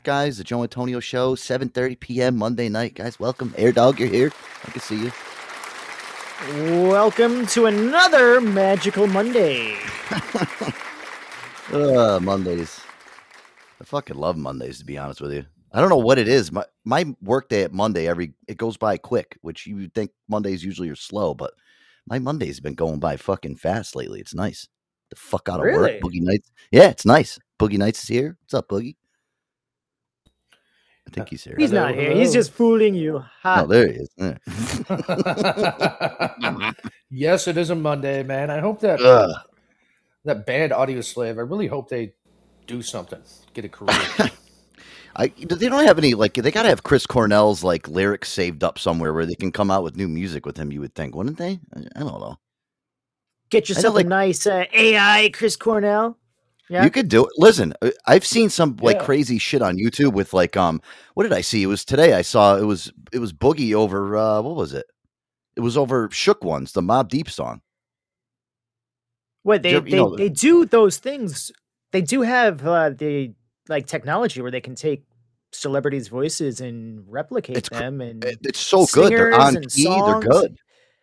14th, guys, the Joe Antonio Show, 7.30 p.m. Monday night. Guys, welcome. Air Dog, you're here. I can see you. Welcome to another magical Monday. Uh, Mondays. I fucking love Mondays, to be honest with you. I don't know what it is. My my work day at Monday every it goes by quick, which you would think Mondays usually are slow, but my Monday's been going by fucking fast lately. It's nice. The fuck out of Really? work. Boogie Nights. Yeah, it's nice. Boogie Nights is here. What's up, Boogie? I think he's here. He's Hello, not here. He's just fooling you. Ha. Oh, there he is. Yeah. yes, it is a Monday, man. I hope that Ugh. that band Audioslave. I really hope they do something, get a career. I they don't have any like they gotta have Chris Cornell's like lyrics saved up somewhere where they can come out with new music with him. You would think, wouldn't they? I, I don't know. Get yourself like- a nice uh, AI Chris Cornell. Yeah. You could do it. Listen, uh, I've seen some like Yeah. crazy shit on YouTube with like um what did I see? It was today I saw it was it was Boogie over uh what was it? It was over Shook Ones, the Mobb Deep song. What they you- they, know- they do those things. They do have uh, the like technology where they can take celebrities' voices and replicate them and It's so good. They're on key, they're good.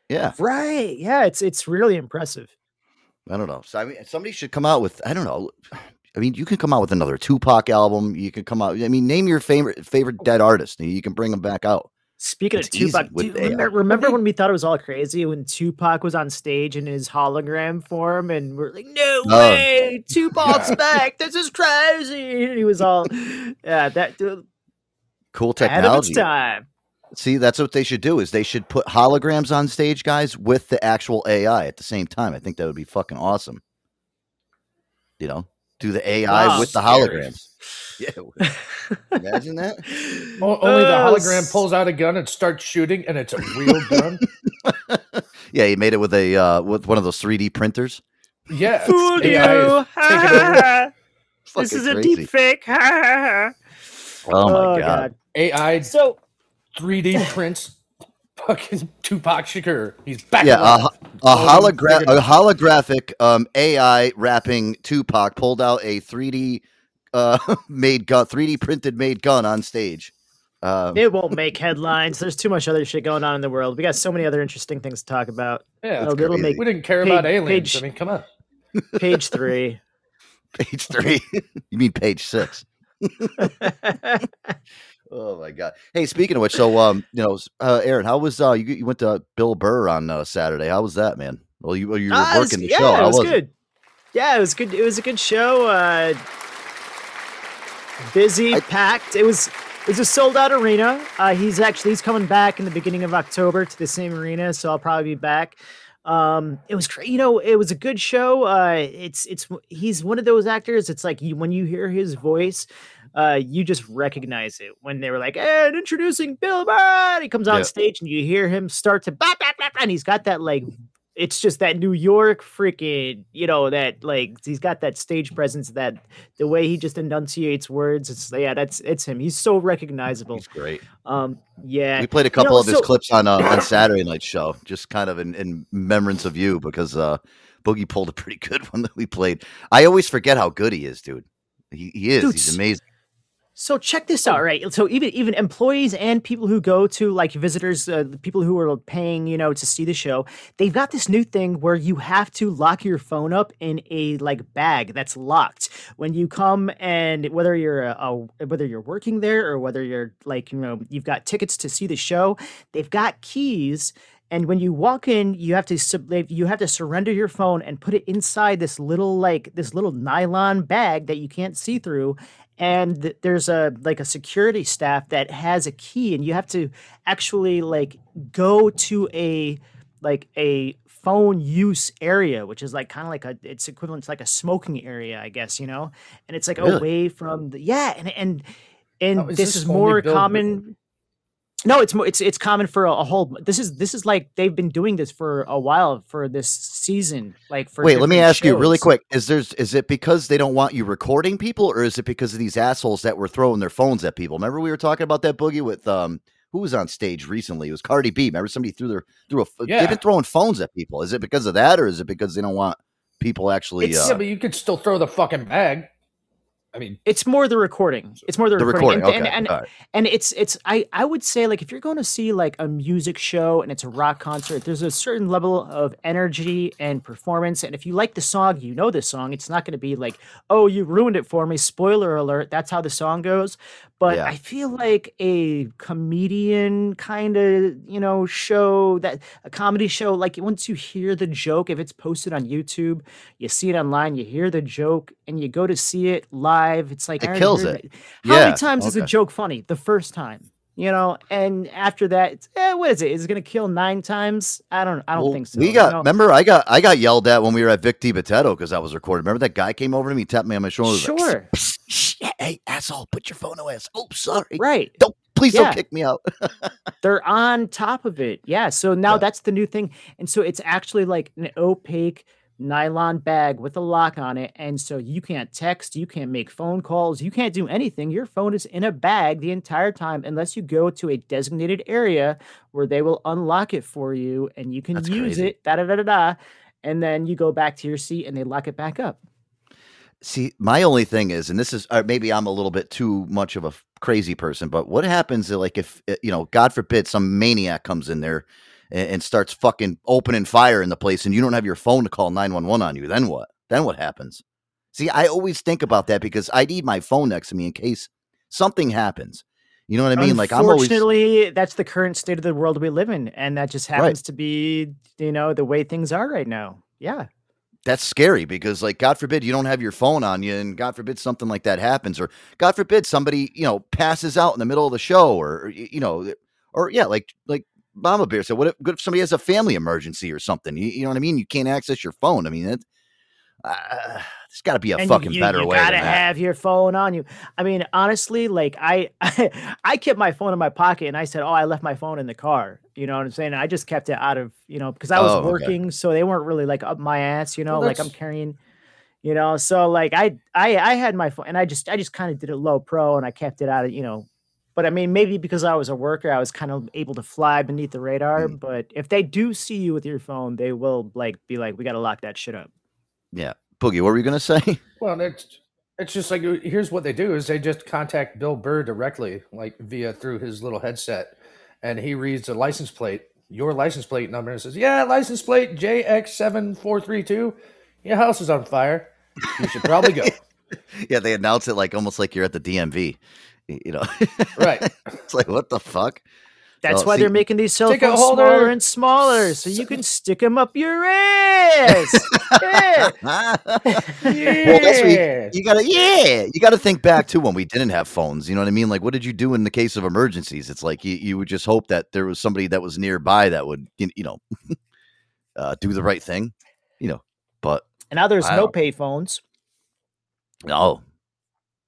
Yeah. right. Yeah, it's it's really impressive. I don't know. So I mean somebody should come out with I don't know. I mean, you can come out with another Tupac album. You can come out. I mean, name your favorite favorite dead artist, and you can bring them back out. Speaking It's of Tupac, easy do- AI. remember, remember when we thought it was all crazy when Tupac was on stage in his hologram form, and we're like, "No Oh. way, Tupac's back! This is crazy!" And he was all, "Yeah, that dude, Cool ahead of its technology. time." See, that's what they should do. Is they should put holograms on stage, guys, with the actual AI at the same time. I think that would be fucking awesome. You know, do the AI Wow. with the Scary. hologram. Yeah, imagine that. O- Only the Uh, hologram pulls out a gun and starts shooting, and it's a real gun. Yeah, he made it with a uh, with one of those 3D printers. Yeah, Fooled you! AI is this Fucking is a deep fake. Oh my god. AI So 3D prints fucking Tupac Shakur. He's back. Yeah, a, alive. a hologra- a holographic um, AI rapping Tupac pulled out a 3D uh, made gun, 3D printed made gun on stage. Um, it won't make headlines. There's too much other shit going on in the world. We got so many other interesting things to talk about. yeah, It'll, it'll make we didn't care page- about aliens. page- I mean, come on. page three. page three. you mean page six? Oh my god! Hey, speaking of which, so um, you know, uh, Aaron, how was uh, you? You went to Bill Burr on uh, Saturday. How was that, man? Well, you you were Ah, it was- working the yeah, show. it was was it? good. Yeah, it was good. It was a good show. Uh, busy, I- packed. It was it was a sold out arena. Uh, he's actually he's coming back in the beginning of October to the same arena, so I'll probably be back. Um, it was great. You know, it was a good show. Uh, it's it's he's one of those actors. It's like you, when you hear his voice, uh, you just recognize it. When they were like, "And introducing Bill Burr," he comes on Yeah. stage and you hear him start to blah, blah, blah, blah, and he's got that like it's just that New York freaking, you know, that like he's got that stage presence, that the way he just enunciates words. It's yeah, that's it's him. He's so recognizable. He's great. Um, yeah, We played a You know, couple of his clips on uh, on Saturday night show, just kind of in, in remembrance of you, because uh, Boogie pulled a pretty good one that we played. I always forget how good he is, dude. He, he is. Dude, He's amazing. So check this out, right? So even even employees and people who go to like visitors, uh, the people who are paying, you know, to see the show, they've got this new thing where you have to lock your phone up in a like bag that's locked when you come, and whether you're a, a whether you're working there or whether you're like you know you've got tickets to see the show, they've got keys. And when you walk in, you have to sub- you have to surrender your phone and put it inside this little like this little nylon bag that you can't see through and th- there's a like a security staff that has a key and you have to actually like go to a like a phone use area which is like kind of like a it's equivalent to like a smoking area i guess you know and it's like Really? away from the yeah and and and Oh, is this this is more common no it's more it's it's common for a, a whole this is this is like they've been doing this for a while for this season like for Wait, let me different ask you really quick: Is there's is it because they don't want you recording people, or is it because of these assholes that were throwing their phones at people? Remember we were talking about that boogie with um who was on stage recently? It was Cardi B. Remember somebody threw their threw a Yeah. they've been throwing phones at people. Is it because of that, or is it because they don't want people actually. It's- Uh, yeah, but you could still throw the fucking bag. I mean, It's more the recording. It's more the, the recording. recording. And, Okay. and, and, all right. and it's it's I I would say like if you're going to see like a music show and it's a rock concert, there's a certain level of energy and performance. And if you like the song, you know the song. It's not going to be like, oh, you ruined it for me. Spoiler alert. That's how the song goes. But Yeah. I feel like a comedian kind of you know show that a comedy show like once you hear the joke, if it's posted on YouTube, you see it online, you hear the joke, and you go to see it live. It's like It kills heard it. How Yeah, many times is a joke funny? The first time, you know, and after that, it's, eh, what is it? Is it going to kill nine times? I don't. I don't Well, think so. We you got. know? Remember, I got I got yelled at when we were at Vic DiBitetto because I was recording. Remember that guy came over to me, tapped me on my shoulder. like, Sure. "Psst, shh, hey, asshole, put your phone away. Oh, sorry. right. Don't please Yeah. don't kick me out. They're on top of it. Yeah. So now Yeah. that's the new thing, and so it's actually like an opaque nylon bag with a lock on it and so you can't text you can't make phone calls you can't do anything your phone is in a bag the entire time unless you go to a designated area where they will unlock it for you and you can That's use crazy. it da da da da da and then you go back to your seat and they lock it back up See, my only thing is, and this is uh, maybe I'm a little bit too much of a f- crazy person, but what happens like if uh, you know, God forbid, some maniac comes in there and, and starts fucking opening fire in the place, and you don't have your phone to call nine one one on you? Then what? Then what happens? See, I always think about that because I need my phone next to me in case something happens. You know what I mean? Like I'm always Unfortunately, that's the current state of the world we live in, and that just Right. happens to be, you know, the way things are right now. Yeah, that's scary because like god forbid you don't have your phone on you and god forbid something like that happens or god forbid somebody you know passes out in the middle of the show or you know or yeah like like mama bear said what if, what if somebody has a family emergency or something you, you know what i mean you can't access your phone i mean it, uh, there's got to be a and fucking you, better you way You gotta have your phone on you. I mean, honestly, like I, I, kept my phone in my pocket, and I said, "Oh, I left my phone in the car." You know what I'm saying? I just kept it out of, you know, because I was Oh, okay. working, so they weren't really like up my ass. You know, Well, like I'm carrying. You know, so like I, I, I had my phone, and I just, I just kind of did it low pro, and I kept it out of, you know. But I mean, maybe because I was a worker, I was kind of able to fly beneath the radar. Mm. But if they do see you with your phone, they will like be like, "We got to lock that shit up." yeah boogie what were you gonna say well, it's it's just like uh, here's what they do is they just contact Bill Burr directly, like via through his little headset, and he reads the license plate, your license plate number, and says, "Yeah, license plate JX seven four three two. Your house is on fire. You should probably go." yeah they announce it like almost like you're at the dmv y- you know Right. it's like what the fuck That's Well, why they're making these cell Ticket phones smaller and smaller, so you can stick them up your ass. Yeah. well, that's what you, you gotta, yeah, you gotta think back to when we didn't have phones. You know what I mean? Like, what did you do in the case of emergencies? It's like you, you would just hope that there was somebody that was nearby that would, you you know, uh, do the right thing. You know, but And now there's I no don't- pay phones. no,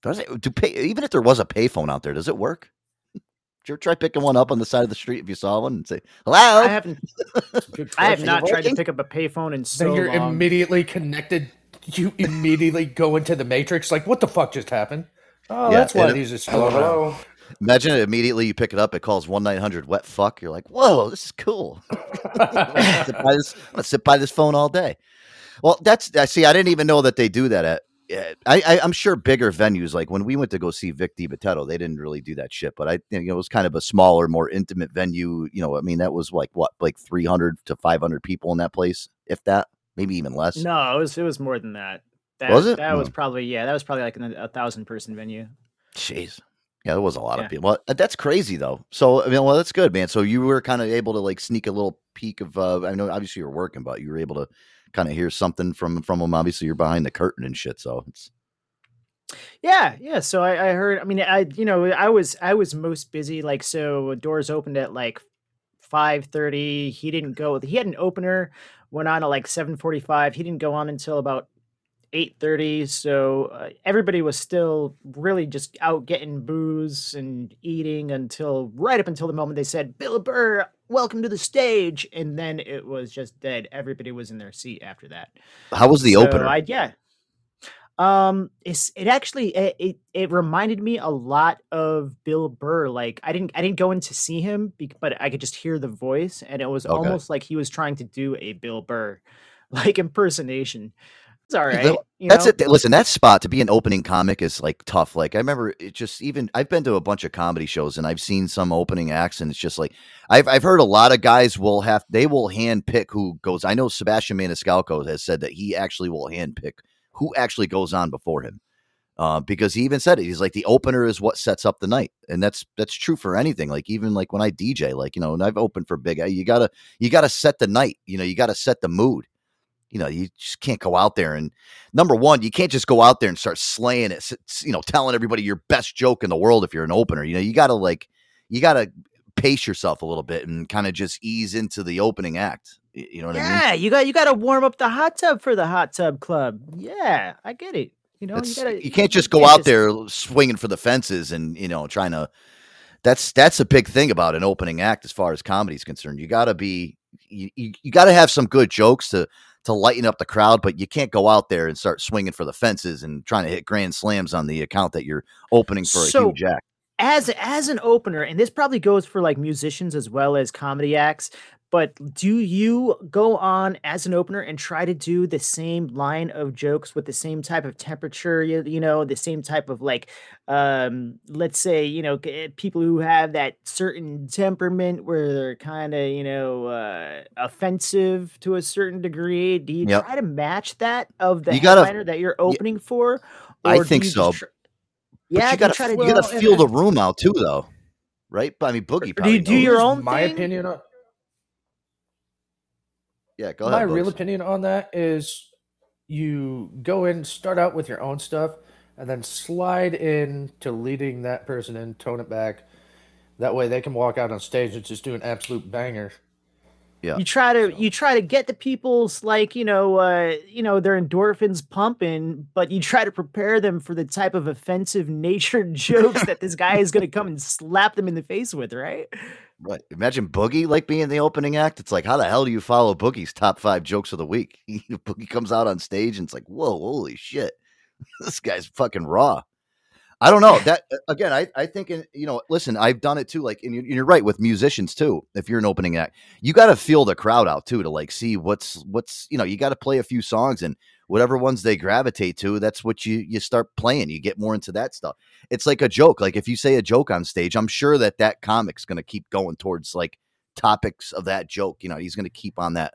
does it? Do pay even if there was a payphone out there? Does it work? Did you ever try picking one up on the side of the street if you saw one and say hello? I haven't. I have not tried to pick up a payphone in Then so you're long. immediately connected. You immediately go into the matrix. Like, what the fuck just happened? Oh, Yeah, that's why and it- these are still around. Imagine it immediately you pick it up, it calls one nine hundred wet fuck. You're like, whoa, this is cool. I'm gonna sit by this, I'm gonna sit by this phone all day. Well, that's I see. I didn't even know that they do that at. Yeah, I, I I'm sure bigger venues like when we went to go see Vic DiBitetto, they didn't really do that shit. But I you know it was kind of a smaller, more intimate venue. You know, I mean that was like what like 300 to 500 people in that place, if that, maybe even less. No, it was it was more than that. That Was it? That was probably yeah. That was probably like an, a thousand person venue. Jeez. Yeah, there was a lot Yeah. of people. Well, that's crazy though. So I mean, well, that's good, man. So you were kind of able to like sneak a little peek of. uh I know obviously you were working, but you were able to kind of hear something from from them. Obviously, you're behind the curtain and shit. So it's Yeah, yeah. So I, I heard. I mean, I you know I was I was most busy. Like so, doors opened at like five thirty. He didn't go. He had an opener. Went on at like seven forty five. He didn't go on until about eight thirty. So uh, everybody was still really just out getting booze and eating until right up until the moment they said, "Bill Burr, welcome to the stage," and then it was just dead. Everybody was in their seat after that. how was the So opener? I, yeah. Um, it's it actually it, it it reminded me a lot of Bill Burr. Like I didn't I didn't go in to see him, but I could just hear the voice, and it was Okay. almost like he was trying to do a Bill Burr. like impersonation. It's all right. The- That's know? it. Listen, that spot to be an opening comic is like tough. Like I remember it just even I've been to a bunch of comedy shows and I've seen some opening acts and it's just like I've I've heard a lot of guys will have they will hand pick who goes. I know Sebastian Maniscalco has said that he actually will hand pick who actually goes on before him. Uh, because he even said it. He's like the opener is what sets up the night, and that's that's true for anything. Like even like when I DJ, like you know, and I've opened for big. You gotta you gotta set the night. You know, you gotta set the mood you know, you just can't go out there and number one, you can't just go out there and start slaying it, you know, telling everybody your best joke in the world if you're an opener. You know, you got to like, you got to pace yourself a little bit and kind of just ease into the opening act. You know what I mean? yeah, you got you got to warm up the hot tub for the hot tub club. Yeah, I get it. You know, you gotta. you can't just go out just- there swinging for the fences and you know trying to. That's that's a big thing about an opening act as far as comedy is concerned. You got to be you, you, you got to have some good jokes to to lighten up the crowd, but you can't go out there and start swinging for the fences and trying to hit grand slams on the account that you're opening for a huge act. as as an opener, and this probably goes for like musicians as well as comedy acts. But do you go on as an opener and try to do the same line of jokes with the same type of temperature, you, you know, the same type of like, um, let's say, you know, people who have that certain temperament where they're kind of, you know, uh, offensive to a certain degree. Do you Yep. try to match that of the You gotta- headliner that you're opening for? I think so, tr- yeah, you you gotta try to you do- gotta feel the room out too, though, right? But I mean, Boogie. do you do knows. your own my thing? opinion on Yeah, go my ahead. real opinion on that is you go in, start out with your own stuff, and then slide in to leading that person in, tone it back. That way they can walk out on stage and just do an absolute banger. Yeah. you try to you try to get the people's like you know uh you know their endorphins pumping but you try to prepare them for the type of offensive nature jokes that this guy is going to come and slap them in the face with right Right. Imagine Boogie like being the opening act. It's like, how the hell do you follow Boogie's top five jokes of the week? Boogie comes out on stage and it's like, whoa, holy shit, this guy's fucking raw. I don't know that again. I I think in, you know. Listen, I've done it too. Like, and you- you're right with musicians too. If you're an opening act, you got to feel the crowd out too to like see what's what's you know. You got to play a few songs and whatever ones they gravitate to. That's what you you start playing. You get more into that stuff. It's like a joke. Like if you say a joke on stage, I'm sure that that comic's going to keep going towards like topics of that joke. You know, he's going to keep on that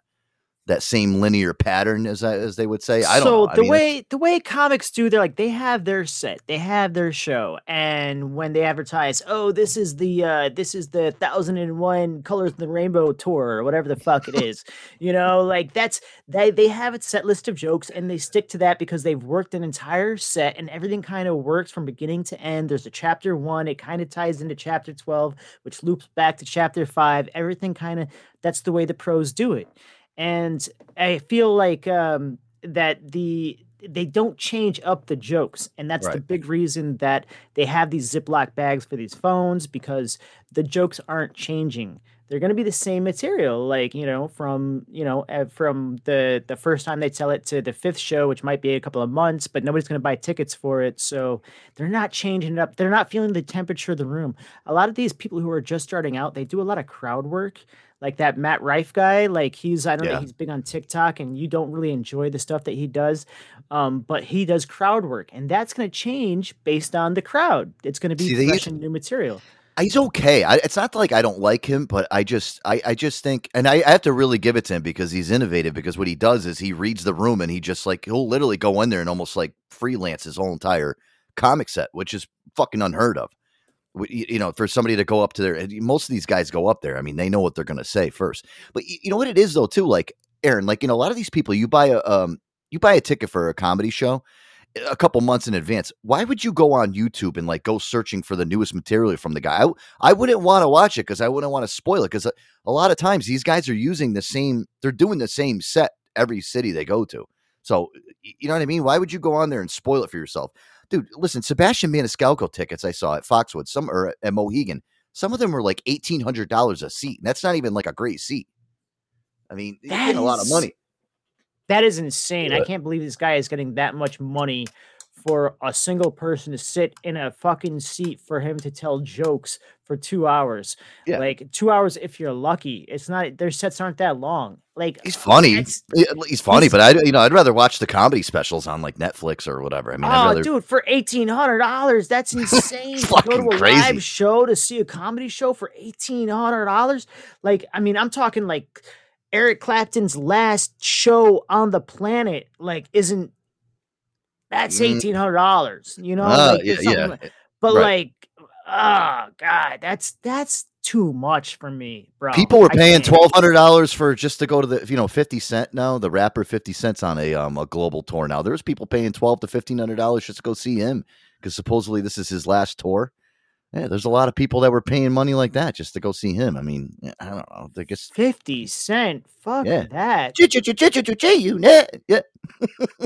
that same linear pattern as I- as they would say. I don't so know. I the mean, way the way comics do they're like they have their set they have their show and when they advertise oh this is the uh this is the thousand and one colors of the rainbow tour or whatever the fuck it is you know like that's they they have a set list of jokes and they stick to that because they've worked an entire set and everything kind of works from beginning to end there's a chapter one it kind of ties into chapter 12 which loops back to chapter 5 everything kind of that's the way the pros do it and i feel like um that the they don't change up the jokes and that's the big reason that they have these ziploc bags for these phones because the jokes aren't changing. They're going to be the same material like you know from you know uh, from the the first time they tell it to the fifth show which might be a couple of months but nobody's going to buy tickets for it so they're not changing it up they're not feeling the temperature of the room. A lot of these people who are just starting out they do a lot of crowd work like that Matt Rife guy, like he's I don't know he's big on TikTok and you don't really enjoy the stuff that he does. Um, but he does crowd work and that's gonna change based on the crowd. It's gonna be See, fresh and new material. he's okay. I, it's not like I don't like him, but I just I, I just think, and I, I have to really give it to him because he's innovative. Because what he does is he reads the room and he just like he'll literally go in there and almost like freelance his whole entire comic set, which is fucking unheard of. You know, for somebody to go up to there, most of these guys go up there. I mean, they know what they're going to say first. But you know what it is though, too. Like Aaron, like you know, a lot of these people, you buy a um, you buy a ticket for a comedy show a couple months in advance. Why would you go on YouTube and like go searching for the newest material from the guy? I, I wouldn't want to watch it because I wouldn't want to spoil it because a, a lot of times these guys are using the same, they're doing the same set every city they go to. So you know what I mean? Why would you go on there and spoil it for yourself? Dude, listen, Sebastian Maniscalco tickets I saw at Foxwood, some or at Mohegan, some of them were like eighteen hundred dollars a seat. And that's not even like a great seat. I mean, you're getting a lot of money. That is insane. I can't believe this guy is getting that much money for a single person to sit in a fucking seat for him to tell jokes for two hours. Yeah. Like two hours if you're lucky. It's not their sets aren't that long. Like He's funny. He's funny, he's- but I, you know, I'd rather watch the comedy specials on like Netflix or whatever. I mean, I'd oh, rather. dude, for eighteen hundred dollars, that's insane. to go to a crazy. live show to see a comedy show for eighteen hundred dollars. Like, I mean, I'm talking like Eric Clapton's last show on the planet. Like, isn't that's Mm. eighteen hundred dollars? You know, Ah, like, yeah, yeah. like- but right. like, oh god, that's that's too much for me, bro. People were paying twelve hundred dollars for just to go to the you know fifty cent now the rapper fifty cents on a um a global tour now. There's people paying twelve to fifteen hundred dollars just to go see him because supposedly this is his last tour. Yeah, there's a lot of people that were paying money like that just to go see him. I mean, I don't know. I guess Fifty cent, fuck Yeah. that. Yeah,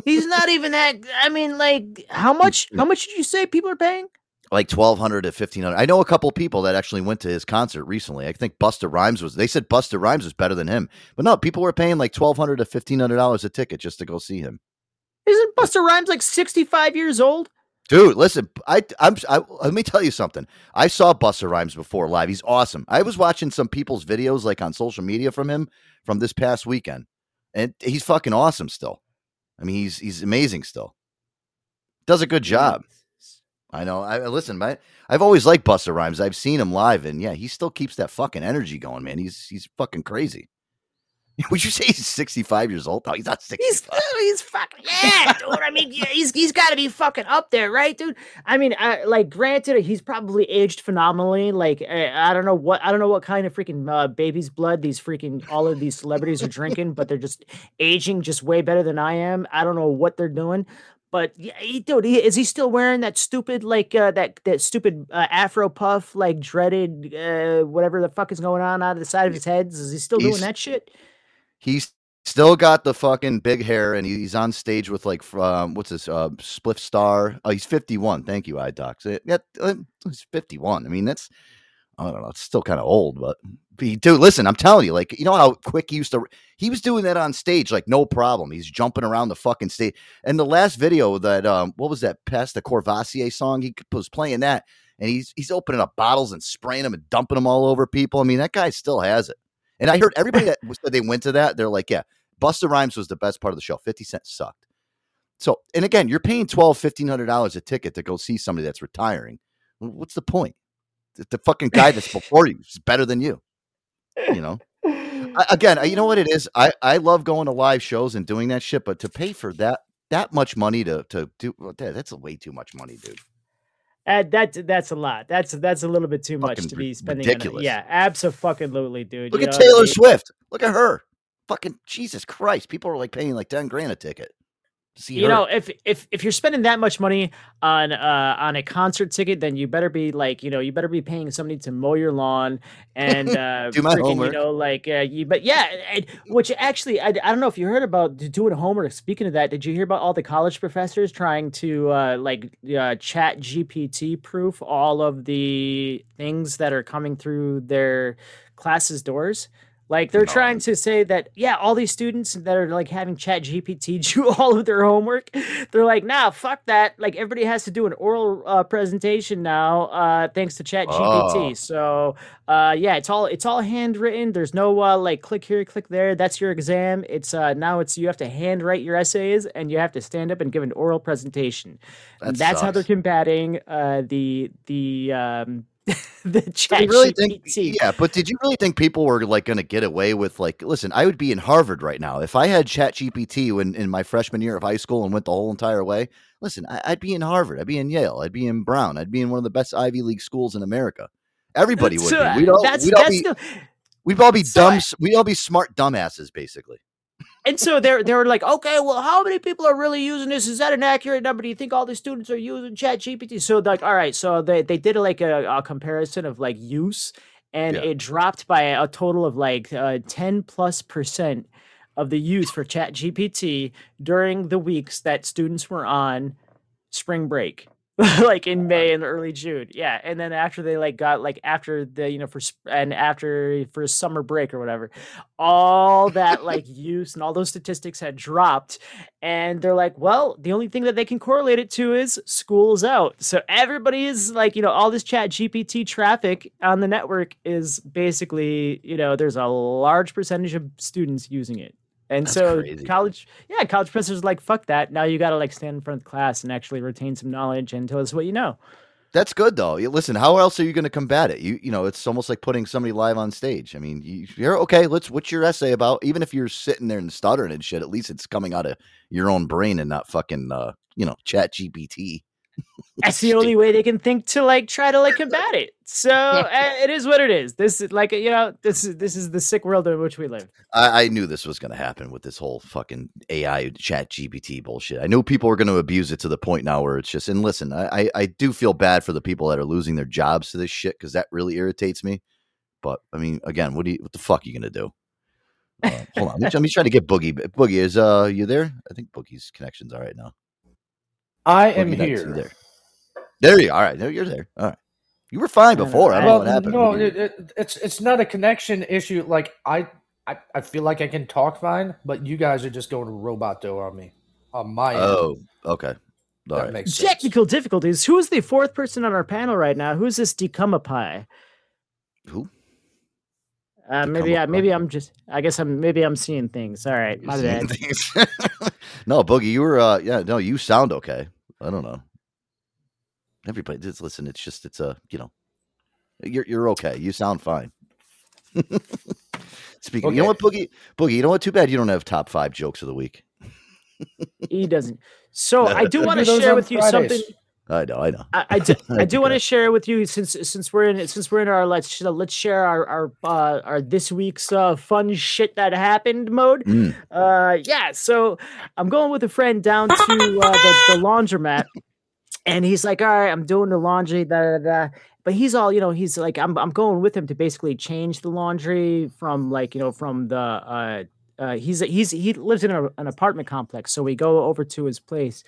He's not even that. I mean, like, how much? How much did you say people are paying? like twelve hundred to fifteen hundred. I know a couple people that actually went to his concert recently. I think Busta Rhymes was. They said Busta Rhymes was better than him, but no, people were paying like twelve hundred to fifteen hundred dollars a ticket just to go see him. Isn't Busta Rhymes like sixty-five years old? Dude, listen, I, I'm, I, let me tell you something. I saw Busta Rhymes before live. He's awesome. I was watching some people's videos like on social media from him from this past weekend, and he's fucking awesome still. I mean, he's he's amazing still. Does a good job. I know. I listen, man. I've always liked Busta Rhymes. I've seen him live, and yeah, he still keeps that fucking energy going, man. He's he's fucking crazy. Would you say he's 65 years old? No, he's not 65. He's he's fucking yeah, dude. I mean, yeah, he's he's got to be fucking up there, right, dude? I mean, I, like, granted, he's probably aged phenomenally. Like, I, I don't know what I don't know what kind of freaking uh, baby's blood these freaking all of these celebrities are drinking, but they're just aging just way better than I am. I don't know what they're doing. But yeah, he, dude, he, is he still wearing that stupid like uh, that that stupid uh, Afro puff like dreaded uh, whatever the fuck is going on out of the side of his head? Is he still doing that shit? He's still got the fucking big hair, and he's on stage with like um, what's this? Uh, Spliff Star. Oh, he's 51. Thank you, iDocs. Uh, Yeah, uh, he's 51. I mean, that's I don't know. It's still kind of old, but dude, listen, I'm telling you, like, you know how quick he used to. He was doing that on stage, like, no problem. He's jumping around the fucking stage. And the last video that, um, what was that? Past the Courvoisier song, he was playing that, and he's he's opening up bottles and spraying them and dumping them all over people. I mean, that guy still has it. And I heard everybody that said they went to that, they're like, yeah, Busta Rhymes was the best part of the show. 50 Cent sucked. So, and again, you're paying $1,200, $1,500 a ticket to go see somebody that's retiring. What's the point? The, the fucking guy that's before you is better than you. You know? I, again, I- you know what it is? I, I love going to live shows and doing that shit, but to pay for that that much money to to do oh, well, that's way too much money, dude. Uh, that that's a lot. That's that's a little bit too much to be spending. on it. Yeah, absolutely, dude. Look You at Taylor it- Swift. Look at her. Fucking Jesus Christ. People are like paying like 10 grand a ticket see You her. know, if if if you're spending that much money on uh on a concert ticket, then you better be like, you know, you better be paying somebody to mow your lawn and uh Do my freaking, homework. you know, like uh, you. But yeah, and, which actually, I, I don't know if you heard about doing homework. Speaking of that, did you hear about all the college professors trying to uh like uh, Chat GPT proof all of the things that are coming through their classes doors? Like they're No. trying to say that yeah, all these students that are like having Chat GPT do all of their homework. They're like, nah, fuck that. Like everybody has to do an oral uh, presentation now, uh, thanks to Chat GPT. Oh. So uh, yeah, it's all it's all handwritten. There's no uh, like click here, click there. That's your exam. It's uh, now it's you have to handwrite your essays and you have to stand up and give an oral presentation. That That's how they're combating uh, the the um, the Chat you really think, yeah, but did you really think people were like going to get away with like, listen, I would be in Harvard right now. If I had Chat GPT when in my freshman year of high school and went the whole entire way, listen, I, I'd be in Harvard. I'd be in Yale. I'd be in Brown. I'd be in one of the best Ivy League schools in America. Everybody would So, be. We'd all, that's we'd all that's be, the we'd all be so dumb. I- We'd all be smart dumbasses, basically. And so they're they were like, okay, well, how many people are really using this? Is that an accurate number? Do you think all the students are using Chat GPT? So like, all right, so they they did like a, a comparison of like use, and Yeah. it dropped by a total of like uh, ten plus percent of the use for Chat GPT during the weeks that students were on spring break. like in uh-huh. May and early June. Yeah, and then after they like got like after the you know for sp- and after for summer break or whatever, all that like use and all those statistics had dropped, and they're like, well, the only thing that they can correlate it to is school's out. So everybody is like, you know, all this Chat GPT traffic on the network is basically, you know, there's a large percentage of students using it. And That's so crazy. college, yeah, college professors are like, fuck that. Now you got to like stand in front of class and actually retain some knowledge and tell us what you know. That's good though. You- Listen, how else are you going to combat it? You you know, it's almost like putting somebody live on stage. I mean, you, you're okay. Let's. What's your essay about? Even if you're sitting there and stuttering and shit, at least it's coming out of your own brain and not fucking uh, you know, Chat GPT. That's the only way they can think to like try to like combat it. So uh, it is what it is. This is like you know this is this is the sick world in which we live. I, I knew this was going to happen with this whole fucking AI Chat GPT bullshit. I knew people were going to abuse it to the point now where it's just. And listen, I I, I do feel bad for the people that are losing their jobs to this shit because that really irritates me. But I mean, again, what do you? What the fuck are you going to do? Uh, hold on, let me, let me try to get Boogie. Boogie is uh you there? I think Boogie's connection's all right now. I am Boogie Nights, you here. There. there you are. All right, there you're there. All right, you were fine before. know. I don't know what happened. no, What do you- it, it, it's it's not a connection issue. Like I, I, I feel like I can talk fine, but you guys are just going robot roboto on me. On my end. oh, okay. All that right. makes sense. Technical difficulties. Who is the fourth person on our panel right now? Who's this Decumapie? Who? Uh, maybe I, maybe I'm just. I guess I'm maybe I'm seeing things. All right, my bad. no, Boogie, you were uh yeah, no, you sound okay. I don't know. Everybody just listen, it's just it's a you know you're you're okay. You sound fine. Speaking, you know what, Boogie, Boogie, you know what? Too bad you don't have top five jokes of the week. He doesn't. So I do want to share with you something. I know, I know. I, I do, I do want to share with you since since we're in since we're in our let's let's share our our uh, our this week's uh, fun shit that happened mode. Mm. Uh, yeah, so I'm going with a friend down to uh, the, the laundromat, and he's like, "All right, I'm doing the laundry." Da, da, da. But he's all, you know, he's like, I'm I'm going with him to basically change the laundry from like, you know, from the uh, uh he's he's he lives in a, an apartment complex, so we go over to his place,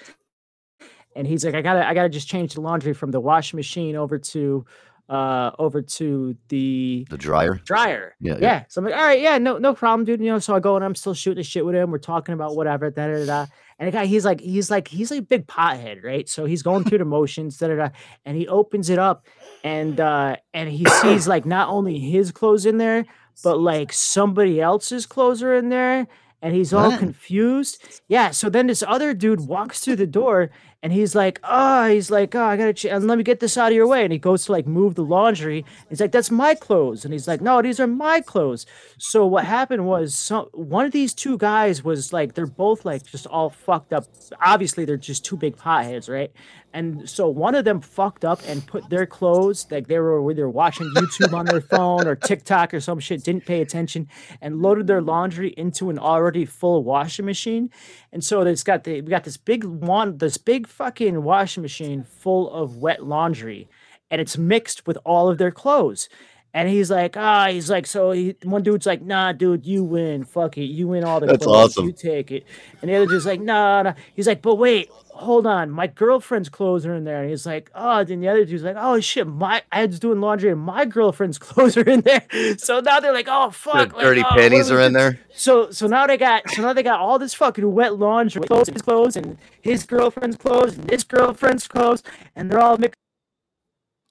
and he's like, I gotta I gotta just change the laundry from the washing machine over to uh over to the The dryer. dryer. Yeah, Yeah, yeah. So I'm like, all right, yeah, no, no problem, dude. You know, so I go and I'm still shooting the shit with him. We're talking about whatever, da da da. And the guy, he's like, he's like, he's like a big pothead, right? So he's going through the motions, da da da. And he opens it up, and uh, and he sees like not only his clothes in there, but like somebody else's clothes are in there. And he's all What? confused. Yeah. So then this other dude walks through the door and he's like, oh, he's like, oh, I gotta, ch- and let me get this out of your way. And he goes to like move the laundry. He's like, that's my clothes. And he's like, no, these are my clothes. So what happened was, some one of these two guys was like, they're both like just all fucked up. Obviously, they're just two big potheads, right? And so one of them fucked up and put their clothes, like they were either watching YouTube on their phone or TikTok or some shit, didn't pay attention, and loaded their laundry into an already full washing machine. And so it's got the we got this big one, this big fucking washing machine full of wet laundry, and it's mixed with all of their clothes. And he's like, ah, he's like, so he, one dude's like, nah, dude, you win, fuck it, you win all the That's clothes, awesome. you take it. And the other dude's like, nah, nah. He's like, but wait, hold on, my girlfriend's clothes are in there. And he's like, oh, then the other dude's like, oh shit, my I was doing laundry and my girlfriend's clothes are in there. So now they're like, oh The fuck, like, dirty oh, panties are in there. So so now they got so now they got all this fucking wet laundry, with clothes, his clothes, and his girlfriend's clothes, and his girlfriend's clothes, and they're all mixed.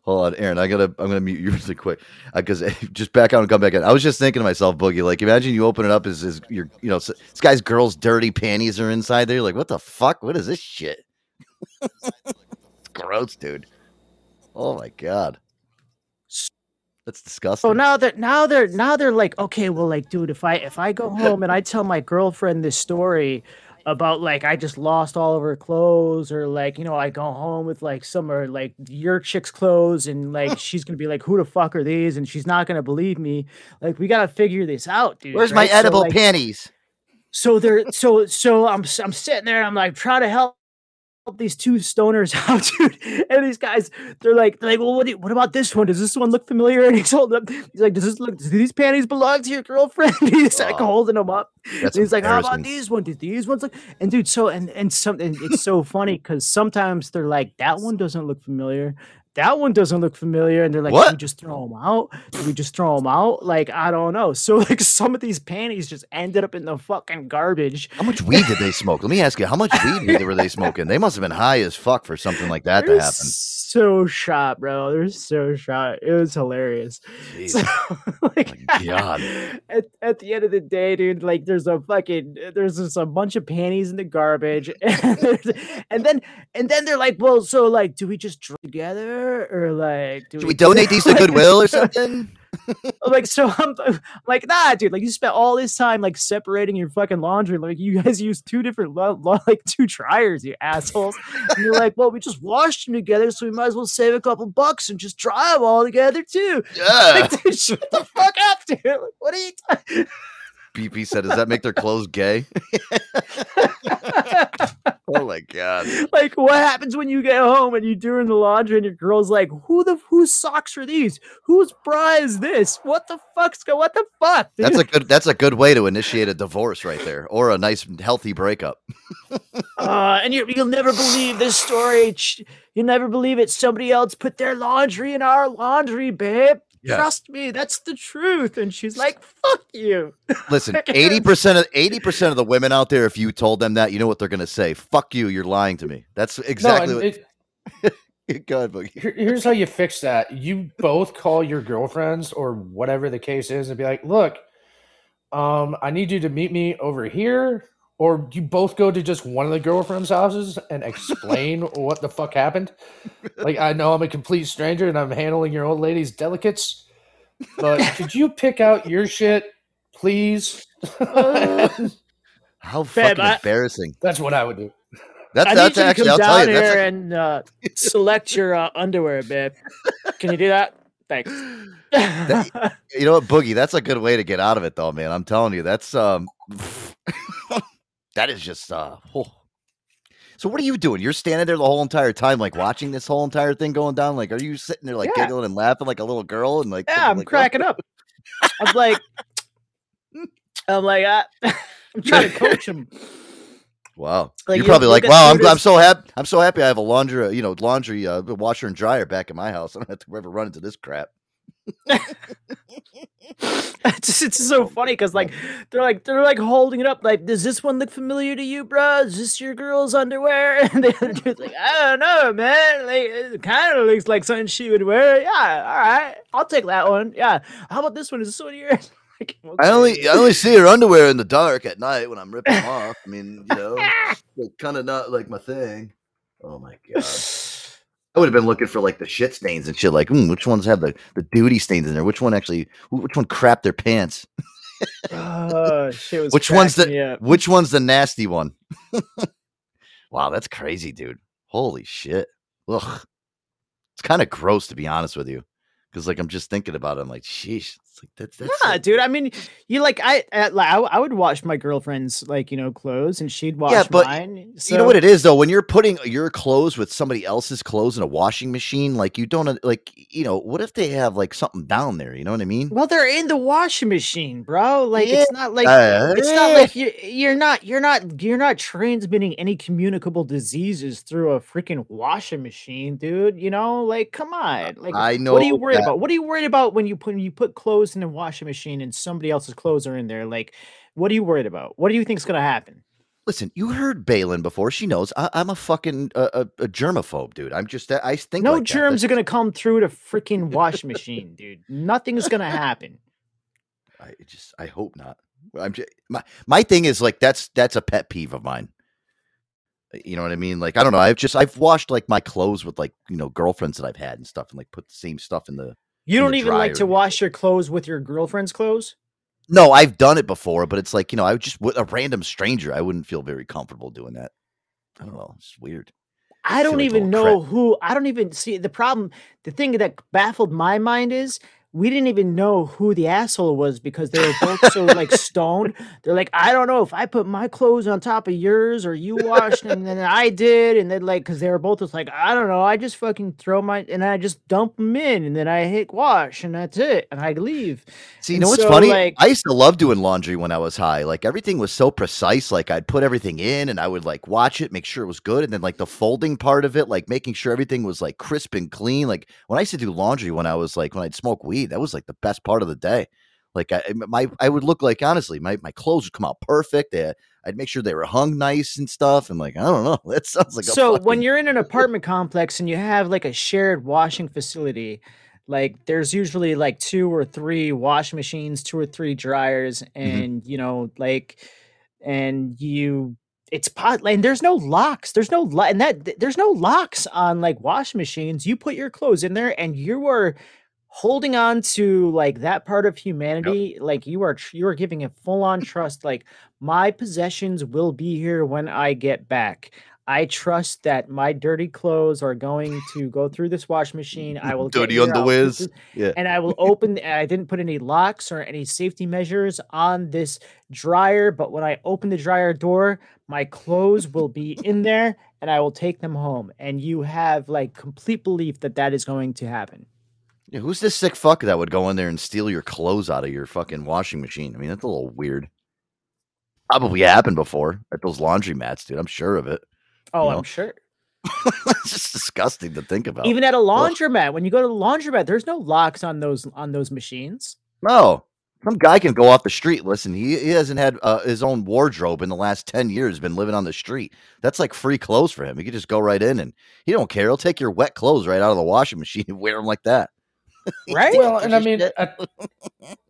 Hold on, Aaron. I gotta. I'm gonna mute you really quick uh, because eh, just back out and come back in. I was just thinking to myself, Boogie. Like, imagine you open it up Is is your, you know, this guy's girl's dirty panties are inside there. You're like, what the fuck? What is this shit? it's gross, dude. Oh my god, that's disgusting. So now that now they're now they're like, okay, well, like, dude, if I if I go home and I tell my girlfriend this story about like I just lost all of her clothes, or like you know I go home with like some or like your chick's clothes, and like she's gonna be like, who the fuck are these? And she's not gonna believe me. Like we gotta figure this out, dude. Where's my right? So, edible like, panties? so they're so so I'm I'm sitting there. I'm like trying to help these two stoners out, dude. And these guys, they're like, they're like, well, what, do you- what about this one? Does this one look familiar? And he's holding up. He's like, does this look? Do these panties belong to your girlfriend? he's like holding them up. And he's like, how about these ones? Do these ones look? And dude, so and and something. It's so funny because sometimes they're like, that one doesn't look familiar. That one doesn't look familiar, and they're like, "Do we just throw them out? Do we just throw them out?" Like, I don't know. So, like, some of these panties just ended up in the fucking garbage. How much weed did they smoke? Let me ask you, how much weed were they smoking? They must have been high as fuck for something like that They're to happen. so shot, bro. They're so shot. It was hilarious. So, like, my God. At, at the end of the day, dude, like there's a fucking there's just a bunch of panties in the garbage, and, and then and then they're like, well, so like, do we just drink together or like, do Should we donate these to Goodwill or something? Like, so I'm, I'm like, nah, dude. Like, you spent all this time like separating your fucking laundry. Like, you guys use two different, lo- lo- like, two dryers, you assholes. And you're like, well, we just washed them together, so we might as well save a couple bucks and just dry them all together too. Yeah. Like, dude, shut the fuck up, dude. Like, what are you? T- BP said, does that make their clothes gay? Oh my god. like, what happens when you get home and you're doing the laundry and your girl's like, who the whose socks are these? Whose bra is this? What the fuck's go? What the fuck? Dude? That's a good that's a good way to initiate a divorce right there. Or a nice healthy breakup. Uh, and you, you'll never believe this story. You'll never believe it. Somebody else put their laundry in our laundry, babe. Yeah. Trust me, that's the truth. And she's like, "Fuck you." Listen, eighty percent of eighty percent of the women out there, if you told them that, you know what they're gonna say. Fuck you, you're lying to me. That's exactly no, what and it, Go ahead, Boogie. Here's how you fix that. You both call your girlfriends or whatever the case is and be like, look, um, I need you to meet me over here. Or you both go to just one of the girlfriends' houses and explain what the fuck happened. Like, I know I'm a complete stranger and I'm handling your old lady's delicates, but could you pick out your shit, please? How Fam, fucking I- embarrassing. That's what I would do. That's I that's need you actually to I'll come tell down you. Here like, and uh, select your uh, underwear, babe. Can you do that? Thanks. you know what, Boogie, that's a good way to get out of it though, man. I'm telling you, that's um that is just uh oh. so what are you doing? You're standing there the whole entire time, like watching this whole entire thing going down. Like, are you sitting there like Yeah. giggling and laughing like a little girl and like yeah, I'm like, what? cracking up. I'm like, I'm like, I, I'm trying to coach him. Wow. Like, You're you probably like, wow, I'm, I'm so happy. I'm so happy I have a laundry, you know, laundry, uh, washer and dryer back in my house. I don't have to ever run into this crap. it's just, it's so funny because like they're like they're like holding it up like does this one look familiar to you bro is this your girl's underwear? And the other dude's like i don't know man. Like it kind of looks like something she would wear. Yeah all right i'll take that one. Yeah. How about this one? Is this one of yours? Like, I only. I only see her underwear in the dark at night when I'm ripping off. I mean, you know, it's kind of not like my thing. Oh my god. I would have been looking for like the shit stains and shit. Like, hmm, which ones have the, the duty stains in there? Which one actually? Which one crapped their pants? oh shit was Which one's the. Which one's the nasty one? wow, that's crazy, dude. Holy shit. Ugh. It's kind of gross to be honest with you, because like I'm just thinking about it. I'm like, sheesh. It's like that's that's yeah, so- dude. I mean, you like I, I I I would wash my girlfriend's like you know clothes, and she'd wash Yeah, but mine. you know what it is though when you're putting your clothes with somebody else's clothes in a washing machine like you don't uh, like you know what if they have like something down there you know what i mean Well, they're in the washing machine, bro. Like it's not like Uh, it's not like you you're not you're not you're not transmitting any communicable diseases through a freaking washing machine, dude. You know, like come on. Like I know. what are you worried that. about? What are you worried about when you put when you put clothes in the washing machine and somebody else's clothes are in there? Like, what are you worried about? What do you think's gonna happen? listen you heard Balin before she knows I, i'm a fucking uh, a, a germaphobe dude i'm just i think No like germs That's- are gonna come through the freaking washing machine, dude. Nothing's gonna happen. i just i hope not i'm just my my thing is like that's that's a pet peeve of mine you know what i mean like i don't know i've just i've washed like my clothes with like you know girlfriends that i've had and stuff and like put the same stuff in the You don't even like to wash your clothes with your girlfriend's clothes? No, I've done it before, but it's like you know, I would just with a random stranger, I wouldn't feel very comfortable doing that. I don't know, it's weird. I don't even know who. I don't even see the problem. The thing that baffled my mind is we didn't even know who the asshole was because they were both so like stoned. They're like, I don't know if I put my clothes on top of yours or you washed and then I did, and then like because they were both just like, I don't know, I just fucking throw my and I just dump them in and then I hit wash and that's it and I leave. See, you know what's so, funny? like- I used to love doing laundry when I was high. Like everything was so precise. Like I'd put everything in and I would like watch it, make sure it was good. And then like the folding part of it, like making sure everything was like crisp and clean. Like when I used to do laundry when I was like, when I'd smoke weed, that was like the best part of the day. Like I, my, I would look like, honestly, my, my clothes would come out perfect. I'd make sure they were hung nice and stuff. And like, I don't know. That sounds like a so when you're in an apartment complex and you have like a shared washing facility like there's usually like two or three wash machines two or three dryers Mm-hmm. and you know like and you it's pot and there's no locks there's no lo- and that there's no locks on like wash machines you put your clothes in there and you are holding on to like that part of humanity like you are you are giving a full on trust like my possessions will be here when i get back i trust that my dirty clothes are going to go through this wash machine i will Dirty underwears. Yeah. and I will open. I didn't put any locks or any safety measures on this dryer, but when I open the dryer door, my clothes will be in there, and I will take them home. And you have like complete belief that that is going to happen. Yeah, who's this sick fuck that would go in there and steal your clothes out of your fucking washing machine? I mean, that's a little weird. Probably happened before at those laundromats, dude. I'm sure of it. Oh, You I'm sure. it's just disgusting to think about. Even at a laundromat, when you go to the laundromat, there's no locks on those on those machines. no, some guy can go off the street. Listen, he, he hasn't had uh, his own wardrobe in the last ten years. Been living on the street. That's like free clothes for him. He could just go right in and he don't care. He'll take your wet clothes right out of the washing machine and wear them like that. Right? Well, and I mean, at,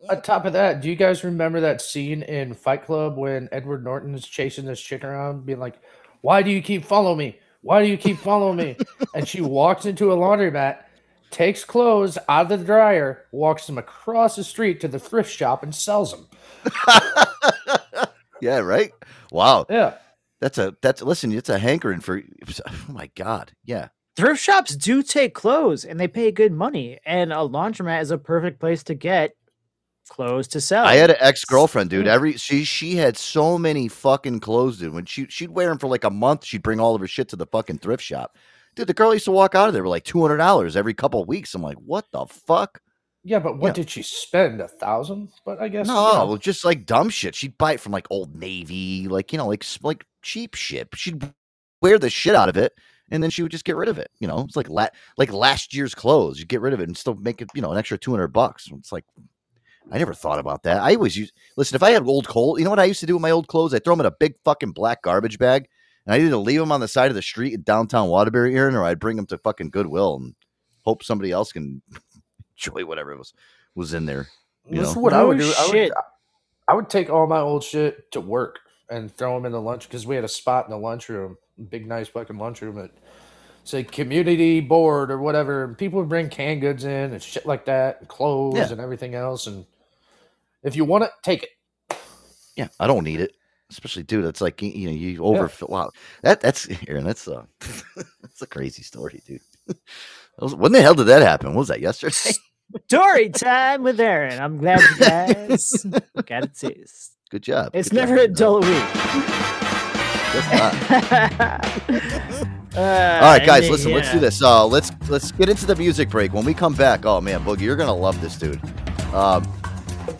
on top of that, do you guys remember that scene in Fight Club when Edward Norton is chasing this chick around, being like, "Why do you keep following me? Why do you keep following me?" and she walks into a laundromat, takes clothes out of the dryer, walks them across the street to the thrift shop, and sells them. yeah, right. Wow, Yeah, that's a that's listen. It's a hankering for. Oh my god, yeah. Thrift shops do take clothes, and they pay good money. And a laundromat is a perfect place to get clothes to sell. I had an ex girlfriend, dude. Mm. Every she she had so many fucking clothes, dude. When she she'd wear them for like a month, she'd bring all of her shit to the fucking thrift shop. Dude, the girl used to walk out of there with like two hundred dollars every couple of weeks. I'm like, what the fuck? yeah, but what Yeah. did she spend? A thousand? But I guess you No, know. well, just like dumb shit. She'd buy it from like Old Navy, like you know, like like cheap shit. She'd wear the shit out of it, and then she would just get rid of it. You know, it's like la- like last year's clothes. You get rid of it and still make it, you know, an extra two hundred bucks. It's like I never thought about that. I always use listen. If I had old coal, you know what I used to do with my old clothes? I throw them in a big fucking black garbage bag, and I either leave them on the side of the street in downtown Waterbury, Aaron, or I'd bring them to fucking Goodwill and hope somebody else can enjoy whatever was was in there. You This is know? what I would No do. I would. I would take all my old shit to work and throw them in the lunch because we had a spot in the lunchroom, big nice fucking lunchroom at say community board or whatever. And people would bring canned goods in and shit like that, and clothes Yeah. and everything else. And if you want it, take it. Yeah, I don't need it. Especially, dude, it's like you know, you overfill. Wow, that that's Aaron. That's uh, that's a crazy story, dude. When the hell did that happen? What was that yesterday? Story time with Aaron. I'm glad you guys got it. taste. Good job. It's good job. never a dull week. Just not. All All right, guys, listen. Let's do this. Uh, let's let's get into the music break. When we come back, oh man, Boogie, you're gonna love this, dude. Um,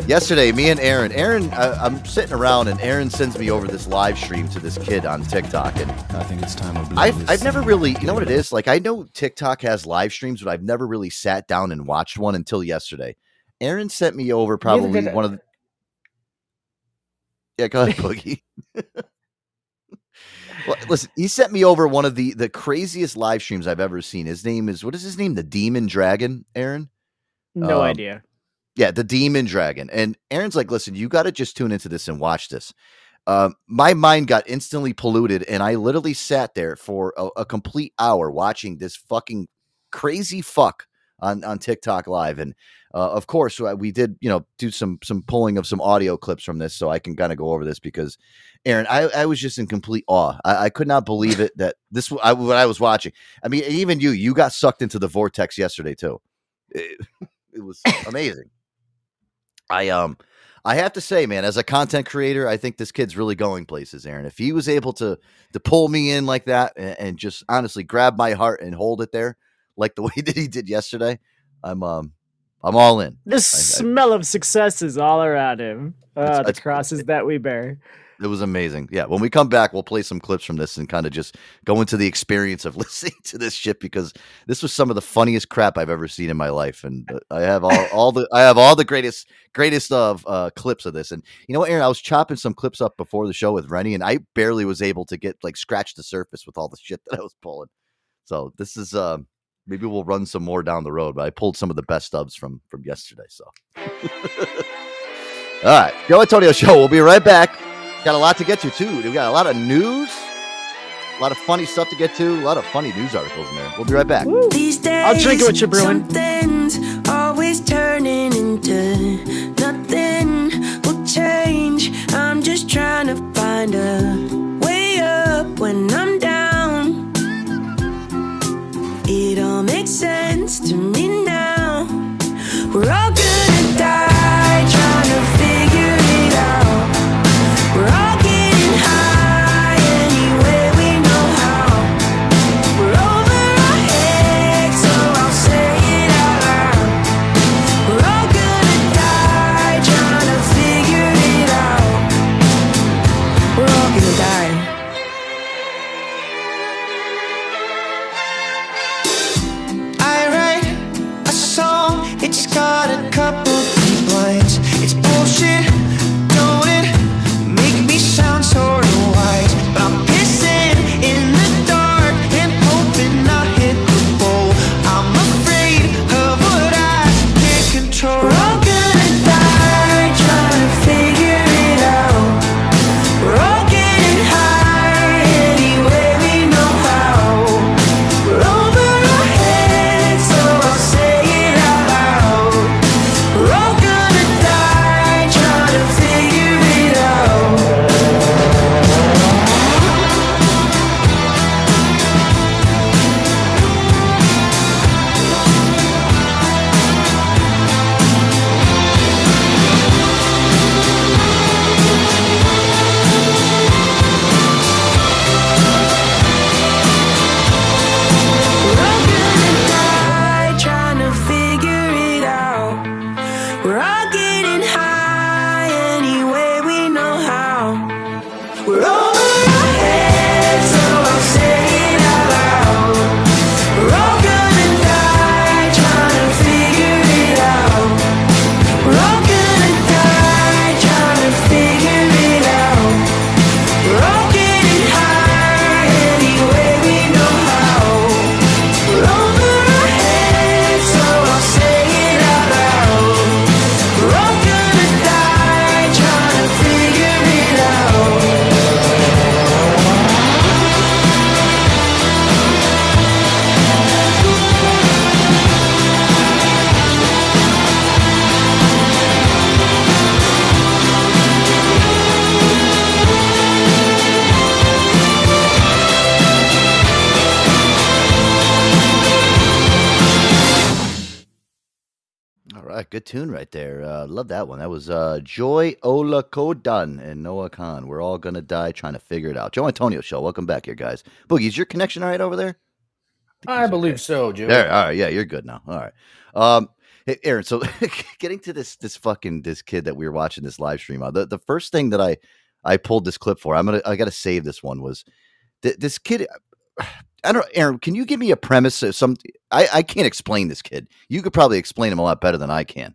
yesterday, me and Aaron, Aaron, I, I'm sitting around, and Aaron sends me over this live stream to this kid on TikTok, and I think it's time to blow I've, this I've never really, you know what it is? Like, I know TikTok has live streams, but I've never really sat down and watched one until yesterday. Aaron sent me over probably one of the. Yeah, go ahead, Boogie. listen, he sent me over one of the the craziest live streams I've ever seen. His name is what is his name? The Demon Dragon, Aaron. No Um, idea. Yeah, the Demon Dragon. And Aaron's like, listen, you got to just tune into this and watch this. Um, my mind got instantly polluted, and I literally sat there for a, a complete hour watching this fucking crazy fuck on on TikTok live. And uh, of course, uh, we did, you know, do some some pulling of some audio clips from this, so I can kind of go over this because, Aaron, I, I was just in complete awe. I, I could not believe it that this I, what I was watching. I mean, even you, you got sucked into the vortex yesterday too. Eh, It was amazing. I um I have to say, man, as a content creator, I think this kid's really going places, Aaron. If he was able to to pull me in like that and, and just honestly grab my heart and hold it there, like the way that he did yesterday, I'm um I'm all in. The I- smell of success is all around him. It's- Uh, the it's- crosses that we bear. It was amazing. Yeah, when we come back, we'll play some clips from this and kind of just go into the experience of listening to this shit because this was some of the funniest crap I've ever seen in my life, and uh, I have all, all the I have all the greatest greatest of uh, clips of this. And you know what, Aaron, I was chopping some clips up before the show with Rennie, and I barely was able to get like scratch the surface with all the shit that I was pulling. So this is uh, maybe we'll run some more down the road, but I pulled some of the best stubs from from yesterday. So. All right, Joe Antonio Show. We'll be right back. Got a lot to get to too. We got a lot of news, a lot of funny stuff to get to, a lot of funny news articles in there. We'll be right back. These days, I'll drink it with you, Bruin. Something's always turning into nothing will change. I'm just trying to find a good tune right there. Uh, love that one. That was uh, Joy Oladokun and Noah Kahan. We're all gonna die trying to figure it out. Joe Antonio Show. Welcome back here, guys. Boogie, is your connection all right over there? I believe so, Joe. There. All right. Yeah, you're good now. All right. Um, hey, Aaron. So getting to this this fucking this kid that we were watching this live stream. Uh, the the first thing that I I pulled this clip for. I'm gonna I gotta save this one was th- this kid. I don't, Aaron. Can you give me a premise of some? I I can't explain this kid. You could probably explain him a lot better than I can.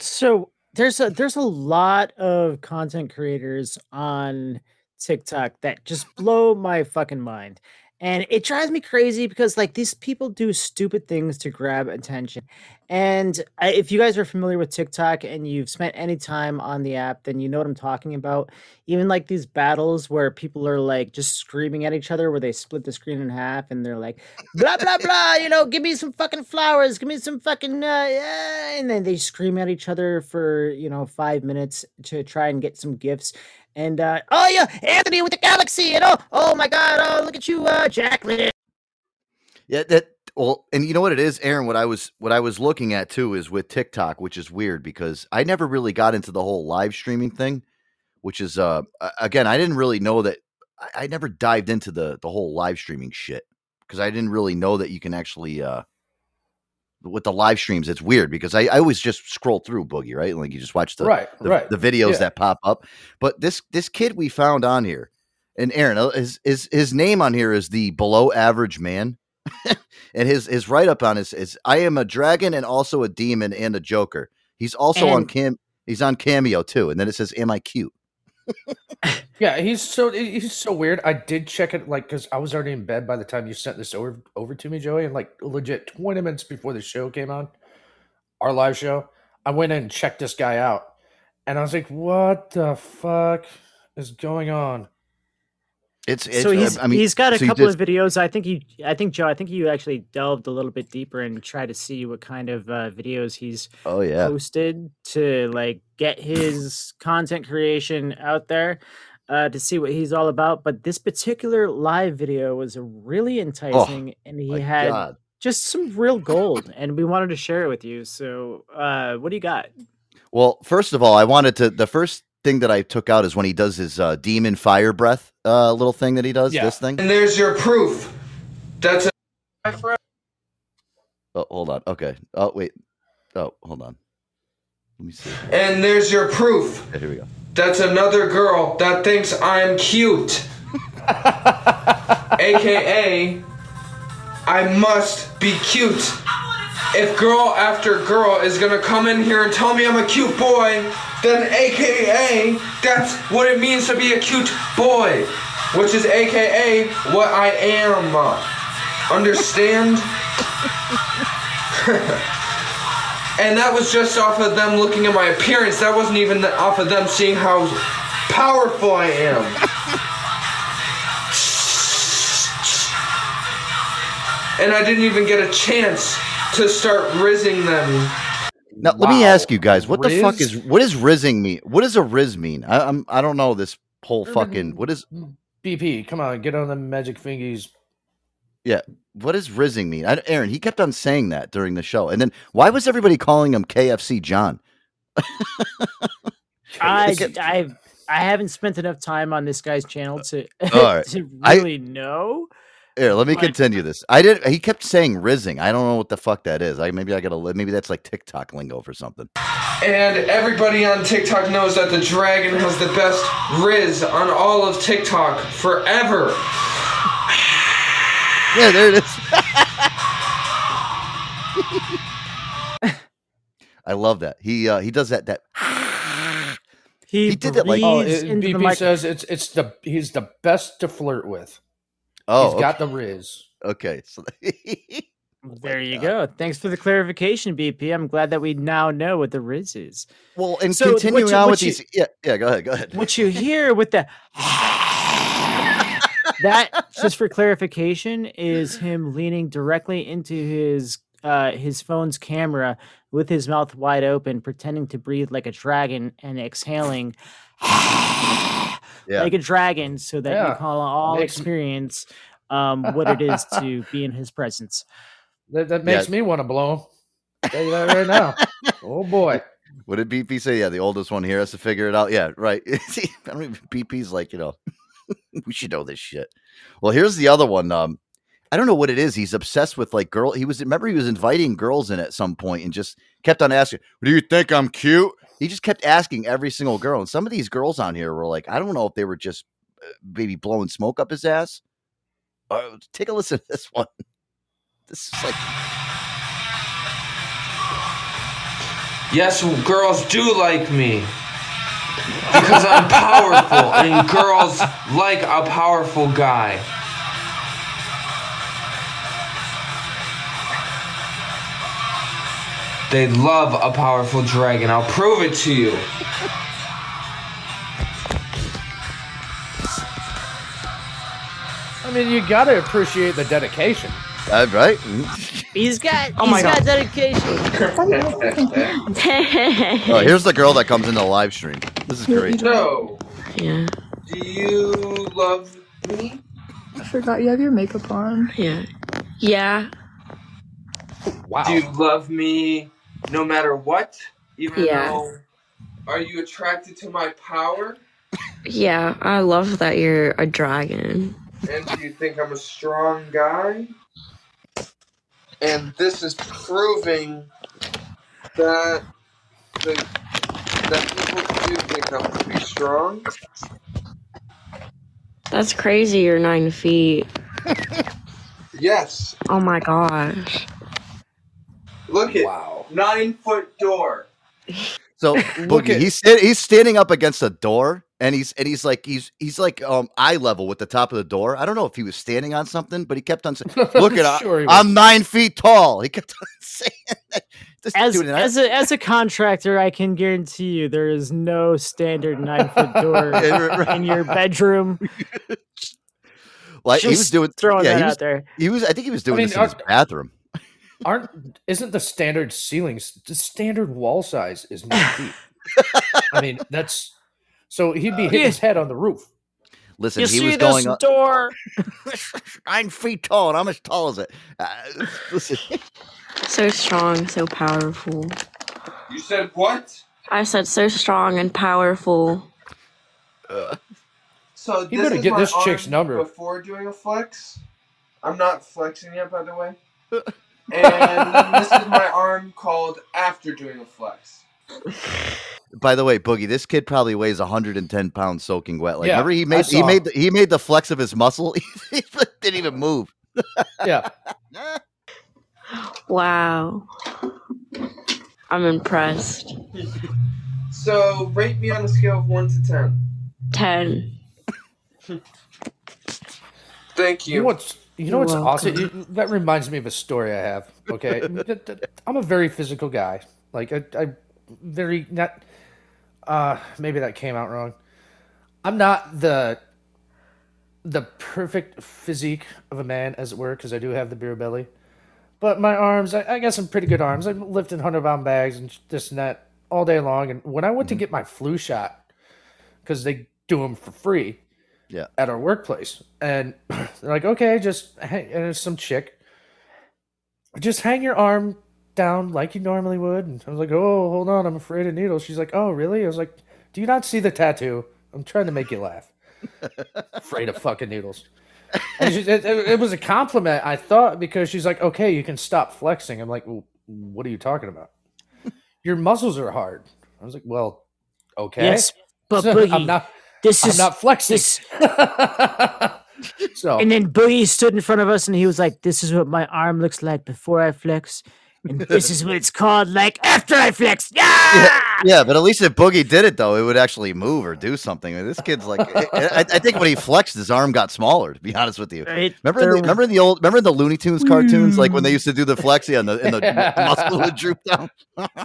So there's a there's a lot of content creators on TikTok that just blow my fucking mind. And it drives me crazy because like these people do stupid things to grab attention. And I, if you guys are familiar with TikTok and you've spent any time on the app, then you know what I'm talking about. Even like these battles where people are like just screaming at each other, where they split the screen in half and they're like, blah blah blah, you know, give me some fucking flowers, give me some fucking, uh, yeah, and then they scream at each other for you know five minutes to try and get some gifts. And uh, oh yeah, Anthony with the galaxy, and oh oh my god, oh look at you, uh, Jacqueline. Yeah, that Well, and you know what it is, Aaron. What I was what I was looking at too is with TikTok, which is weird because I never really got into the whole live streaming thing, which is uh again I didn't really know that I, I never dived into the the whole live streaming shit because I didn't really know that you can actually uh with the live streams. It's weird because I, I always just scroll through Boogie right, like you just watch the right, the, right. the videos Yeah. that pop up. But this this kid we found on here, and Aaron, uh, his his his name on here is the below average man, and his his write up on is is I am a dragon and also a demon and a joker. He's also on cam. He's on cameo too, and then it says, "Am I cute?" Yeah, he's so he's so weird. I did check it like because I was already in bed by the time you sent this over over to me, Joey, and like legit twenty minutes before the show came on, our live show, I went in and checked this guy out, and I was like, "What the fuck is going on?" It's, it's so he's I mean, he's got a so couple just- of videos. I think you, I think Joe, I think you actually delved a little bit deeper and tried to see what kind of uh, videos he's Oh yeah, posted to like get his content creation out there uh, to see what he's all about. But this particular live video was really enticing, and he had God. just some real gold, and we wanted to share it with you. So, uh, what do you got? Well, first of all, I wanted to. The first thing that I took out is when he does his uh, demon fire breath uh, little thing that he does. Yeah. This thing. And there's your proof. That's a Oh, hold on. Okay. Oh, wait. Oh, hold on. Let me see. and there's your proof. Okay, here we go. That's another girl that thinks I'm cute. AKA I must be cute. If girl after girl is gonna come in here and tell me I'm a cute boy, then AKA that's what it means to be a cute boy. Which is AKA what I am. Understand? And that was just off of them looking at my appearance. That wasn't even off of them seeing how powerful I am. And I didn't even get a chance to start rizzing them. Now, let me ask you guys, what the fuck is what does rizzing mean? What does a rizz mean? I, I'm I don't know this whole fucking what is BP, come on, get on the magic fingies. Yeah, what does rizzing mean? I, Aaron, he kept on saying that during the show, and then why was everybody calling him KFC John? I, I, I haven't spent enough time on this guy's channel to All right. to I- really know. Here, let me Like- continue this. I did. He kept saying rizzing. I don't know what the fuck that is. I maybe I gotta. Maybe that's like TikTok lingo for something. And everybody on TikTok knows that the dragon has the best rizz on all of TikTok forever. Yeah, there it is. I love that. He uh, he does that that He, He did that, like- Oh, it, into the BP says it's it's the he's the best to flirt with. Oh, he's got the rizz. okay. So There you go. Thanks for the clarification, BP. I'm glad that we now know what the Rizz is. well, and So what continuing you- on with you- these. Yeah, yeah. Go ahead. Go ahead. What you hear with the that, just for clarification, is him leaning directly into his uh, his phone's camera with his mouth wide open, pretending to breathe like a dragon and exhaling Yeah. like a dragon, so that Yeah. you can all Makes- experience um, what it is to be in his presence. That, that makes Yeah. me want to blow. Tell you that right now. Oh boy. What did BP say? Yeah, the oldest one here has to figure it out. Yeah, right. See, I don't BP's like, you know, we should know this shit. Well, here's the other one. Um, I don't know what it is. He's obsessed with like girl. He was remember he was inviting girls in at some point and just kept on asking, "Do you think I'm cute?" He just kept asking every single girl. And some of these girls on here were like, I don't know if they were just uh, maybe blowing smoke up his ass. Uh, take a listen to this one. This is like, Yes, girls do like me. Because I'm powerful and girls like a powerful guy. They love a powerful dragon. I'll prove it to you. I mean, you gotta appreciate the dedication. uh, right? He's got Oh he's my got God. dedication. Oh, here's the girl that comes into the live stream. This is great. So, Yeah, do you love me? I forgot you have your makeup on. Yeah. Yeah. Wow. Do you love me no matter what? Even Yeah. though are you attracted to my power? Yeah, I love that you're a dragon. And do you think I'm a strong guy? And this is proving that the, that people do think I'm pretty strong. That's crazy. You're nine feet. Yes. Oh my gosh. Look at Wow. nine foot door. So Boogie, at- he's sta- he's standing up against a door, and he's and he's like he's he's like um eye level with the top of the door. I don't know if he was standing on something, but he kept on saying, "Look at I- Sure he I'm nine feet tall." He kept on saying that. This As dude, and as a as a contractor, I can guarantee you there is no standard nine foot door Yeah, right, right. in your bedroom. like, he was doing throwing yeah, that he out was, there. he was I think he was doing mean, this in his bathroom. Aren't isn't the standard ceilings the standard wall size is nine feet? I mean, that's so he'd be hitting his head on the roof. Listen, You he see was this going up door? nine feet tall, and I'm as tall as it. Uh, listen, So strong, so powerful. You said what? I said so strong and powerful. So You this better is get this chick's number. before doing a flex. I'm not flexing yet, by the way. And this is my arm called after doing a flex. by the way, Boogie, this kid probably weighs 110 pounds soaking wet. Like, Yeah, remember he made he made the, he made the flex of his muscle. he didn't even move. Yeah. Wow. I'm impressed. So rate me on a scale of one to ten. 10. Thank You you. know what's you know You're what's welcome. awesome? That reminds me of a story I have. Okay, I'm a very physical guy. Like I, I very not. Uh, maybe that came out wrong. I'm not the the perfect physique of a man, as it were, because I do have the beer belly. But my arms, I, I got some pretty good arms. I'm lifting hundred pound bags and this and that all day long. And when I went to get my flu shot, because they do them for free, Yeah. at our workplace, and they're like, okay, just hang, and it's some chick, just hang your arm down like you normally would. And I was like, oh, hold on, I'm afraid of needles. She's like, oh, really? I was like, do you not see the tattoo? I'm trying to make you laugh. afraid of fucking needles. And she, it, it, it was a compliment, I thought, because she's like, okay, you can stop flexing. I'm like, well, what are you talking about? Your muscles are hard. I was like, well, okay. Yes, but So I'm not. This I'm is not flexing. this. so And then Boogie stood in front of us and he was like, "This is what my arm looks like before I flex, and this is what it's called like after I flex." Yeah. Yeah, but at least if Boogie did it though, it would actually move or do something. I mean, This kid's like, I, I I think when he flexed, his arm got smaller. To be honest with you, Right? remember There the, was- remember in the old remember in the Looney Tunes cartoons, like when they used to do the flex, yeah, and the, and the muscle would droop down.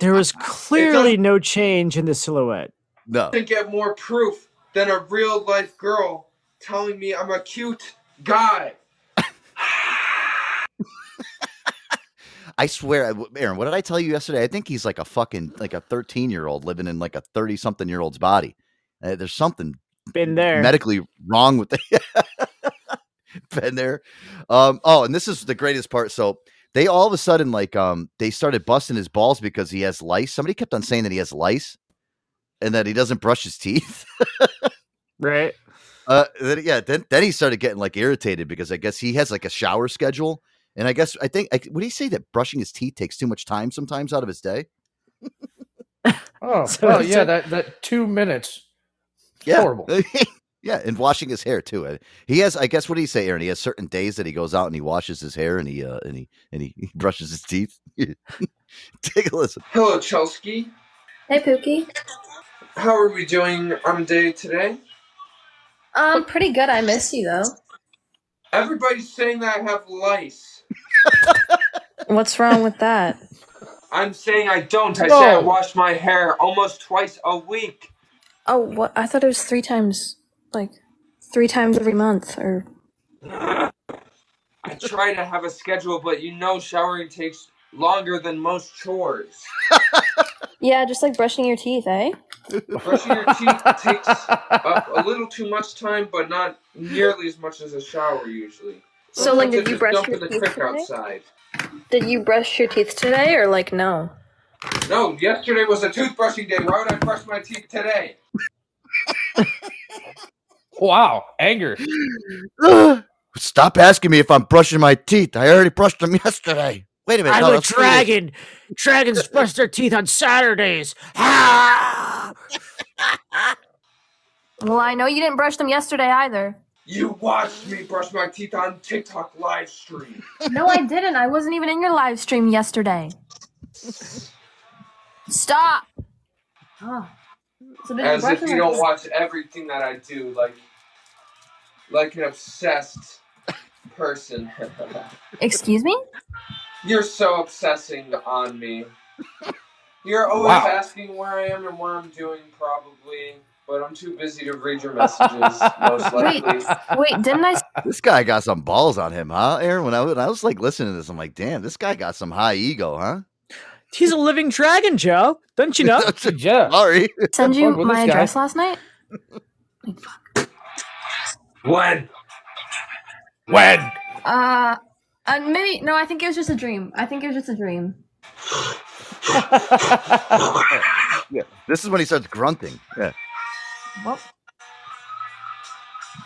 There was clearly no change in the silhouette. No, Can get more proof than a real life girl telling me I'm a cute guy. I swear, Aaron. What did I tell you yesterday? I think he's like a fucking like a thirteen year old living in like a thirty something year old's body. Uh, there's something Been there. medically wrong with the been there. Um, oh, and this is the greatest part. So they all of a sudden like um they started busting his balls because he has lice. Somebody kept on saying that he has lice and that he doesn't brush his teeth. right? Uh, then, yeah, then then he started getting like irritated because I guess he has like a shower schedule, and I guess I think I, would he say that brushing his teeth takes too much time sometimes out of his day? Oh, So well, yeah, a- that, that two minutes. Yeah, Horrible. yeah, and washing his hair too. He has, I guess, what do you say, Aaron? He has certain days that he goes out and he washes his hair and he uh, and he and he, he brushes his teeth. Take a listen. Hello, Chelsky. Hey, Pookie. How are we doing on day today? Um, pretty good. I miss you though. Everybody's saying that I have lice. What's wrong with that? I'm saying I don't. I say I Whoa. wash my hair almost twice a week. Oh, what? I thought it was three times, like three times every month, or I try to have a schedule, but you know showering takes longer than most chores. Yeah, just like brushing your teeth, eh? Brushing your teeth takes up a little too much time, but not nearly as much as a shower usually. So, like, Sometimes did I you just brush dump your in the teeth creek today? outside. Did you brush your teeth today or like no? No, yesterday was a toothbrushing day. Why would I brush my teeth today? Wow, anger. Stop asking me if I'm brushing my teeth. I already brushed them yesterday. Wait a minute. I'm no, a that's what it is. dragon. Dragons brush their teeth on Saturdays. Ah! Well, I know you didn't brush them yesterday either. You watched me brush my teeth on TikTok live stream. No, I didn't. I wasn't even in your live stream yesterday. Stop. Oh. So did As brush if you don't just- watch everything that I do, like like an obsessed person. Excuse me? You're so obsessing on me. You're always Wow. asking where I am and what I'm doing, probably, but I'm too busy to read your messages, most likely. wait, wait, didn't I? This guy got some balls on him, huh, Aaron? When I, when I was like listening to this, I'm like, damn, this guy got some high ego, huh? He's a living dragon, Joe. Don't you know? Yeah. Sorry. Send you Fuck with my this guy. address last night? When? When? Uh, uh, maybe no. I think it was just a dream. I think it was just a dream. Yeah. This is when he starts grunting. Yeah. Well,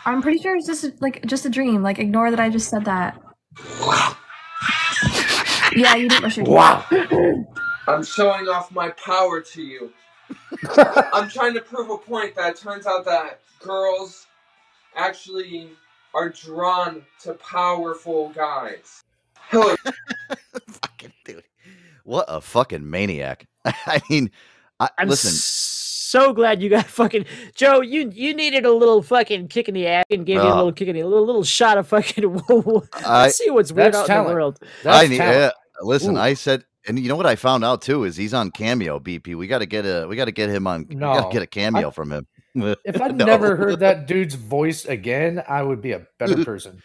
I'm pretty sure it's just like just a dream. Like ignore that I just said that. yeah, you didn't brush your teeth. Wow. I'm showing off my power to you. I'm trying to prove a point that it turns out that girls actually are drawn to powerful guys. Hello, fucking dude. What a fucking maniac. I mean, I, I'm listen. so glad you got fucking Joe. You you needed a little fucking kick in the ass and gave you a little kick in the a little, little shot of fucking. I- Let's see what's weird That's out in the world. That's I need, talent. yeah, listen, Ooh. I said, and you know what I found out too is he's on Cameo. BP, we got to get a, we got to get him on. We got to get a cameo from him. If I'd No. never heard that dude's voice again, I would be a better person.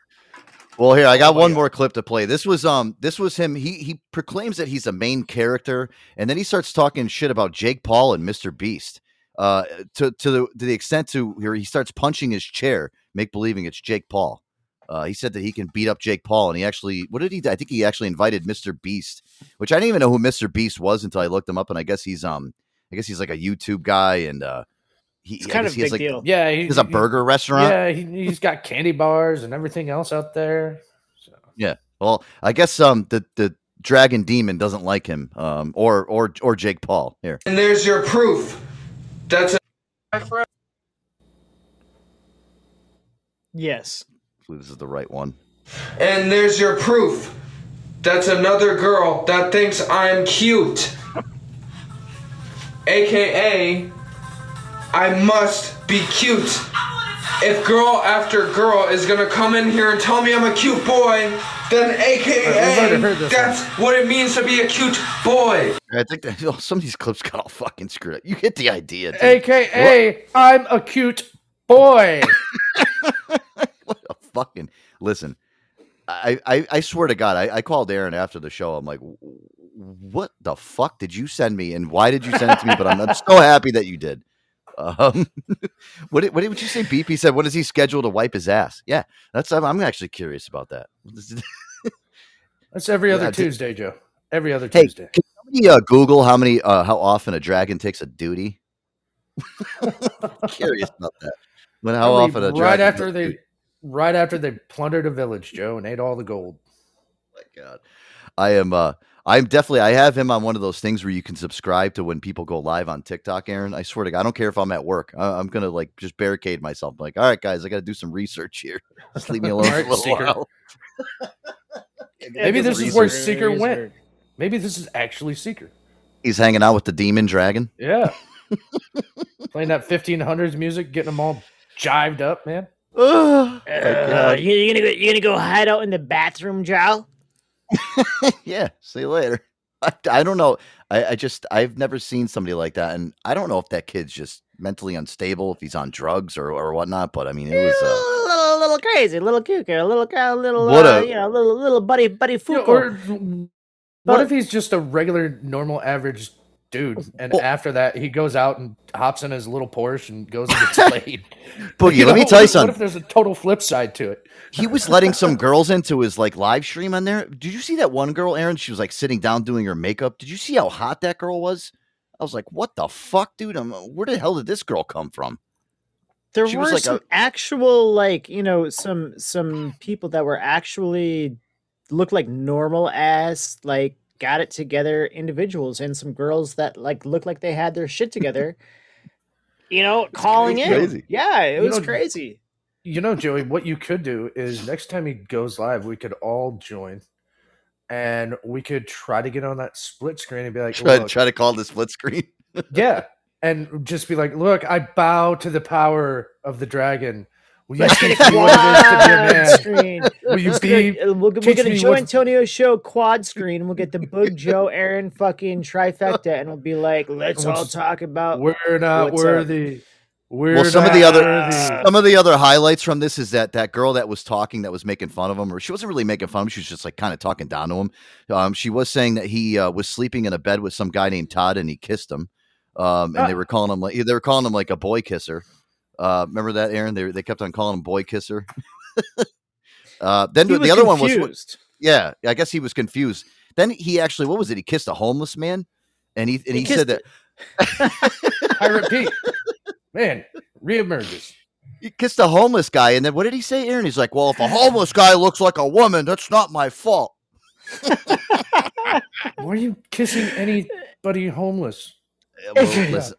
Well, here I got Oh my one more clip to play. This was um, this was him. He he proclaims that he's a main character, and then he starts talking shit about Jake Paul and Mr. Beast. Uh, to to the to the extent to where he starts punching his chair, make believing it's Jake Paul. Uh, he said that he can beat up Jake Paul, and he actually, what did he? do? I think he actually invited Mr. Beast, which I didn't even know who Mr. Beast was until I looked him up, and I guess he's um, I guess he's like a YouTube guy, and uh, he It's kind of he a big like deal. Yeah, he, he has a he- burger restaurant. Yeah, he, he's got candy bars and everything else out there. So. Yeah. Well, I guess um the the dragon demon doesn't like him um or or or Jake Paul here. and there's your proof. That's a my friend. Yes. Hopefully this is the right one. And there's your proof. That's another girl that thinks I'm cute. AKA, I must be cute. If girl after girl is gonna come in here and tell me I'm a cute boy, then AKA, already heard that's what it means to be a cute boy. I think that oh, some of these clips got all fucking screwed up. You get the idea. dude. AKA, I'm a cute boy. what a fucking listen. I, I, I swear to God, I, I called Aaron after the show. I'm like, what the fuck did you send me, and why did you send it to me? But I'm, I'm so happy that you did. Um, what did, what did you say? BP said, "When is he scheduled to wipe his ass?" Yeah, that's. I'm, I'm actually curious about that. That's every other Yeah, Tuesday, Joe. Every other Hey, Tuesday. can somebody uh, Google how many uh, how often a dragon takes a duty? curious about that. When how often a right after they duty. right after they plundered a village, Joe, and ate all the gold. my god i am uh i'm definitely i have him on one of those things where you can subscribe to when people go live on tiktok aaron i swear to god i don't care if i'm at work I, i'm gonna like just barricade myself like all right guys i gotta do some research here just leave me alone All for a little Seeker. while Maybe this is is where. Seeker went. weird. Maybe this is actually Seeker. he's hanging out with the demon dragon Yeah. Playing that 1500s music, getting them all jived up, man. oh Uh, you, you gonna go, you gonna go hide out in the bathroom, Joe? yeah see you later I, I don't know I, I just i've never seen somebody like that and i don't know if that kid's just mentally unstable if he's on drugs or, or whatnot but i mean it was uh, a little, little crazy, a little cuckoo, a little, a little, What uh, a- you know, little, little buddy, buddy Yeah, Foucault. or what if he's just a regular, normal, average dude. And Well- after that, he goes out and hops in his little Porsche and goes and gets laid. Boogie, let me tell you something. What if there's a total flip side to it? he was letting some girls into his like live stream on there. Did you see that one girl, Aaron? She was like sitting down doing her makeup. Did you see how hot that girl was? I was like, what the fuck, dude? I'm, where the hell did this girl come from? There She were was like some a- actual like you know some some people that were actually looked like normal ass like got it together individuals and some girls that like looked like they had their shit together. you know, calling was in. crazy. Yeah, it You was know, crazy. You know, Joey, what you could do is next time he goes live, we could all join and we could try to get on that split screen and be like, Try, try to call the split screen. yeah. And just be like, look, I bow to the power of the dragon. Will you Let's teach get a me what it is to be a quad man? screen. Will you Let's be get a- we'll, we'll teach get a me Joe what- Antonio show quad screen we'll get the Boog Joe Aaron fucking trifecta and we'll be like, let's all What's- talk about We're not what's up. worthy. We're well, some of the other worthy. some of the other highlights from this is that that girl that was talking that was making fun of him, or she wasn't really making fun of him. She was just like kind of talking down to him. Um, she was saying that he uh, was sleeping in a bed with some guy named Todd, and he kissed him. Um, and they Ah. were calling him like they were calling him like a boy kisser. Uh, remember that, Aaron? They they kept on calling him boy kisser. uh, then He the other one was yeah, I guess he was confused. Then he actually what was it? He kissed a homeless man, and he and he, He said that I repeat, Man, reemerges. he kissed a homeless guy, and then what did he say, Aaron? He's like, "Well, if a homeless guy looks like a woman, that's not my fault." Why are you kissing anybody homeless? Well, listen,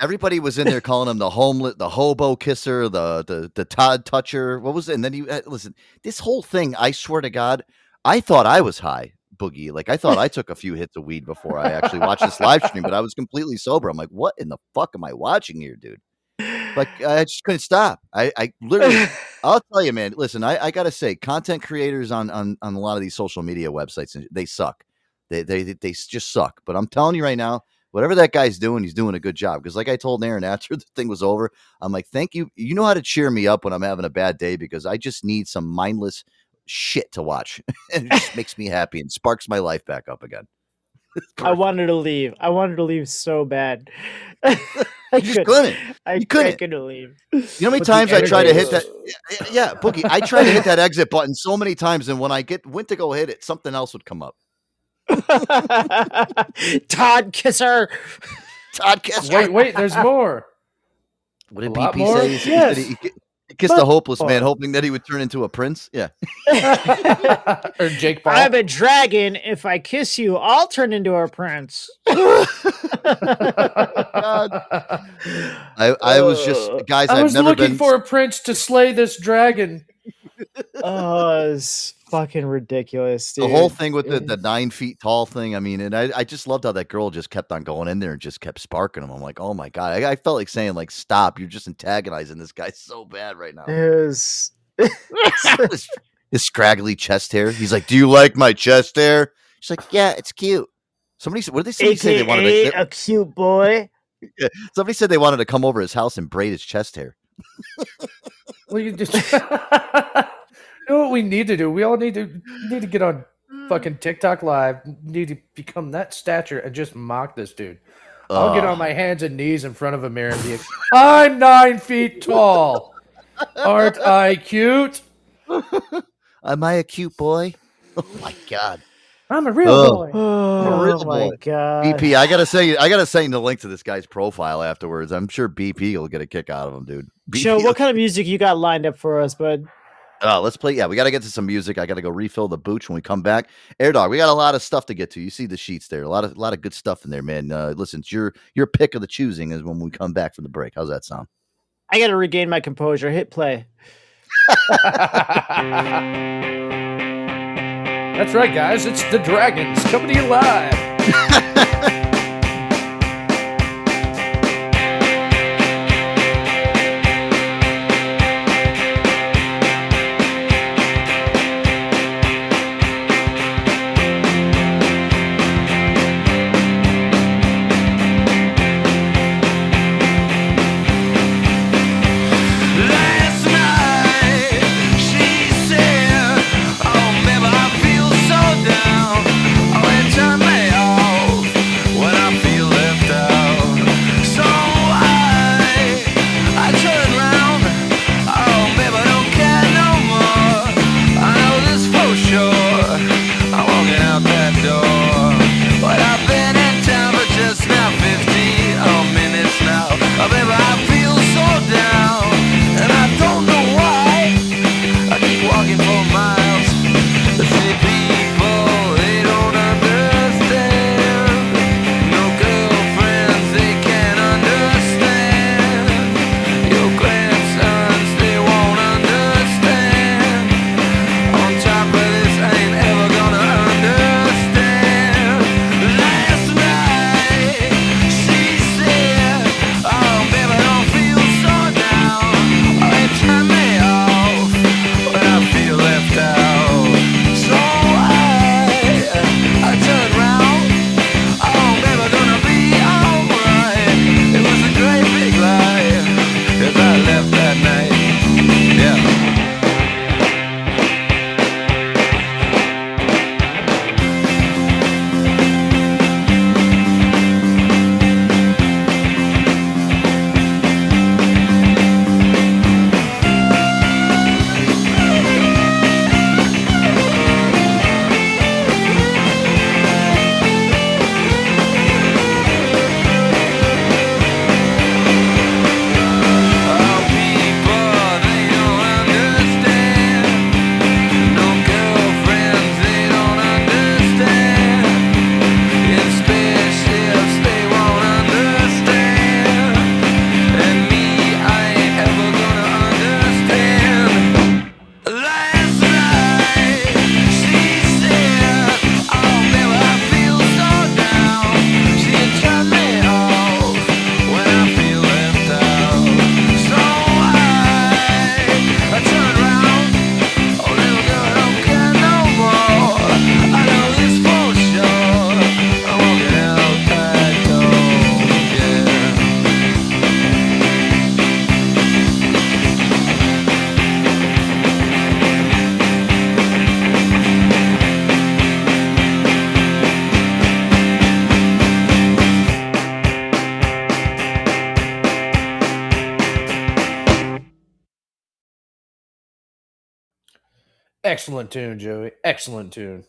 everybody was in there calling him the homeless, the hobo kisser, the the the Todd toucher. What was it? And then you uh, listen. This whole thing, I swear to God, I thought I was high, boogie. Like I thought I took a few hits of weed before I actually watched this live stream, but I was completely sober. I'm like, what in the fuck am I watching here, dude? Like I just couldn't stop. I, I literally, I'll tell you, man. Listen, I, I gotta say, content creators on on on a lot of these social media websites, they suck. They they they just suck. But I'm telling you right now, whatever that guy's doing, he's doing a good job. Because like I told Aaron after the thing was over, I'm like, thank you. You know how to cheer me up when I'm having a bad day because I just need some mindless shit to watch, and it just makes me happy and sparks my life back up again. I wanted to leave. I wanted to leave so bad. I You just couldn't. I, You couldn't. I couldn't leave. You know how many But times I tried to hit that? Yeah, yeah, Boogie. I tried to hit that exit button so many times, and when I get went to go hit it, something else would come up. Todd Kisser. Todd Kessler. Wait, wait, there's more. What did A lot BP more? say? Yes. he, he ki- he kissed a hopeless man, hoping that he would turn into a prince. Yeah. or Jake Paul. I'm a dragon. If I kiss you, I'll turn into a prince. Oh, I, I was just uh, guys. I I've was never looking been. for a prince to slay this dragon. oh, it's fucking ridiculous, the whole thing with the, the nine feet tall thing. I mean, and I, I just loved how that girl just kept on going in there and just kept sparking him. I'm like, oh my god, I, I felt like saying like, stop! You're just antagonizing this guy so bad right now. It was- his, his scraggly chest hair. He's like, do you like my chest hair? She's like, yeah, it's cute. Somebody said, what did they say? They said they wanted AKA to, a cute boy. they- somebody said they wanted to come over his house and braid his chest hair. Well, you just you know what we need to do? We all need to need to get on hmm. fucking TikTok live. Need to become that stature and just mock this dude. I'll get on my hands and knees in front of a mirror and be like, "I'm nine feet tall. Aren't I cute? Am I a cute boy? Oh my god. I'm a real Ugh. boy." Oh real my boy. god. BP, I gotta say, I gotta send the link to this guy's profile afterwards. I'm sure BP will get a kick out of him, dude. BP Joe, what kind of music you got lined up for us, bud? Oh, let's play. Yeah, we got to get to some music. I got to go refill the booch when we come back. Air dog, we got a lot of stuff to get to. You see the sheets there. A lot of a lot of good stuff in there, man. Uh, listen, it's your your pick of the choosing is when we come back from the break. How's that sound? I got to regain my composure. Hit play. That's right, guys. It's the Dragons coming to you live. Excellent tune, Joey. Excellent tune.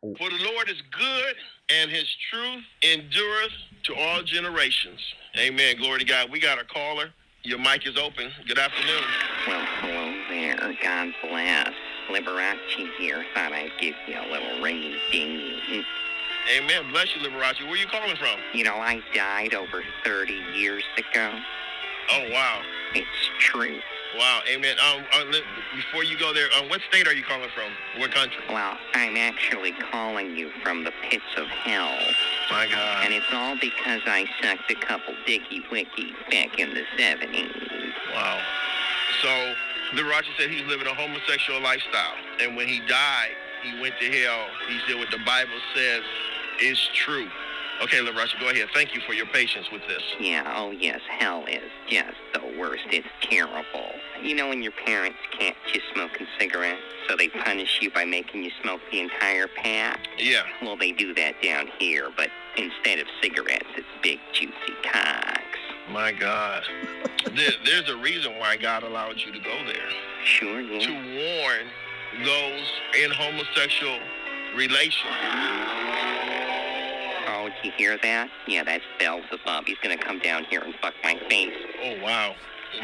For the Lord is good, and his truth endureth to all generations. Amen. Glory to God. We got a caller. Your mic is open. Good afternoon. Well, hello there. God bless. Liberace here. Thought I'd give you a little ring ding. Amen. Bless you, Liberace. Where are you calling from? You know, I died over 30 years ago. Oh, wow. It's true. Wow. Amen. Um, uh, before you go there, um, what state are you calling from? What country? Well, I'm actually calling you from the pits of hell. My God. And it's all because I sucked a couple dicky wicky back in the 70s. Wow. So, Liberace said he's living a homosexual lifestyle. And when he died, he went to hell. He said what the Bible says is true. Okay, Liberace, go ahead. Thank you for your patience with this. Yeah, oh yes, hell is just the worst. It's terrible. You know when your parents can't just smoking cigarettes, so they punish you by making you smoke the entire pack? Yeah. Well, they do that down here, but instead of cigarettes, it's big juicy cocks. My God. there, there's a reason why God allowed you to go there. Sure, yeah. To warn those in homosexual relations. Oh, did you hear that? Yeah, that's Beelzebub. He's gonna come down here and fuck my face. Oh, wow.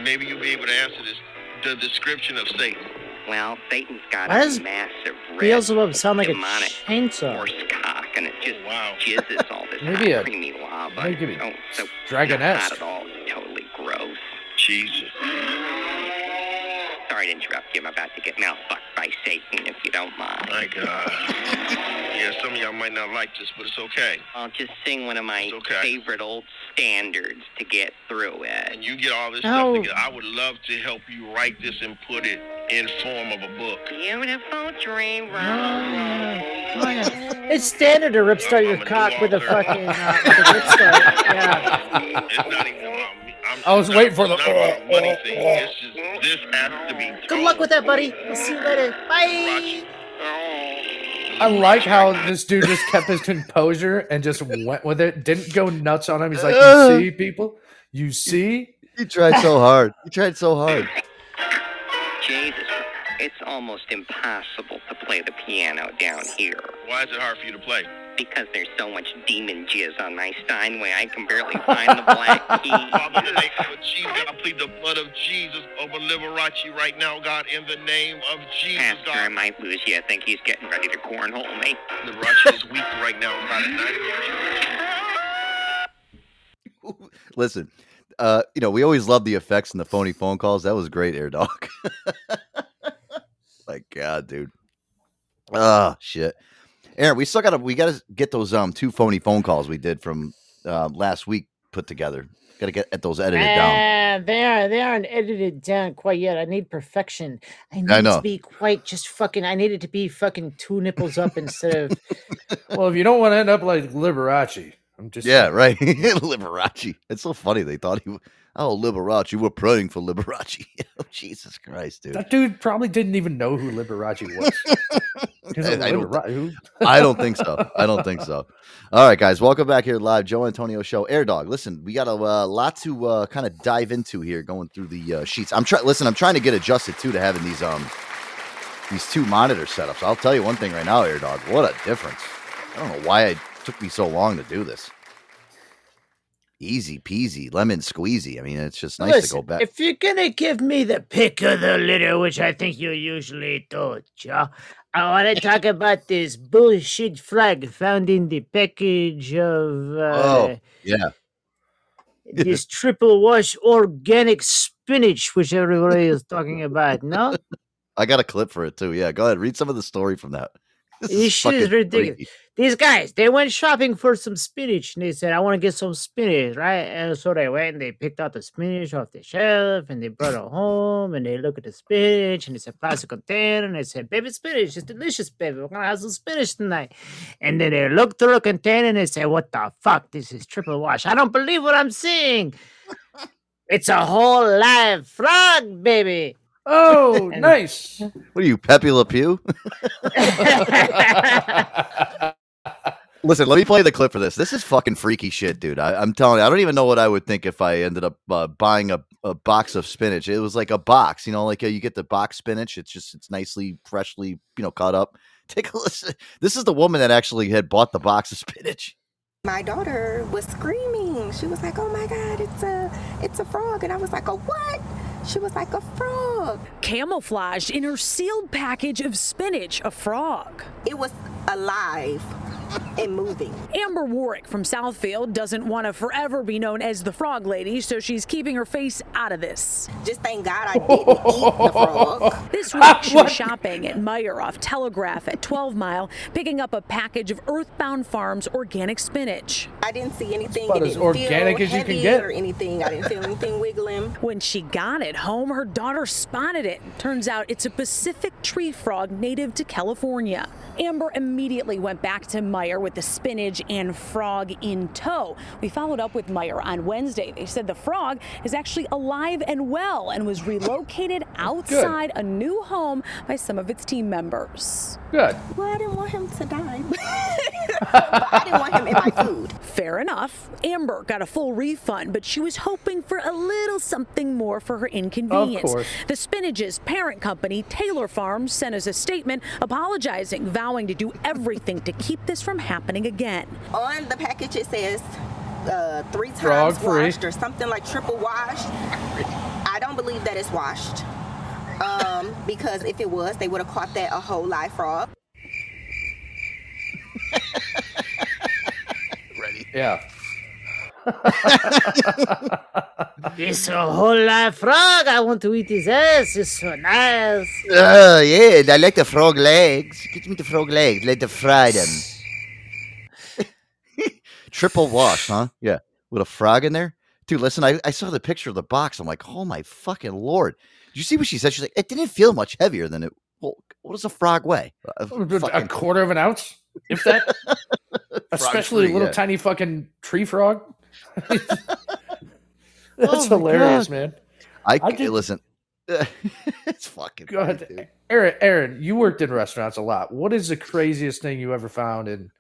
Maybe you'll be able to answer this. The description of Satan. Well, Satan's got Why a does massive red Beelzebub sound like a demonic chainsaw. horse cock, and it just oh, wow. jizzes all this Maybe hot, a- creamy lava. maybe oh, so dragonesque. Not at all. Totally gross. Jesus. Sorry to interrupt you. I'm about to get mouth fucked by Satan, if you don't mind. My God. Yeah, some of y'all might not like this, but it's okay. I'll just sing one of my okay. favorite old standards to get through it. And you get all this No. stuff together. I would love to help you write this and put it in form of a book. Beautiful dream. It's standard to rip start your cock with a fucking uh, with a rip start. Yeah. It's not even about me. I'm, I was waiting for the. it's not about a uh, money. Uh, uh. It's just this has to be. Good luck with that, buddy. I'll see you later. Bye. I like how this dude just kept his composure and just went with it. Didn't go nuts on him. He's like, "You see, people, you see." He tried so hard. He tried so hard. Jesus, it's almost impossible to play the piano down here. Why is it hard for you to play? Because there's so much demon jizz on my Steinway, I can barely find the black key. Father, in the name of Jesus, I plead the blood of Jesus over Liberace right now, God, in the name of Jesus, Pastor, I might lose you. I think he's getting ready to cornhole me. Liberace is weak right now, God. in the name of Jesus. Listen, uh, you know, we always love the effects and the phony phone calls. That was great, Air Dog. My God, dude. Oh shit. Aaron, we still gotta we gotta get those um two phony phone calls we did from uh, last week put together. Gotta get at those edited down. Uh, they are they aren't edited down quite yet. I need perfection. I need it know. to be quite just fucking. I need it to be fucking two nipples up instead of. Well, if you don't want to end up like Liberace, I'm just Yeah, right. Liberace. It's so funny. They thought he. Oh, Liberace. We're praying for Liberace. oh, Jesus Christ, dude. That dude probably didn't even know who Liberace was. I- I don't "Libera- I don't think so. I don't think so. All right, guys, welcome back here live, Joe Antonio Show. Air Dog, listen, we got a uh, lot to uh, kind of dive into here, going through the uh, sheets. I'm trying. Listen, I'm trying to get adjusted too to having these um these two monitor setups. I'll tell you one thing right now, Air Dog. What a difference! I don't know why it took me so long to do this. Easy peasy, lemon squeezy. I mean, it's just nice to go back. if you're gonna give me the pick of the litter, which I think you usually do, Joe, I want to talk about this bullshit flag found in the package of uh, oh, yeah. this triple wash organic spinach, which everybody is talking about. No, I got a clip for it too. Yeah, go ahead. Read some of the story from that. This this shit is ridiculous. freaky. These guys, they went shopping for some spinach and they said, I want to get some spinach, right? And so they went and they picked out the spinach off the shelf and they brought it home and they look at the spinach and it's a plastic container and they said, Baby spinach, it's delicious, baby. We're gonna have some spinach tonight. And then they look through the container and they say, What the fuck? This is triple wash. I don't believe what I'm seeing. It's a whole live frog, baby. Oh, nice. What are you, Pepe Le Pew? Listen, let me play the clip for this. This is fucking freaky shit, dude. I, I'm telling you, I don't even know what I would think if I ended up uh, buying a, a box of spinach. It was like a box, you know, like uh, you get the box spinach. It's just it's nicely freshly, you know, cut up. Take a listen. This is the woman that actually had bought the box of spinach. My daughter was screaming. She was like, "Oh my god, it's a it's a frog." And I was like, "A what?" She was like, "A frog." Camouflaged in her sealed package of spinach, a frog. It was alive and moving. Amber Warwick from Southfield doesn't want to forever be known as the Frog Lady, so she's keeping her face out of this. Just thank God I didn't eat the frog. This week, she was shopping at Meijer off Telegraph at 12 Mile, picking up a package of Earthbound Farms organic spinach. I didn't see anything. about it as didn't organic feel as you can get. or anything. I didn't feel anything wiggling. When she got it home, her daughter spotted it. Turns out it's a Pacific tree frog native to California. Amber immediately went back to Meijer with the spinach and frog in tow. We followed up with Meijer on Wednesday. They said the frog is actually alive and well and was relocated outside a new home by some of its team members. Good. Well, I didn't want him to die. but I didn't want him in my food. Fair enough. Amber got a full refund, but she was hoping for a little something more for her inconvenience. Of course. The spinache's parent company, Taylor Farms, sent us a statement apologizing, vowing to do everything to keep this from happening again. On the package, it says uh, three times Frog free. washed or something like triple washed. I don't believe that it's washed. Um, because if it was, they would have caught that a whole live frog. Ready? Yeah. It's a whole live frog. I want to eat his ass. It's so nice. Oh yeah, I like the frog legs. Get me the frog legs. Let the fry them. Triple wash, huh? Yeah, with a frog in there. Dude, listen, I, I saw the picture of the box. I'm like, oh my fucking lord! Did you see what she said? She's like, it didn't feel much heavier than it. Well, what does a frog weigh? A A fucking- quarter of an ounce, if that. Especially free, a little yeah. tiny fucking tree frog. That's Oh hilarious, God. man. I, I did- listen. it's fucking. Go ahead. Aaron. Aaron, you worked in restaurants a lot. What is the craziest thing you ever found in?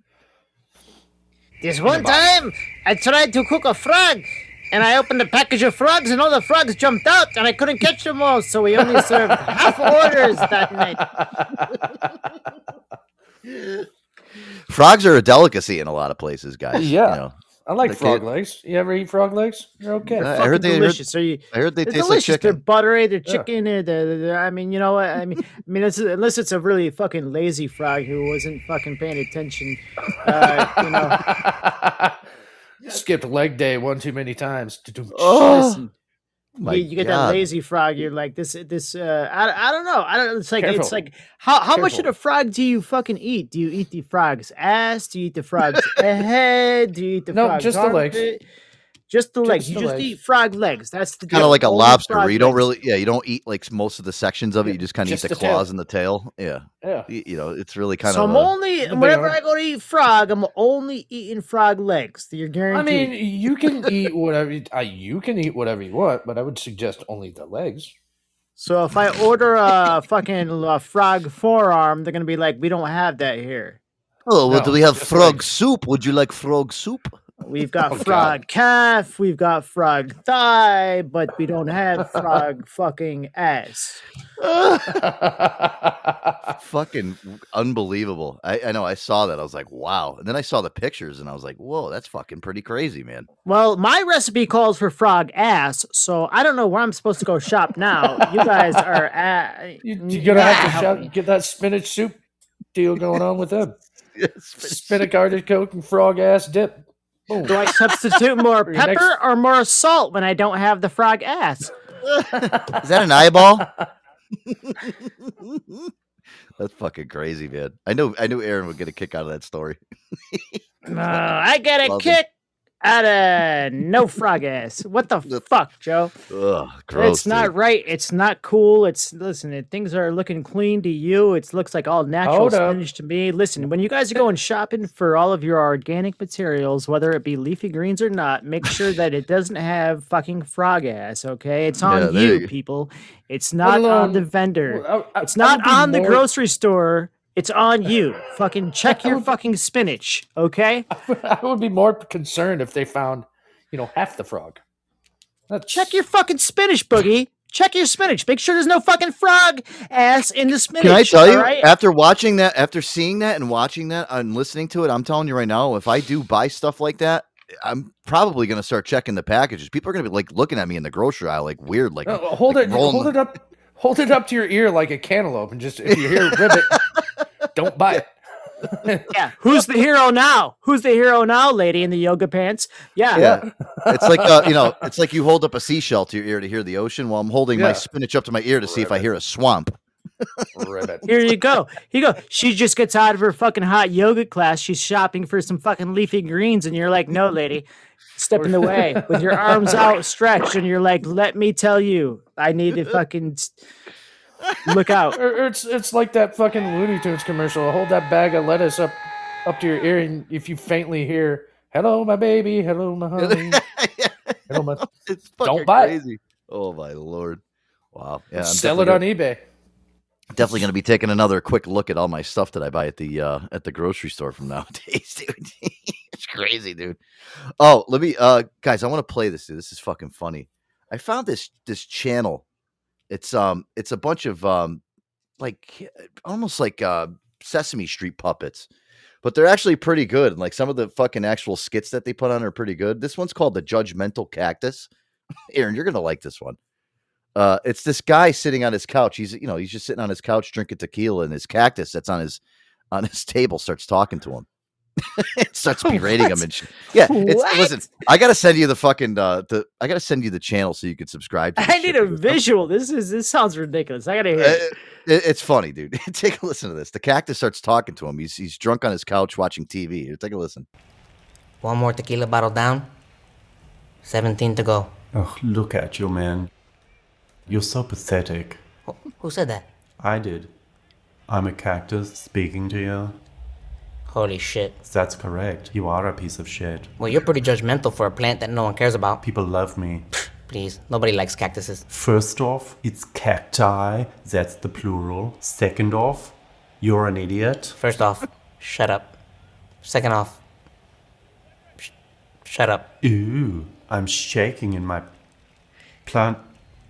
This one time, I tried to cook a frog, and I opened a package of frogs, and all the frogs jumped out, and I couldn't catch them all, so we only served half orders that night. Frogs are a delicacy in a lot of places, guys. Yeah. You know, I like They frog can't- legs. You ever eat frog legs? You're okay. I heard they- I heard- delicious. Are you? I heard they They're taste like delicious. They're buttery. They're Yeah. chicken. They're, they're, they're- I mean, you know what? I mean, I mean, it's, unless it's a really fucking lazy frog who wasn't fucking paying attention, uh, you know. Skipped leg day one too many times. Oh, Listen, my you, you get God. that lazy frog. You're like this. This. Uh, I, I don't know. I don't. It's like it's like how how much of Careful. the frog do you fucking eat? Do you eat the frog's ass? Do you eat the frog's head? Do you eat the No, frog's just the legs. Armpit? Just the legs. Just You the just legs. eat frog legs. That's the kind of like a lobster where you don't really yeah you don't eat like most of the sections of it you just kind of eat Just the the tail. claws and the tail yeah Yeah. Y- you know it's really kind So of So I'm a- only whenever. I go to eat frog, I'm only eating frog legs. You're guaranteed. I mean, you can eat whatever you, uh, you can eat whatever you want, but I would suggest only the legs. so if I order a fucking uh, frog forearm, they're gonna be like, "We don't have that here. oh well No, do we have frog legs. soup would you like frog soup We've got Oh, God. frog calf, we've got frog thigh, but we don't have frog fucking ass." fucking unbelievable I, I know i saw that i was like wow and then i saw the pictures and i was like whoa that's fucking pretty crazy man Well, my recipe calls for frog ass, so I don't know where I'm supposed to go shop now. You guys are at. you, you're gonna have to help shout, get that spinach soup deal going on with them. Yes, Spinach artichoke and frog ass dip. Boom. Do I substitute more For your next- pepper or more salt when I don't have the frog ass? is that an eyeball that's fucking crazy man i know i knew aaron would get a kick out of that story No, I get a Love kick out of no frog ass. What the fuck, Joe? Ugh, gross it's not right. It's not cool. It's listen. It, things are looking clean to you. It looks like all natural Hold up. spinach to me. Listen, when you guys are going shopping for all of your organic materials, whether it be leafy greens or not, make sure that it doesn't have fucking frog ass. Okay, it's on Yeah, you, you people. It's not on um, the vendor. Well, I- I- It's not be on the grocery store. It's on you. Fucking check your fucking spinach, okay? I would be more concerned if they found, you know, half the frog. Check your fucking spinach, Boogie. Check your spinach. Make sure there's no fucking frog ass in the spinach. Can I tell you, alright? after watching that, after seeing that and watching that and listening to it, I'm telling you right now, if I do buy stuff like that, I'm probably going to start checking the packages. People are going to be like looking at me in the grocery aisle like weird, like No, hold like it, rolling hold it up, hold it up to your ear like a cantaloupe, and just if you hear ribbit, don't buy it. yeah. Who's the hero now? Who's the hero now, lady in the yoga pants? Yeah. Yeah, it's like uh, you know, it's like you hold up a seashell to your ear to hear the ocean, while I'm holding my spinach up to my ear to see if I hear a swamp. Ribbit. Here you go. Here you go. She just gets out of her fucking hot yoga class. She's shopping for some fucking leafy greens, and you're like, no, lady. Step in the way with your arms outstretched, and you're like, let me tell you, I need to fucking look out. Or, or it's it's like that fucking Looney Tunes commercial. Hold that bag of lettuce up up to your ear, and if you faintly hear "Hello, my baby," "Hello, my honey," hello, my... it's don't buy crazy. Oh my lord! Wow. Yeah, I'm Sell it on eBay. Definitely going to be taking another quick look at all my stuff that I buy at the uh at the grocery store from nowadays, dude. it's crazy, dude. Oh, let me uh guys, I want to play this. Dude. This is fucking funny. I found this this channel. It's um it's a bunch of um like almost like uh Sesame Street puppets. But they're actually pretty good. And like some of the fucking actual skits that they put on are pretty good. This one's called the Judgmental Cactus. Aaron, you're gonna like this one. Uh, it's this guy sitting on his couch. He's you know he's just sitting on his couch drinking tequila, and his cactus that's on his on his table starts talking to him. it starts berating him and shit. yeah. It's What? listen. I gotta send you the fucking uh, the I gotta send you the channel so you can subscribe. to I need a visual. This is this sounds ridiculous. I gotta hear. Uh, it. it- it's funny, dude. Take a listen to this. The cactus starts talking to him. He's he's drunk on his couch watching TV. Here, take a listen. One more tequila bottle down. 17 to go. Oh, look at you, man. You're so pathetic. Who said that? I did. I'm a cactus speaking to you. Holy shit. That's correct. You are a piece of shit. Well, you're pretty judgmental for a plant that no one cares about. People love me. Please, nobody likes cactuses. First off, it's cacti. That's the plural. Second off, you're an idiot. First off, shut up. Second off, sh- shut up. Ooh, I'm shaking in my plant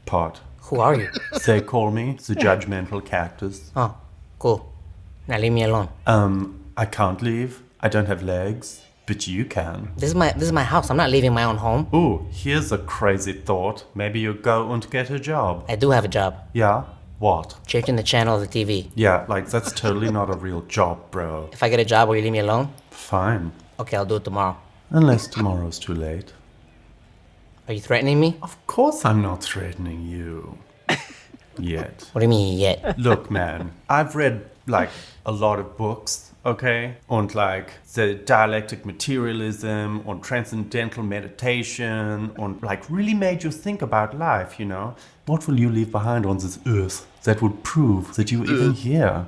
pot. Who are you? They call me the judgmental cactus. Oh, cool. Now leave me alone. Um, I can't leave. I don't have legs, but you can. This is my this is my house. I'm not leaving my own home. Ooh, here's a crazy thought. Maybe you go and get a job. I do have a job. Yeah? What? Changing the channel of the TV. Yeah, like that's totally not a real job, bro. If I get a job, will you leave me alone? Fine. Okay, I'll do it tomorrow. Unless tomorrow's too late. Are you threatening me? Of course I'm not threatening you. Yet. What do you mean yet? Look, man, I've read like a lot of books, okay? On like the dialectic materialism, on transcendental meditation, on like really made you think about life, you know? What will you leave behind on this earth that would prove that you're even here?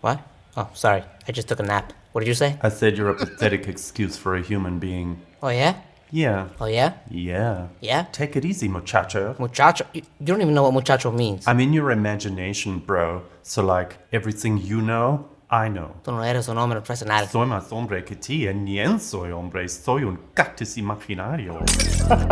What? Oh, sorry. I just took a nap. What did you say? I said you're a pathetic excuse for a human being. Oh yeah? Yeah. Oh yeah? Yeah. Yeah? Take it easy, muchacho. Muchacho? You, don't even know what muchacho means. I'm in your imagination, bro. So, like, everything you know, I know. Tú no eres un hombre profesional. Soy más hombre que ti, eh. ni soy hombre. Soy un cactus imaginario.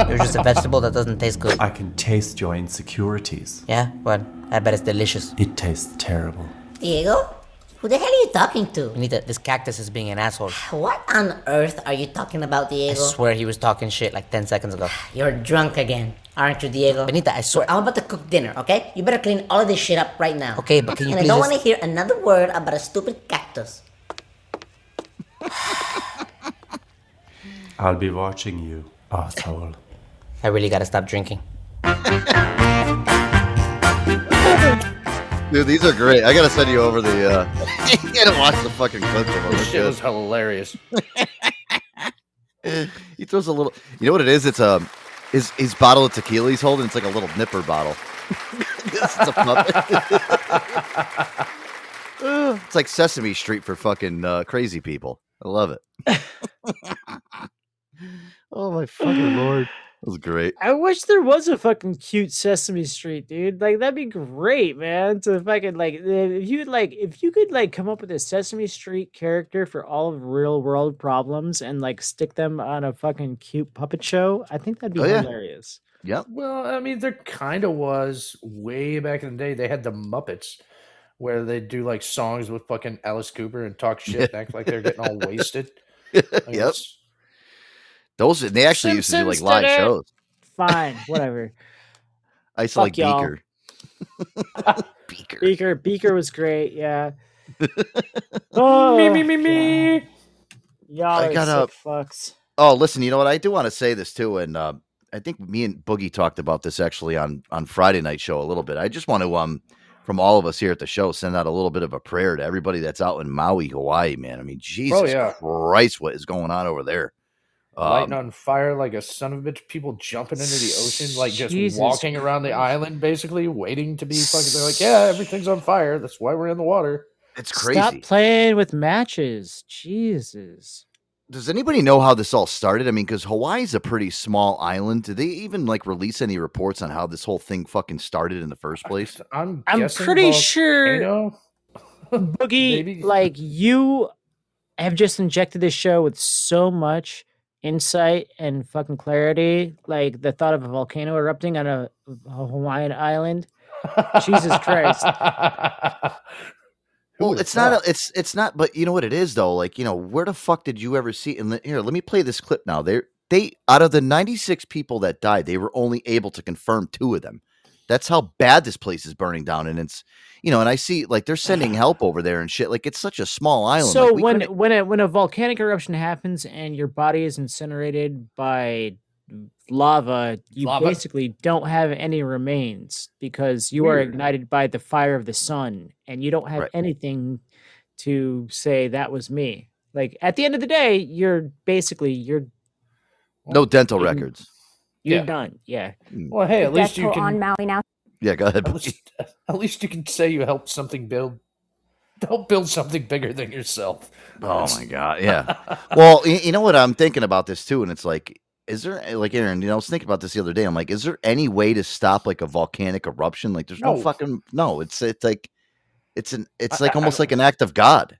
You're just a vegetable that doesn't taste good. I can taste your insecurities. Yeah? What? I bet it's delicious. It tastes terrible. Diego? Who the hell are you talking to? Benita, this cactus is being an asshole. What on earth are you talking about, Diego? I swear he was talking shit like 10 seconds ago. You're drunk again, aren't you, Diego? Benita, I swear. I'm about to cook dinner, okay? You better clean all of this shit up right now. Okay, but can you and I don't just- want to hear another word about a stupid cactus. I'll be watching you, asshole. I really gotta stop drinking. Dude, these are great. I gotta send you over the. uh You gotta watch the fucking clips of them. This shit was hilarious. he throws a little. You know what it is? It's a his his bottle of tequila he's holding. It's like a little nipper bottle. it's a puppet. it's like Sesame Street for fucking uh, crazy people. I love it. oh my fucking lord, was great. I wish there was a fucking cute Sesame Street, dude. Like that'd be great, man. To fucking like if you could like if you could like come up with a Sesame Street character for all of real world problems and like stick them on a fucking cute puppet show, I think that'd be Oh, yeah. hilarious. Yep. Well, I mean, there kind of was way back in the day. They had the Muppets where they do like songs with fucking Alice Cooper and talk shit, and act like they're getting all wasted. I mean, Yep. Those they actually used to do like live shows. Fine, whatever. I used to like y'all. Beaker. Beaker. Beaker was great. Yeah. oh, me, me, me, me. Y'all I are got sick fucks. Oh, listen, you know what? I do want to say this too, and uh, I think me and Boogie talked about this actually on on Friday night show a little bit. I just want to, um, from all of us here at the show, send out a little bit of a prayer to everybody that's out in Maui, Hawaii. Man, I mean, Jesus yeah. Christ, what is going on over there? Lighting Um, on fire like a son of a bitch. People jumping into the ocean, like just Jesus walking around the island, basically waiting to be fucking. They're like, yeah, everything's on fire. That's why we're in the water. It's crazy. Stop playing with matches. Jesus. Does anybody know how this all started? I mean, because Hawaii's a pretty small island. Did they even like release any reports on how this whole thing fucking started in the first place? I'm I'm guessing pretty sure volcano? Boogie, Maybe. like you have just injected this show with so much insight and fucking clarity. Like the thought of a volcano erupting on a, a Hawaiian island. Jesus Christ. Well, it's not. A, it's it's not. But you know what it is though. Like you know, where the fuck did you ever see? And le- here, let me play this clip now. They they out of the ninety six people that died, they were only able to confirm two of them. That's how bad this place is burning down, and it's you know, and I see like they're sending help over there and shit. Like it's such a small island. So like, when couldn't- when a when a volcanic eruption happens and your body is incinerated by lava, you Lava? basically don't have any remains because you are ignited by the fire of the sun and you don't have Right. anything to say that was me. Like at the end of the day, you're basically you're no dental you- records. You're Yeah. done. Yeah. Mm. Well, hey, at least you Death can. on Maui now. Yeah, go ahead. At least, at least you can say you helped something build. Help build something bigger than yourself. Oh my god, yeah. well, you, you know what I'm thinking about this too, and it's like, is there like Aaron? You know, I was thinking about this the other day. I'm like, is there any way to stop like a volcanic eruption? Like, there's no, No. fucking no. It's it's like it's an it's like I- almost I- like an act of God.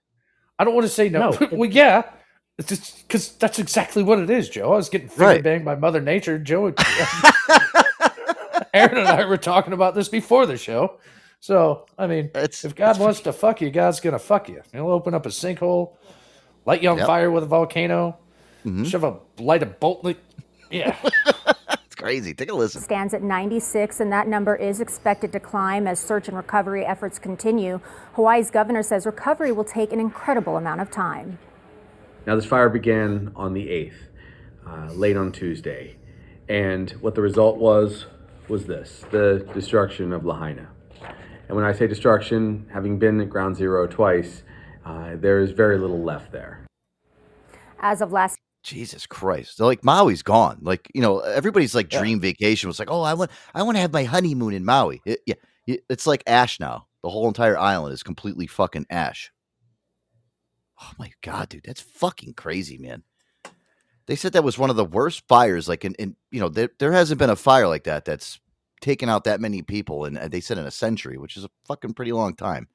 I don't want to say no. No. well, yeah, it's just because that's exactly what it is, Joe. I was getting finger Right. banged by Mother Nature. Joe, Aaron and I were talking about this before the show. So, I mean, if God wants to fuck you, God's gonna fuck you. He'll open up a sinkhole, light you on Yep. fire with a volcano, Mhm. shove a light a bolt. Like, yeah, It's crazy. Take a listen. Stands at 96, and that number is expected to climb as search and recovery efforts continue. Hawaii's governor says recovery will take an incredible amount of time. Now, this fire began on the 8th, uh, late on Tuesday. And what the result was, was this the destruction of Lahaina. And when I say destruction, having been at ground zero twice, uh, there is very little left there. As of last Jesus Christ! So, like Maui's gone. Like you know, everybody's like Yeah. dream vacation was like, oh, I want I want to have my honeymoon in Maui. It- yeah, it's like ash now. The whole entire island is completely fucking ash. Oh my god, dude, that's fucking crazy, man. They said that was one of the worst fires. Like, in, in you know, there there hasn't been a fire like that that's taken out that many people, and uh, they said in a century, which is a fucking pretty long time.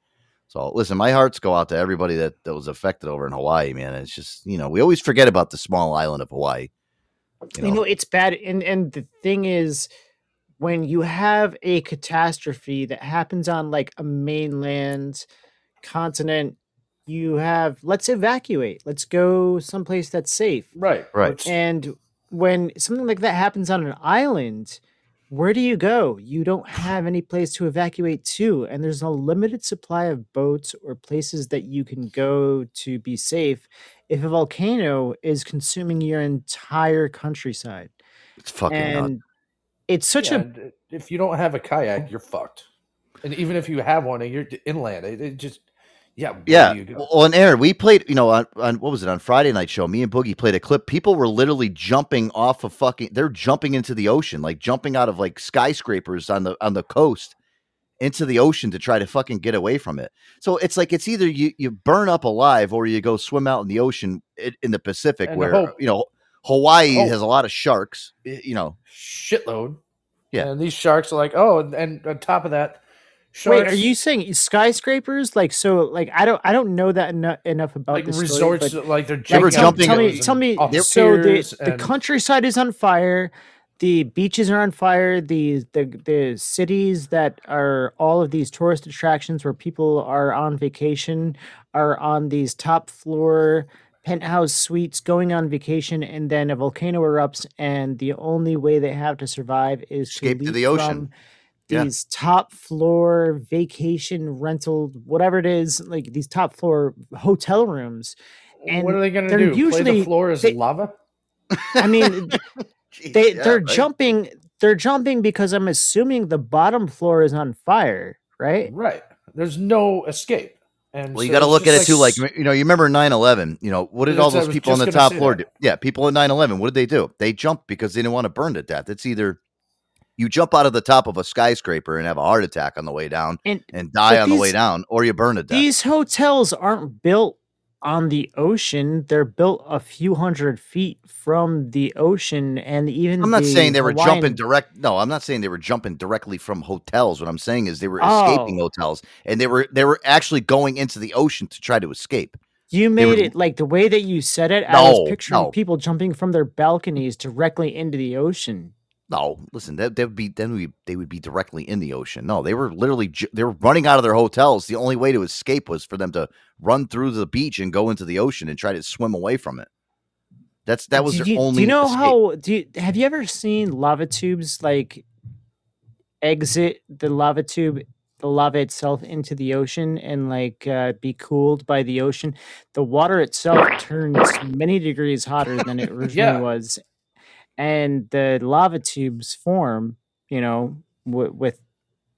So listen, my hearts go out to everybody that, that was affected over in Hawaii, man. It's just you know we always forget about the small island of Hawaii. You know, it's bad and and the thing is when you have a catastrophe that happens on like a mainland continent you have let's evacuate let's go someplace that's safe right, right. and when something like that happens on an island where do you go you don't have any place to evacuate to and there's a limited supply of boats or places that you can go to be safe if a volcano is consuming your entire countryside It's fucking nuts. and it's such Yeah, a if you don't have a kayak, you're fucked. And even if you have one and you're inland, it, it just yeah Yeah. do you go? Well, and Aaron, we played, you know, on, on what was it on Friday night show? Me and Boogie played a clip. People were literally jumping off of fucking. They're jumping into the ocean, like jumping out of like skyscrapers on the on the coast into the ocean to try to fucking get away from it. So it's like it's either you you burn up alive or you go swim out in the ocean in, in the Pacific, And where you know Hawaii Hope. has a lot of sharks. You know, shitload. Yeah. and these sharks are like oh, and, and on top of that, sharks Wait, are you saying skyscrapers? Like so? Like I don't, I don't know that eno- enough about like this story, resorts but, like they're They were jumping jumping Tell me, tell me. So the piers the countryside is on fire. the beaches are on fire. The the the cities that are all of these tourist attractions where people are on vacation are on these top floor penthouse suites going on vacation and then a volcano erupts and the only way they have to survive is to Escape to leap the ocean. From Yeah. these top floor vacation rental whatever it is like these top floor hotel rooms and what are they going to they're do? Play usually the floor as they- lava? I mean, they yeah, they're right. jumping. They're jumping because I'm assuming the bottom floor is on fire, right? Right. There's no escape. And Well, you got to look at just it too. Like you know, you remember 9/11. You know, what did all those people on the top floor that. do? Yeah, people at 9/11. What did they do? They jumped because they didn't want to burn to death. It's either you jump out of the top of a skyscraper and have a heart attack on the way down And- and, die on the way down, or you burn to death. These hotels aren't built on the ocean. They're built a few hundred feet from the ocean, and even I'm not saying they were Hawaiian- jumping direct. No, I'm not saying they were jumping directly from hotels. What I'm saying is they were Oh. escaping hotels, and they were they were actually going into the ocean to try to escape. You made were- it like the way that you said it. I was picturing no. people jumping from their balconies directly into the ocean. No, listen, that that would be then we they would be directly in the ocean. No, they were literally they were running out of their hotels. The only way to escape was for them to run through the beach and go into the ocean and try to swim away from it. That's that was do their you, only. Do you know escape. how? Do you, have you ever seen lava tubes like exit the lava tube, the lava itself into the ocean and like uh, be cooled by the ocean? The water itself turns many degrees hotter than it originally Yeah. was, and the lava tubes form. You know, w- with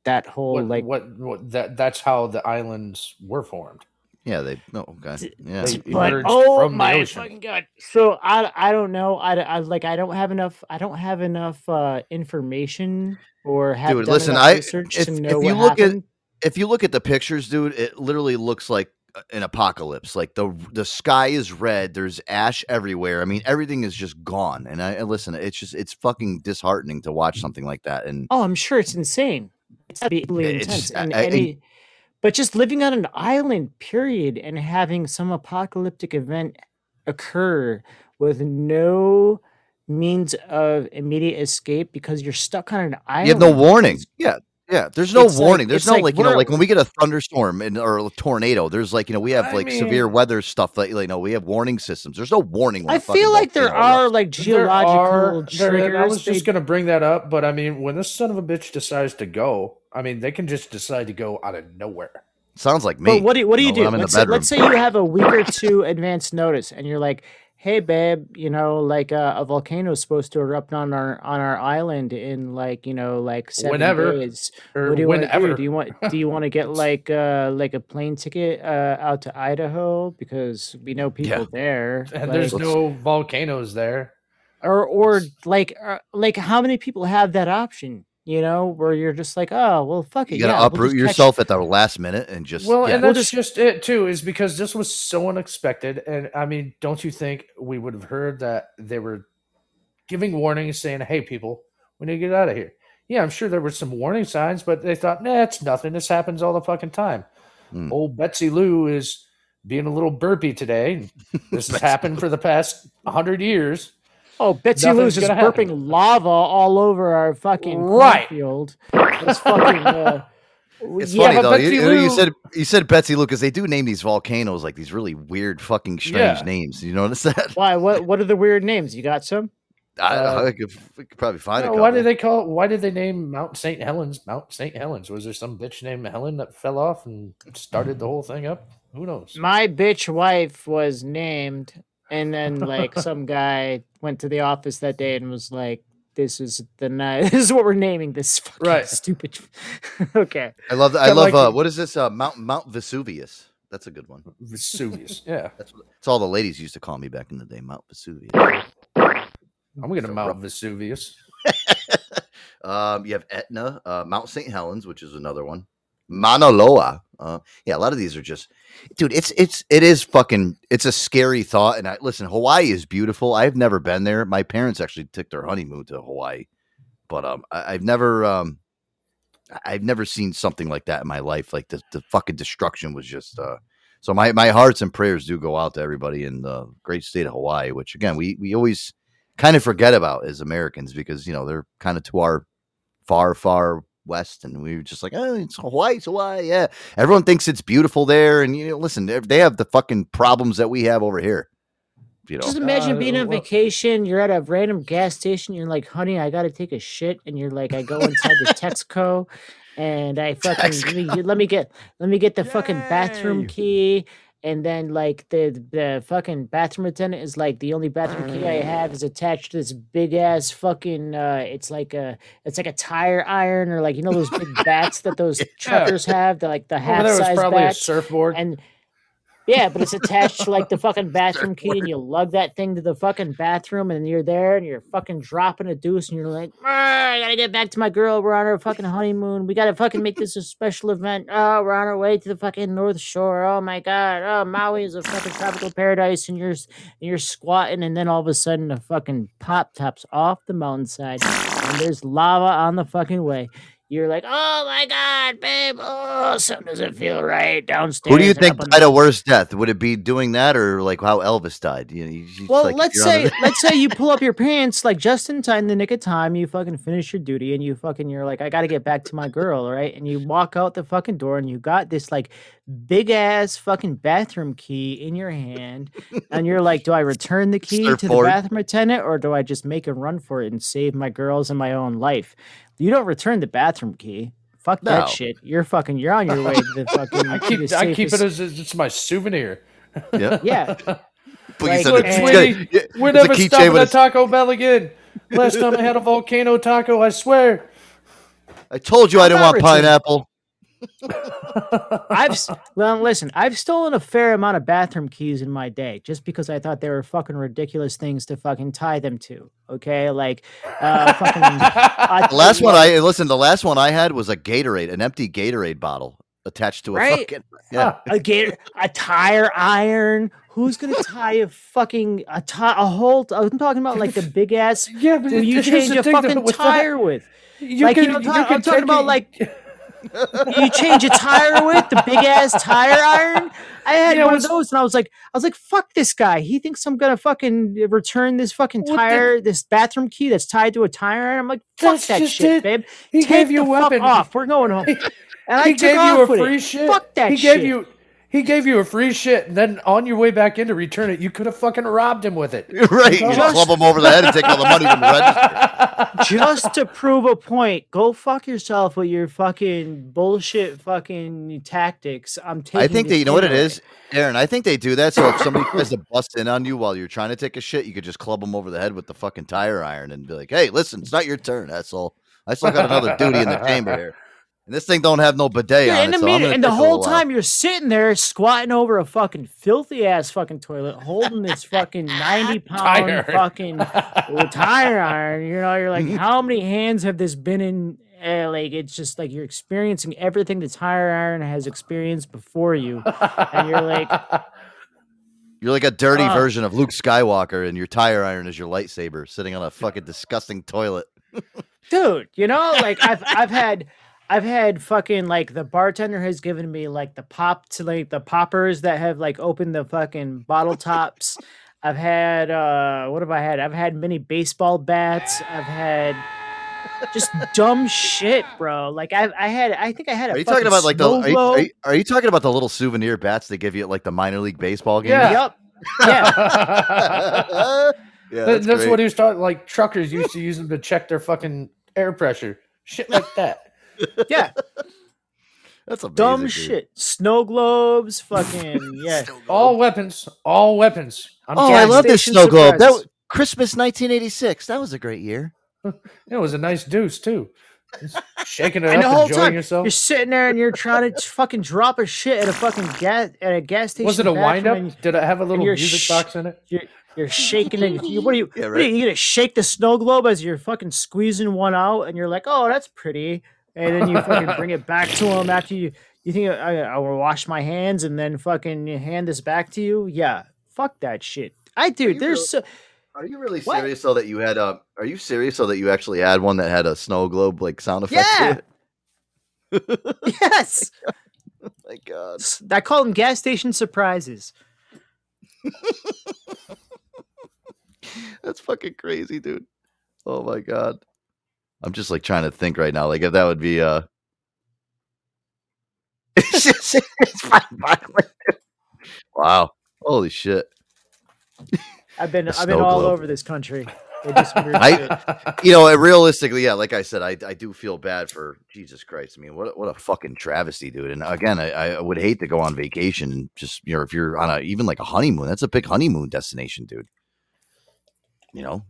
that whole what, like what, what that that's how the islands were formed. Yeah, they. No, okay. Yeah, They But oh from the my ocean. fucking god! So I I don't know. I, I like I don't have enough. I don't have enough uh, information or have dude. done Listen, I research if, to if know you what look happened. at if you look at the pictures, dude, it literally looks like an apocalypse. Like the the sky is red. There's ash everywhere. I mean, everything is just gone. And I and listen, it's just it's fucking disheartening to watch something like that. And oh, I'm sure it's insane. It's absolutely It's- intense. I- And I- any, but just living on an island, period, and having some apocalyptic event occur with no means of immediate escape because you're stuck on an island. you have no warning. Yeah. Yeah, there's no It's like- warning. there's no like like, you know like when we get a thunderstorm and or a tornado. There's like you know we have I like severe weather stuff that you know we have warning systems. There's no warning. When I a feel like there volcano are erupts. like geological are- there- triggers. I was they- just going to bring that up, but I mean, when this son of a bitch decides to go, I mean, they can just decide to go out of nowhere. Sounds like me. But what do you, what do you know, do? I'm in Let's say, let's say you have a week or two advance notice, and you're like, "Hey, babe, you know, like uh, a volcano is supposed to erupt on our on our island in like you know like seven Whenever, days. or do you want do? whenever." Do you want do you want to get like uh like a plane ticket uh out to Idaho because we know people Yeah. there, And there's no volcanoes there. or or like uh, like how many people have that option? You know, where you're just like, oh well, fuck it. You gotta yeah, we'll uproot just yourself at the last minute and just Well, yeah. and that's just it too, is because this was so unexpected. And I mean, don't you think we would have heard that they were giving warnings saying, Hey people, we need to get out of here. Yeah, I'm sure there were some warning signs, but they thought, nah, it's nothing. This happens all the fucking time. Hmm. Old Betsy Lou is being a little burpy today. This has happened for the past hundred years. Oh, Betsy Nothing's Lou's just gonna happen. burping lava all over our fucking Right. field. It's fucking. Uh, It's yeah, funny but though. You, Betsy you know, you Lou- said you said Betsy Lou because they do name these volcanoes like these really weird, fucking strange Yeah. names. You notice that? Why? What? What are the weird names? You got some? I, Uh, I could, we could probably find No, a couple. why did they call? Why did they name Mount St. Helens Mount St. Helens? Was there some bitch named Helen that fell off and started the whole thing up? Who knows? My bitch wife was named, and then like some guy went to the office that day and was like, "This is the night. This is what we're naming this fucking Right. stupid." okay. I love. That. I love. like- uh, what is this? Uh, Mount Mount Vesuvius. That's a good one. Vesuvius. Yeah, that's what, that's all the ladies used to call me back in the day. Mount Vesuvius. I'm gonna Mount Vesuvius. Um, you have Etna, uh, Mount St. Helens, which is another one. Mauna Loa. Uh, yeah, a lot of these are just, dude. It's it's it is fucking. It's a scary thought. And I listen. Hawaii is beautiful. I've never been there. My parents actually took their honeymoon to Hawaii, but um, I, I've never um, I've never seen something like that in my life. Like the the fucking destruction was just uh. So my my hearts and prayers do go out to everybody in the great state of Hawaii. Which again, we we always kind of forget about as Americans because you know they're kind of to our far, far west, and we were just like, oh, it's Hawaii, it's Hawaii, yeah. Everyone thinks it's beautiful there, and you know, listen, they they have the fucking problems that we have over here. You know, Just imagine Uh, being on well- vacation. You're at a random gas station. You're like, "Honey, I gotta take a shit," and you're like, "I go inside the Texaco, and I fucking let me, let me get let me get the fucking bathroom key." And then like the the fucking bathroom attendant is like the only bathroom key I have is attached to this big ass fucking uh it's like a it's like a tire iron or like you know those big bats that those truckers have the like the half there was size probably a surfboard. and yeah, but it's attached to like the fucking bathroom key, and you lug that thing to the fucking bathroom, and you're there, and you're fucking dropping a deuce, and you're like, "Ah, I gotta get back to my girl. We're on our fucking honeymoon. We gotta fucking make this a special event. Oh, we're on our way to the fucking North Shore. Oh my god. Oh, Maui is a fucking tropical paradise, and you're and you're squatting, and then all of a sudden, a fucking pop tops off the mountainside, and there's lava on the fucking way. You're like, oh my god, babe. Oh, something doesn't feel right downstairs. who do you think died the- a worse death? Would it be doing that or like how Elvis died? You know, you, you- Well, like, let's say the- let's say you pull up your pants like just in time, the nick of time. You fucking finish your duty, and you fucking you're like, I got to get back to my girl, right? And you walk out the fucking door, and you got this like big ass fucking bathroom key in your hand, and you're like, do I return the key to the bathroom attendant, or do I just make a run for it and save my girls and my own life? You don't return the bathroom key. Fuck No. that shit. You're fucking. You're on your way to the fucking. I keep the I keep it as it's my souvenir. Yeah. Yeah. But you Like, said Look, it's- and- sweetie, yeah, we're it's a never stopping at Taco Bell again. Last time I had a volcano taco, I swear. I told you I didn't want about pineapple. I've well, listen. I've stolen a fair amount of bathroom keys in my day, just because I thought they were fucking ridiculous things to fucking tie them to. Okay, like uh, fucking. I- The last one I listen. The last one I had was a Gatorade, an empty Gatorade bottle attached to a Right? fucking yeah. a gator, a tire iron. Who's gonna tie a fucking a tie a whole? I'm talking about like the big ass. Yeah, but you change a fucking with that, tire with. you like you can- know, you ta- can I'm talking take about it- like you change a tire with the big ass tire iron. I had Yeah, one of those, and I was like, I was like, fuck this guy. He thinks I'm gonna fucking return this fucking What the- tire, this bathroom key that's tied to a tire iron. I'm like, fuck that shit, it. babe. He Take gave you a weapon. off. We're going home. And I he gave off you a with free it. shit. Fuck that shit. he shit. gave you he gave you a free shit, and then on your way back in to return it, you could have fucking robbed him with it. right. You just club him over the head and take all the money from the register. just to prove a point, go fuck yourself with your fucking bullshit fucking tactics. I'm taking. I think this that you know what it is, it away. Aaron. I think they do that so if somebody tries to bust in on you while you're trying to take a shit, you could just club them over the head with the fucking tire iron and be like, "Hey, listen, it's not your turn, asshole. I still got another duty in the chamber here, and this thing don't have no bidet Dude, on and, it." the So minute- and the whole little while." time you're sitting there squatting over a fucking filthy ass fucking toilet, holding this fucking ninety pound Tire. fucking tire iron. You know, you're like, how many hands have this been in? Uh, like it's just like you're experiencing everything the tire iron has experienced before you, and you're like, You're like a dirty Ah. version of Luke Skywalker, and your tire iron is your lightsaber, sitting on a fucking disgusting toilet. dude you know like i've i've had i've had fucking like the bartender has given me like the pop to like the poppers that have like opened the fucking bottle tops i've had uh what have i had i've had mini baseball bats i've had just dumb shit bro like i i had i think i had a Are you talking about like the? Are you, are, you, are you talking about the little souvenir bats they give you at like the minor league baseball game? Yeah. Yep. Yeah. yeah, that's, that's what he was talking. Like truckers used to use them to check their fucking air pressure, shit like that. Yeah. That's amazing, Dumb dude. shit. Snow globes, fucking yeah. All weapons, all weapons. I'm Oh, I love this station snow globe. That was Christmas 1986. That was a great year. It was a nice deuce too. Just shaking it And the up, whole enjoying time yourself. you're sitting there and you're trying to fucking drop a shit at a fucking gas at a gas station. Was it a bathroom wind up? and- Did it have a little music sh- box in it? You're, you're shaking it. You, what are you? Yeah, what are you, you gonna shake the snow globe as you're fucking squeezing one out, and you're like, "Oh, that's pretty," and then you fucking bring it back to him after you. You think I, I will wash my hands and then fucking hand this back to you? Yeah, fuck that shit. I dude, there's really- so, Are you really What? serious though that you had a? Are you serious though that you actually had one that had a snow globe like sound effect? Yeah. To it? yes. Oh my god. I call them gas station surprises. That's fucking crazy, dude. Oh my god. I'm just like trying to think right now, like if that would be uh it's just, it's fine, violent. Wow. Holy shit. I've been I've been all globe. over this country. They do some weird shit. I, you know, realistically, yeah, like I said, I, I do feel bad for Jesus Christ. I mean, what a, what a fucking travesty, dude. And again, I, I would hate to go on vacation and just you know, if you're on a even like a honeymoon, that's a big honeymoon destination, dude. You know,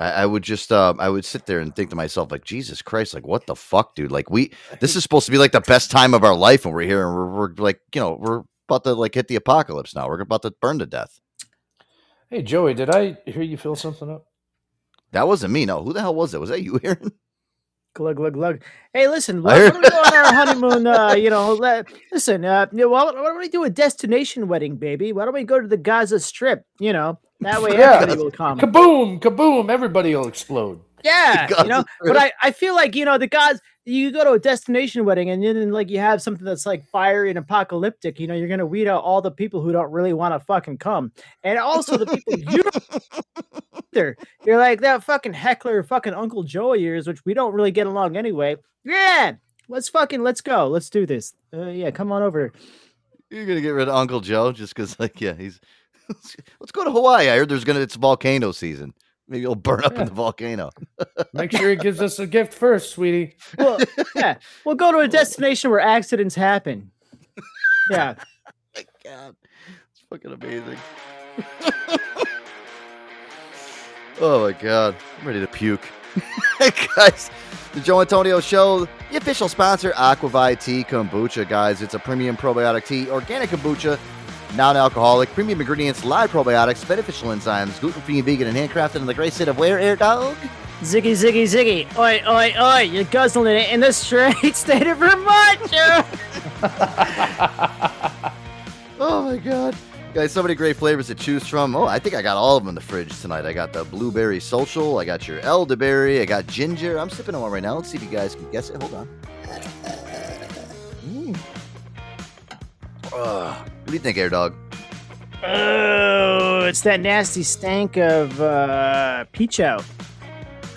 I, I would just uh, I would sit there and think to myself, like, Jesus Christ, like what the fuck, dude? Like we this is supposed to be like the best time of our life, and we're here and we're, we're like, you know, we're about to like hit the apocalypse now. We're about to burn to death. Hey Joey, did I hear you fill something up? That wasn't me. No, who the hell was that? Was that you, Aaron? Glug glug glug. Hey, listen, I why heard- don't we go on our honeymoon? Uh, you know, let, listen. Uh, you know, why, why don't we do a destination wedding, baby? Why don't we go to the Gaza Strip? You know, that way Yeah. everybody will come. Kaboom! Kaboom! Everybody will explode. Yeah, you know, but I, I feel like you know the guys. You go to a destination wedding and then like you have something that's like fiery and apocalyptic. You know, you're gonna weed out all the people who don't really want to fucking come, and also the people you don't either. You're like that fucking heckler, fucking Uncle Joe of yours, which we don't really get along anyway. Yeah, let's fucking let's go. Let's do this. Uh, yeah, come on over. You're gonna get rid of Uncle Joe just because, like, yeah, he's. Let's go to Hawaii. I heard there's gonna it's volcano season. Maybe it'll burn up in the volcano. Make sure he gives us a gift first, sweetie. Well, yeah, we'll go to a destination where accidents happen. Yeah. My God, it's fucking amazing. oh my God, I'm ready to puke. guys, the Joe Antonio Show, the official sponsor, Aqua ViTea Kombucha. Guys, it's a premium probiotic tea, organic kombucha, non-alcoholic, premium ingredients, live probiotics, beneficial enzymes, gluten-free, and vegan, and handcrafted in the great state of where, Air Dog? Ziggy, ziggy, ziggy. Oi, oi, oi. You're guzzling it in the straight state of Vermont, Joe. Oh my god. Guys, so many great flavors to choose from. Oh, I think I got all of them in the fridge tonight. I got the blueberry social, I got your elderberry, I got ginger. I'm sipping on one right now. Let's see if you guys can guess it. Hold on. Mm. Ugh. What do you think, Air Dog? Oh, it's that nasty stank of uh, peacho.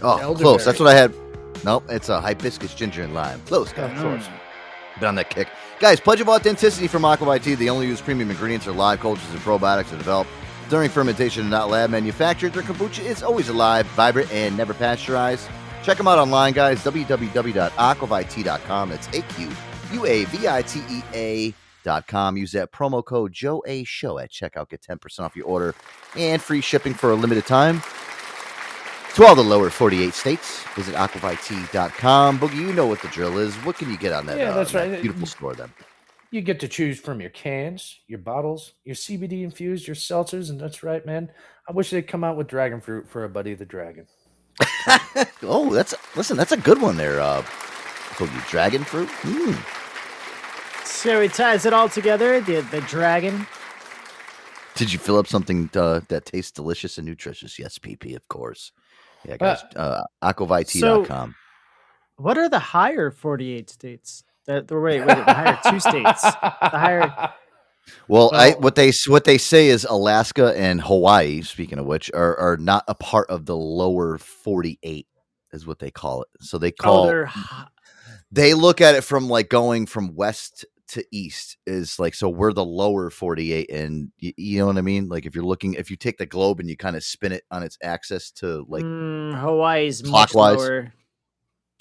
Oh, close. That's what I had. Nope, it's a hibiscus, ginger, and lime. Close, guys. Of course. Been on that kick. Guys, pledge of authenticity from Aqua ViTea. They only use premium ingredients or live cultures and probiotics are developed during fermentation and not lab manufactured. Their kombucha is always alive, vibrant, and never pasteurized. Check them out online, guys. www.aquavitea.com. That's A-Q-U-A-V-I-T-E-A dot com. Use that promo code Joe A Show at checkout. Get 10% off your order and free shipping for a limited time. To all the lower 48 states, visit aquavitea.com. Boogie, you know what the drill is. What can you get on that, Yeah, uh, that's that right. beautiful store then? You get to choose from your cans, your bottles, your CBD infused, your seltzers, and that's right, man. I wish they'd come out with dragon fruit for a buddy the dragon. Oh, that's listen, that's a good one there. Uh, Boogie Dragon fruit. Mm. So he ties it all together. The the dragon. Did you fill up something uh, that tastes delicious and nutritious? Yes, PP, of course. Yeah, guys. Uh, aquavitea.com. What are the higher 48 states? The, the wait, wait, the higher two states. The higher. Well, I what they what they say is Alaska and Hawaii. Speaking of which, are are not a part of the lower forty eight, is what they call it. So they call Oh, they look at it from like going from west to east is like so we're the lower 48 and you, you know what i mean like if you're looking if you take the globe and you kind of spin it on its axis to like Mm, Hawaii's much clockwise. lower.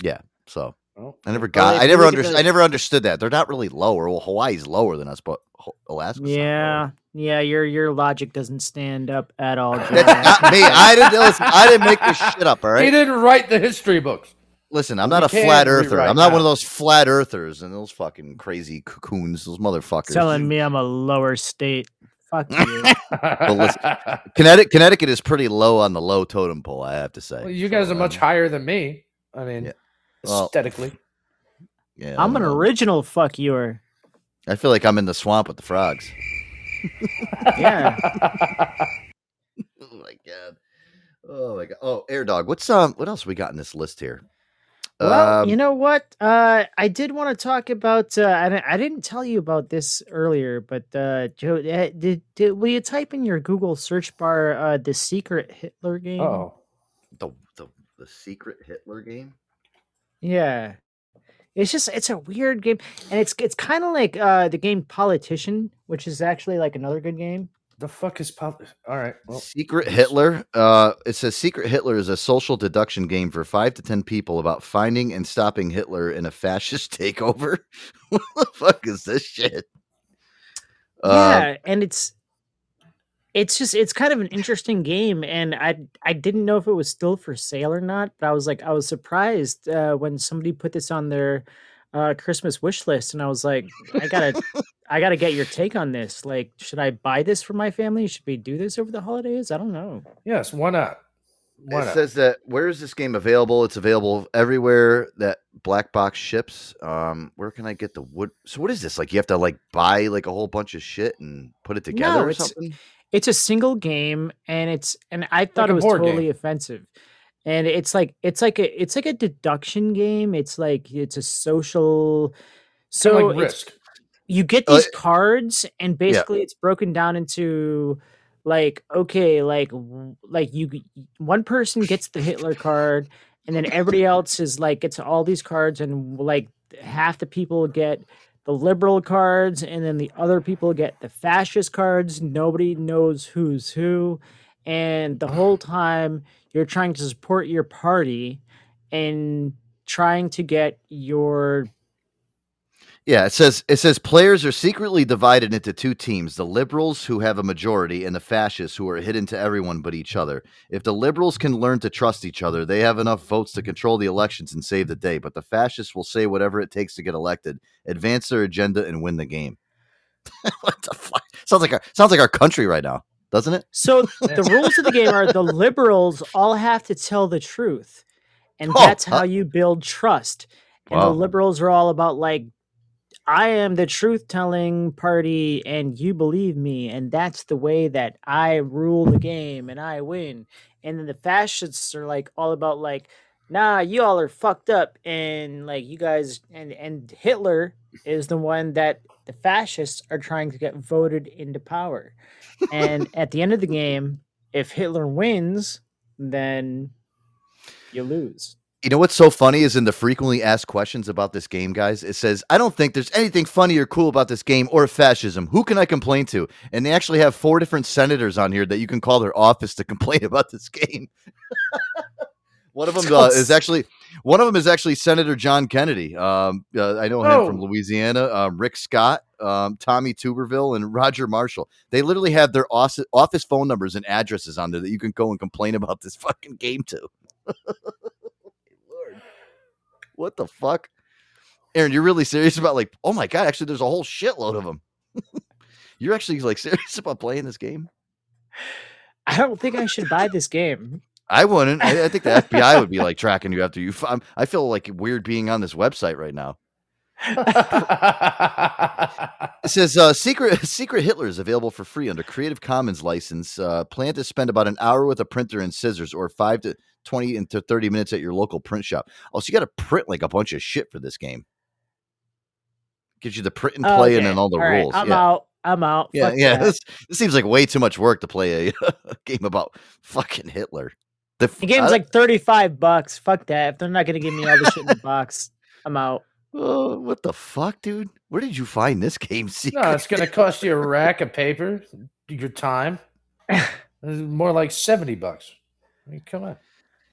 yeah so Oh. i never got if i never look understood i never understood that they're not really lower well hawaii's lower than us but Ho- alaska's not Yeah, yeah. Your your logic doesn't stand up at all. That's not me i didn't listen, i didn't make this shit up all right He didn't write the history books. Listen, I'm not a flat earther. rewrite I'm not one of those flat earthers and those fucking crazy cocoons, those motherfuckers. Telling me I'm a lower state. Fuck you. Listen, Connecticut, Connecticut is pretty low on the low totem pole, I have to say. Well, you guys are much higher than me. I mean, Well, aesthetically. Yeah, I I'm an know. original fuck youer. I feel like I'm in the swamp with the frogs. Yeah. oh my god. Oh my god. Oh, Air Dog. What's um what else we got in this list here? Well, Um, you know what? Uh, I did want to talk about. Uh, I, I didn't tell you about this earlier, but uh, Joe, uh, did, did will you type in your Google search bar uh, the secret Hitler game? Oh, the the the secret Hitler game. Yeah. It's just it's a weird game, and it's it's kind of like uh, the game Politician, which is actually like another good game. The fuck is pop? All right. Well, Secret Hitler. Uh, it says Secret Hitler is a social deduction game for five to ten people about finding and stopping Hitler in a fascist takeover. what the fuck is this shit? Uh, yeah, and it's it's just it's kind of an interesting game, and I I didn't know if it was still for sale or not, but I was like I was surprised uh, when somebody put this on their uh, Christmas wish list, and I was like I gotta I gotta get your take on this. Like, should I buy this for my family? Should we do this over the holidays? I don't know. yes. Why not? Why it not? says that where is this game available? It's available everywhere that Black Box ships. Um, where can I get the wood? So what is this? Like you have to like buy like a whole bunch of shit and put it together no, or it's something? it's a single game, and it's and I thought a it was totally game. offensive. And it's like it's like a it's like a deduction game. It's like it's a social. So Kinda like it's- Risk. You get Uh, these cards, and basically it's broken down into like okay, like like you one person gets the Hitler card, and then everybody else is like gets all these cards, and like half the people get the liberal cards, and then the other people get the fascist cards. Nobody knows who's who, and the whole time you're trying to support your party and trying to get your Yeah, it says it says players are secretly divided into two teams: the liberals who have a majority and the fascists who are hidden to everyone but each other. If the liberals can learn to trust each other, they have enough votes to control the elections and save the day. But the fascists will say whatever it takes to get elected, advance their agenda, and win the game. what the fuck? Sounds like our sounds like our country right now, doesn't it? So the rules of the game are the liberals all have to tell the truth, and Oh, that's how uh, you build trust. And Wow. the liberals are all about like, I am the truth telling party, and you believe me, and that's the way that I rule the game and I win. And then the fascists are like all about like, nah, you all are fucked up, and like you guys and and Hitler is the one that the fascists are trying to get voted into power. And at the end of the game, if Hitler wins, then you lose. You know what's so funny is in the frequently asked questions about this game, guys. It says, "I don't think there's anything funny or cool about this game or fascism. Who can I complain to?" And they actually have four different senators on here that you can call their office to complain about this game. one of them uh, is actually one of them is actually Senator John Kennedy. Um, uh, I know him from Oh. Louisiana. Uh, Rick Scott, um, Tommy Tuberville, and Roger Marshall. They literally have their office office phone numbers and addresses on there that you can go and complain about this fucking game to. What the fuck? Aaron, you're really serious about like, oh my god, actually there's a whole shitload of them. you're actually like serious about playing this game? I don't think I should buy this game. I wouldn't. I, I think the FBI would be like tracking you after you. f- I'm, I feel like weird being on this website right now. It says uh, secret secret Hitler is available for free under Creative Commons license. Uh, plan to spend about an hour with a printer and scissors, or five to twenty into thirty minutes at your local print shop. Oh, so you got to print like a bunch of shit for this game. Gives you the print and play and Okay, then all the all right, rules. I'm yeah. out. I'm out. Yeah, Fuck yeah. that. This, this seems like way too much work to play a, a game about fucking Hitler. The, f- The game's I- like 35 bucks. Fuck that. If they're not going to give me all the shit in the box, I'm out. Oh, what the fuck, dude? Where did you find this game? Secret? No, it's going to cost you a rack of paper, your time. It's more like 70 bucks. I mean, come on.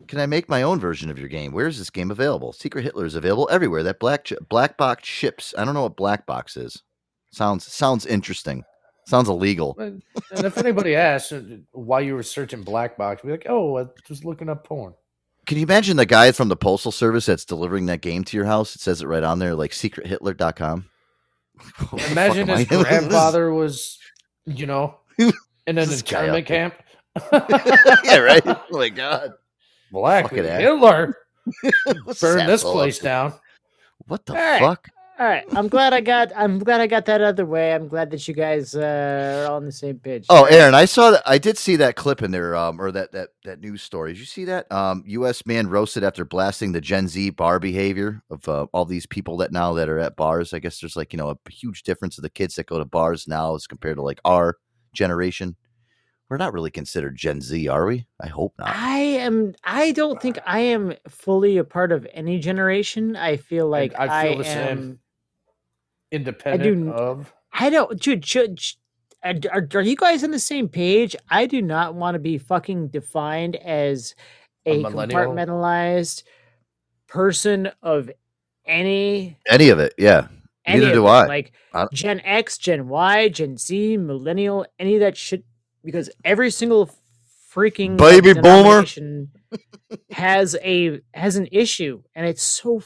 Can I make my own version of your game? Where is this game available? Secret Hitler is available everywhere. That black ch- black box ships. I don't know what black box is. Sounds sounds interesting. Sounds illegal. And if anybody asks uh, why you were searching black box, be like, oh, I was just looking up porn. Can you imagine the guy from the postal service that's delivering that game to your house? It says it right on there, like secrethitler.com. What Imagine his grandfather was, you know, in an internment camp. yeah, right. Oh my god. Black Hitler. Burn this place down. What the All right. fuck? All right, I'm glad I got. I'm glad I got that other way. I'm glad that you guys uh, are all on the same page. Oh, Aaron, I saw that. I did see that clip in there, um, or that that that news story. Did you see that? Um, U.S. man roasted after blasting the Gen Z bar behavior of uh, all these people that now that are at bars. I guess there's like you know a huge difference of the kids that go to bars now as compared to like our generation. We're not really considered Gen Z, are we? I hope not. I am. I don't think I am fully a part of any generation. I feel like I I, feel the same. am. Independent n- of. I don't, dude. Should, uh, are, are are you guys on the same page? I do not want to be fucking defined as A a, compartmentalized person of any Any of it, yeah. any Neither do. I. Like I- Gen X, Gen Y, Gen Z, Millennial, any of that shit. Because every single freaking Baby boomer. denomination has a has an issue, and it's so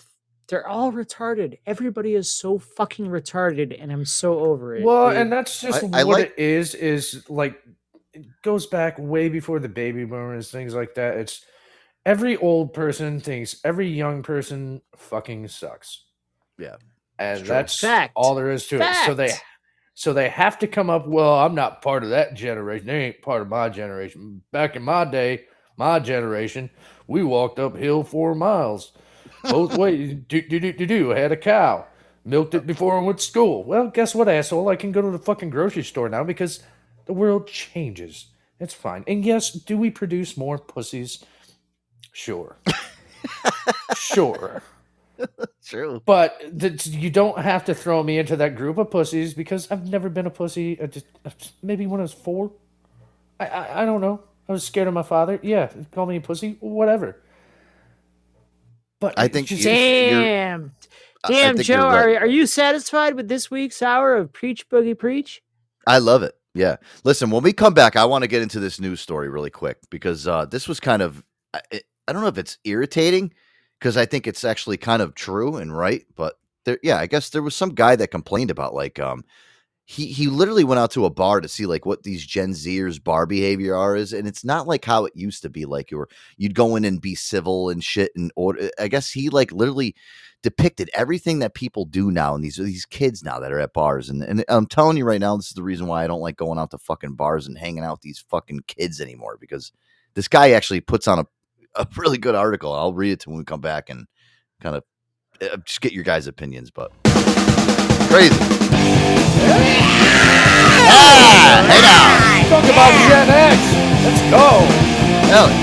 they're all retarded. Everybody is so fucking retarded, and I'm so over it. Well, dude. and that's just I- I what like- it is. Is like it goes back way before the baby boomers, things like that. It's every old person thinks every young person fucking sucks. Yeah, and true. that's Fact. all there is to it. So they, Fact. So they have to come up. Well, I'm not part of that generation. They ain't part of my generation. Back in my day, my generation, we walked uphill four miles, both ways. Do do do do do. I Had a cow, milked it before I went to school. Well, guess what, asshole? I can go to the fucking grocery store now because the world changes. It's fine. And yes, do we produce more pussies? Sure. sure. True. But th- you don't have to throw me into that group of pussies because I've never been a pussy. I just, maybe when I was four. I, I I don't know. I was scared of my father. Yeah, call me a pussy. Whatever. But I think just- you- you're- Damn, I- I damn, Joe. you're right. Are are you satisfied with this week's hour of Preach Boogie Preach? I love it. Yeah. Listen, when we come back, I want to get into this news story really quick because uh, this was kind of I, I don't know if it's irritating because I think it's actually kind of true and right. But there, yeah, I guess there was some guy that complained about like, um, he, he literally went out to a bar to see like what these Gen Zers bar behavior are is, and it's not like how it used to be. Like you were, you'd go in and be civil and shit and order. I guess he like literally depicted everything that people do now, and these are these kids now that are at bars. And and I'm telling you right now, this is the reason why I don't like going out to fucking bars and hanging out with these fucking kids anymore because this guy actually puts on a, a really good article. I'll read it to when we come back and kind of uh, just get your guys' opinions. But crazy. Ah, hey now. Talk about Gen X. Let's go. Hell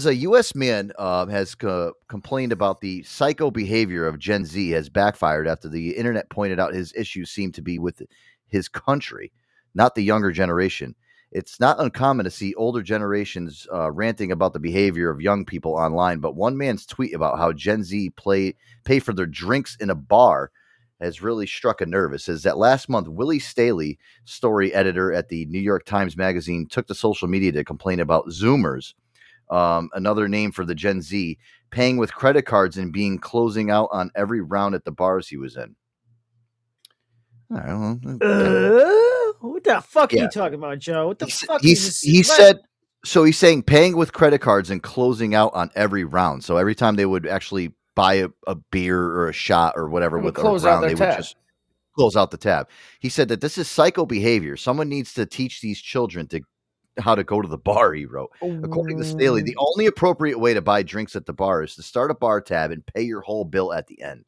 says a U.S. man um, has co- complained about the psycho behavior of Gen Z has backfired after the internet pointed out his issues seem to be with his country, not the younger generation. It's not uncommon to see older generations uh, ranting about the behavior of young people online, but one man's tweet about how Gen Z play pay for their drinks in a bar has really struck a nerve. It says that last month, Willy Staley, story editor at the New York Times Magazine, took to social media to complain about Zoomers, um, another name for the Gen Z, paying with credit cards and being closing out on every round at the bars he was in. All right, well, Uh, what the fuck are you talking about, Joe? What the fuck he, is this? he said so he's saying paying with credit cards and closing out on every round so every time they would actually buy a, a beer or a shot or whatever with a round they tab. would just close out the tab he said that this is psycho behavior someone needs to teach these children to how to go to the bar he wrote according to staley the only appropriate way to buy drinks at the bar is to start a bar tab and pay your whole bill at the end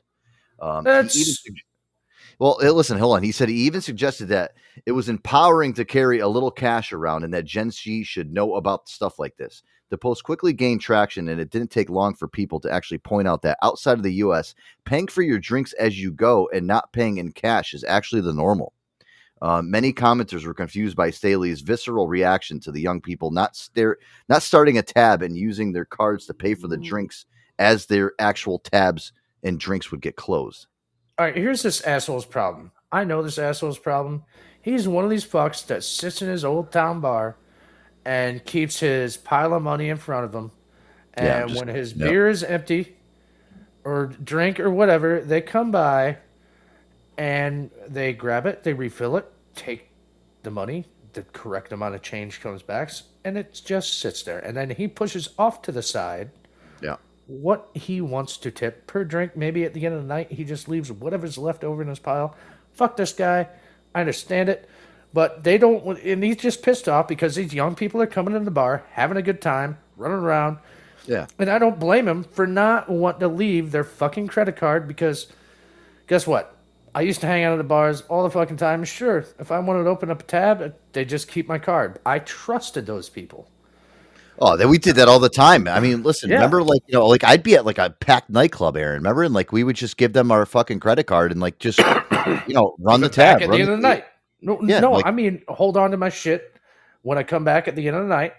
um, he even That's well, eh, listen, hold on. He said he even suggested that it was empowering to carry a little cash around and that Gen Z should know about stuff like this. The post quickly gained traction, and it didn't take long for people to actually point out that outside of the US, paying for your drinks as you go and not paying in cash is actually the normal. Uh, many commenters were confused by Staley's visceral reaction to the young people not stare, not starting a tab and using their cards to pay for the drinks as their actual tabs and drinks would get closed. All right, here's this asshole's problem. I know this asshole's problem. He's one of these fucks that sits in his old town bar and keeps his pile of money in front of him. And Yeah, just- when his yep. beer is empty or drink or whatever, they come by and they grab it, they refill it, take the money, the correct amount of change comes back, and it just sits there. And then he pushes off to the side Yeah. what he wants to tip per drink. Maybe at the end of the night, he just leaves whatever's left over in his pile. Fuck this guy. I understand it. But they don't, and he's just pissed off because these young people are coming in the bar, having a good time, running around. Yeah. And I don't blame him for not wanting to leave their fucking credit card because guess what? I used to hang out at the bars all the fucking time. Sure, if I wanted to open up a tab, they just keep my card. I trusted those people. Oh, that we did that all the time. I mean, listen, Yeah. remember like you know, like I'd be at like a packed nightclub, Aaron. Remember, and like we would just give them our fucking credit card and like just you know run the tab. at run the end of the night. No, Yeah, no, like- I mean hold on to my shit. When I come back at the end of the night,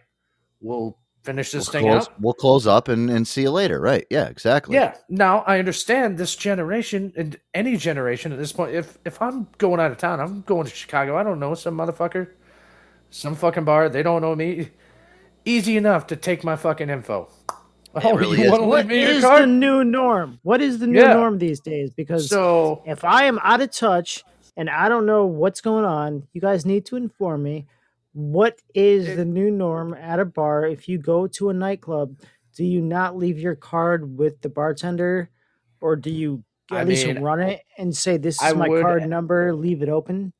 we'll finish this We'll thing close, out. we'll close up and, and see you later. Right? Yeah, exactly. Yeah. Now I understand this generation and any generation at this point. If if I'm going out of town, I'm going to Chicago. I don't know some motherfucker, some fucking bar. They don't know me. Easy enough to take my fucking info. Oh, really you is. want to What leave me your is card? the new norm? What is the new Yeah. norm these days? Because So- if I am out of touch and I don't know what's going on, you guys need to inform me. What is the new norm at a bar? If you go to a nightclub, do you not leave your card with the bartender, or do you at I least mean, run it and say, "This is I my would- card number. Leave it open."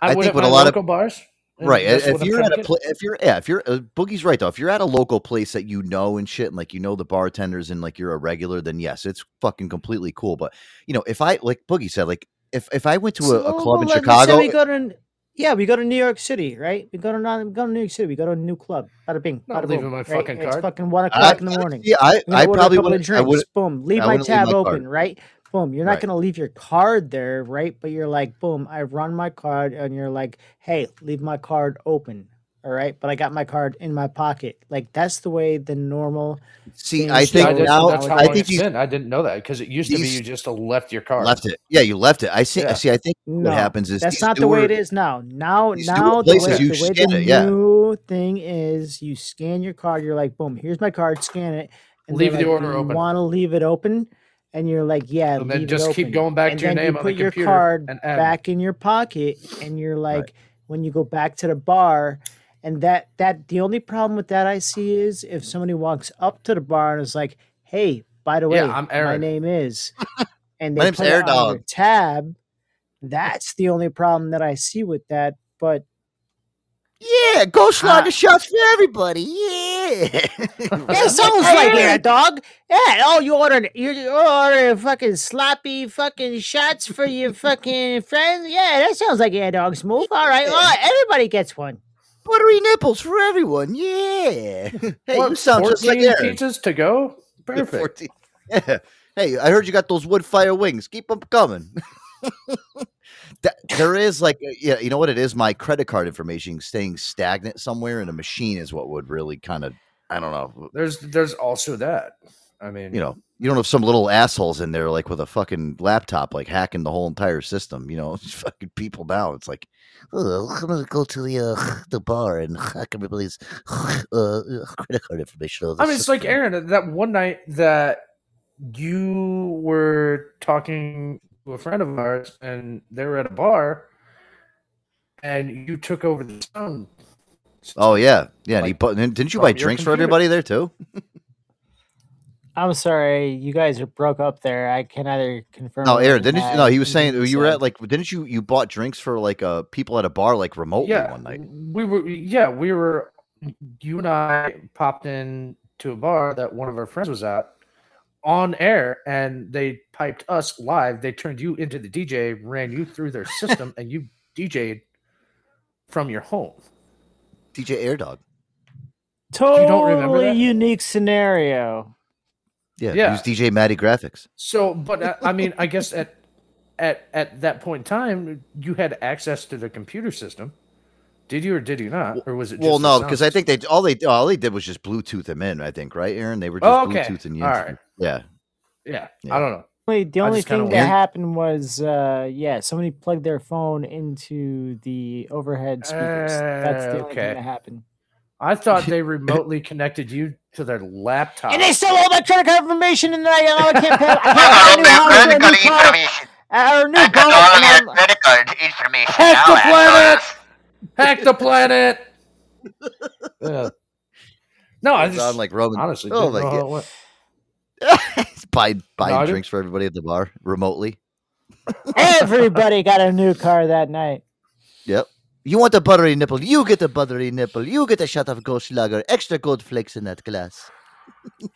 I, I would think with a lot of- local bars. Right. that's If you're at a thinking. pla if you're yeah, if you're uh, Boogie's right though. If you're at a local place that you know and shit, and like you know the bartenders and like you're a regular, then yes, it's fucking completely cool. But you know, if I like Boogie said, like if if I went to a, So, a club in well, let's say Chicago, we go to yeah, we go to New York City, right? We go to we go to New York City. We go to a new club. Bada bing, Not bada leaving boom. my right? fucking It's fucking one I- o'clock in the morning. yeah, I- I'm gonna I probably a couple of wouldn't- I wouldn't- Boom, leave I my wouldn't leave tab my open, card. right? Boom. You're not Right. gonna leave your card there, right? But you're like, boom, I run my card, and you're like, hey, leave my card open. All right, but I got my card in my pocket. Like that's the way the normal. See, I think go I didn't, now- that's how I think it's these- been. I didn't know that because it used to be you just uh, left your card. left it. Yeah, you left it. I see. Yeah. See, I think No, what happens is that's these not the way it is now. Now, these newer now the way, you the, way the it, yeah. new thing is, you scan your card. You're like, boom, here's my card. Scan it. And Leave the like, order "Do you open." Want to leave it open? And you're like, yeah, And then just it keep going back and to your then name you on the put your computer card and back in your pocket, and you're like, when you go back to the bar, and that that the only problem with that I see is if somebody walks up to the bar and is like, hey, by the way, Yeah, I'm my name is, and My they it Air on their tab. That's the only problem that I see with that. but Yeah, go slug shots for everybody. Yeah. Yeah, sounds like it, dog. Yeah, oh, you ordered you ordered fucking sloppy fucking shots for your fucking friends. Yeah, that sounds like a dog's move. All right, well, everybody gets one. Buttery nipples for everyone. Yeah. Hey, What, you sound just like 14 Aaron. pizzas to go. Perfect. 14. Yeah. Hey, I heard you got those wood fire wings. Keep them coming. That- there is like, uh, yeah, you know what it is? My credit card information staying stagnant somewhere in a machine is what would really kind of, I don't know. There's there's also that. I mean, You know, you don't have some little assholes in there like with a fucking laptop, like hacking the whole entire system. You know, fucking people now. It's like, oh, I'm gonna go to the uh, the bar and hack everybody's uh, credit card information. out of the I mean, it's like. Aaron that one night that you were talking to a friend of ours, and they were at a bar, and you took over the sound. Oh yeah, yeah. and he like, didn't you buy drinks for everybody there too? I'm sorry, you guys are broke up there. I can either confirm. No, Aaron, didn't you, deny no? He was saying you were at like, didn't you you bought drinks for like uh people at a bar like remotely Yeah, one night? we were. Yeah, we were. You and I popped in to a bar that one of our friends was at on air, and they piped us live. They turned you into the DJ, ran you through their system, and you DJ'd from your home. DJ Air Dog. totally you don't remember that? unique scenario. Yeah, Yeah. He was DJ Matty Graphics. So, but uh, I mean, I guess at at at that point in time, you had access to the computer system. Did you or did you not, or was it? Just Well, no, because I think they all they all they did was just Bluetooth them in. I think, right, Aaron? They were just Oh, okay. Bluetooth and you. All right. Yeah. Yeah, Yeah. I don't know. Wait, the only thing that wondered. happened was, uh, yeah, somebody plugged their phone into the overhead speakers. That's the Uh, only okay. thing that happened. I thought they remotely connected you to their laptop. And they stole all my credit card information, and then I, now I can't pay. I can't I knew how to get a new car, uh, or a new bike, and I'm- credit card information. Hack the planet! Hack the planet! Yeah. No, I It's just on like Roman. honestly oh didn't my it god. went. He's buying buying No, drinks for everybody at the bar remotely. everybody got a new car that night. Yep. You want a buttery nipple? You get a buttery nipple. You get a shot of Goldschläger. Extra gold flakes in that glass.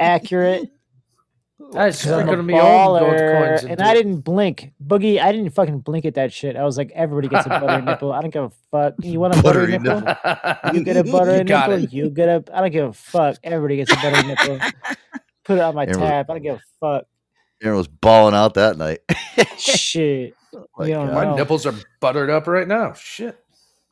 Accurate. I was 'cause I'm a sprinkling me own gold baller, coins and into I it. didn't blink. Boogie, I didn't fucking blink at that shit. I was like, everybody gets a buttery nipple. I don't give a fuck. You want a buttery, Buttery nipple? You get a buttery You nipple. it. You get a. I don't give a fuck. Everybody gets a buttery nipple. Put it on my Aaron- tab. I don't give a fuck. Aaron was balling out that night. Shit. Oh my you don't My know. nipples are buttered up right now. Shit.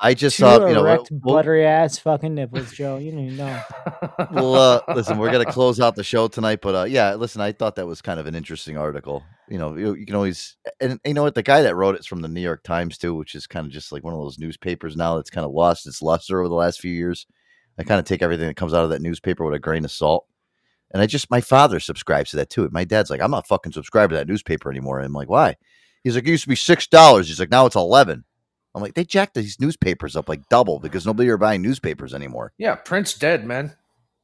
I just Two saw, you know, erect, we'll- we'll- buttery ass fucking nipples, Joe. You even know. well, uh, listen, we're gonna close out the show tonight, but uh, yeah, listen, I thought that was kind of an interesting article. You know, you, you can always, and you know what, the guy that wrote it's from the New York Times too, which is kind of just like one of those newspapers now that's kind of lost its luster over the last few years. I kind of take everything that comes out of that newspaper with a grain of salt. And I just, my father subscribes to that too. My dad's like, I'm not fucking subscribed to that newspaper anymore. And I'm like, why? He's like, it used to be six dollars. He's like, now it's eleven. I'm like, they jacked these newspapers up like double because nobody are buying newspapers anymore. Yeah, Prince dead, man.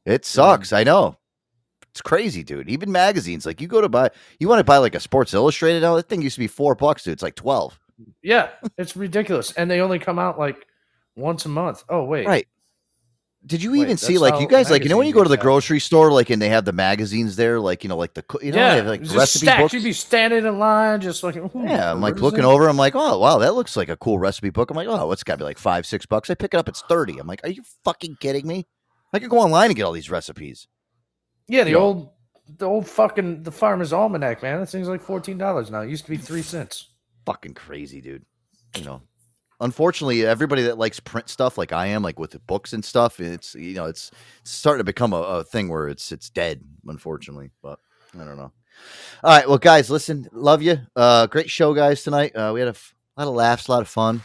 It sucks. I know. It's crazy, dude. Even magazines, like you go to buy, you want to buy like a Sports Illustrated now. That thing used to be four bucks, dude. It's like twelve. Yeah, it's ridiculous, and they only come out like once a month. Oh wait, Right. Did you Wait, even see like you guys like you know when you go to the magazines used grocery store like and they have the magazines there like you know like the you know yeah, they have like just recipe stacked. books. You'd be standing in line, just like Yeah, I'm like looking this? over. I'm like, oh wow, that looks like a cool recipe book. I'm like, oh, it's got to be like five, six bucks. I pick it up, it's thirty. I'm like, are you fucking kidding me? I could go online and get all these recipes. Yeah, the Yeah. old, the old fucking the Farmer's Almanac, man. That thing's like fourteen dollars now. It used to be three cents. fucking crazy, dude. You know, unfortunately, everybody that likes print stuff like I am, like with the books and stuff, it's you know, it's, it's starting to become a, a thing where it's it's dead, unfortunately. But I don't know. All right, well, guys, listen, love you. Uh, great show, guys, tonight. Uh, we had a f- lot of laughs, a lot of fun.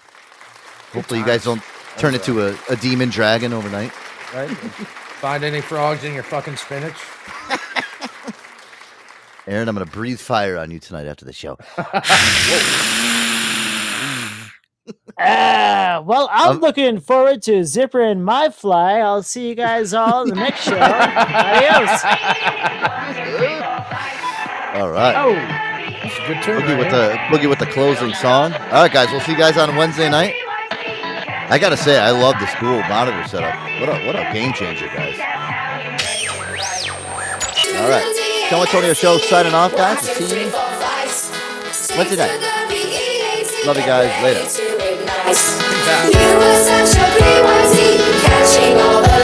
Hopefully, you guys don't turn That's into a, a demon dragon overnight. Right? Find any frogs in your fucking spinach? Aaron, I'm gonna breathe fire on you tonight after the show. Uh, well, I'm um, looking forward to Zipper and my fly. I'll see you guys all in the next show. Adios. All right. Oh, a good turn. Boogie with the boogie with the closing song. All right, guys. We'll see you guys on Wednesday night. I gotta say, I love this cool monitor setup. What a what a game changer, guys. All right. Tell Antonio Show signing off, guys. We'll see you Wednesday night. Love you guys. Later. Yeah. You were such a P.Y.T., catching all the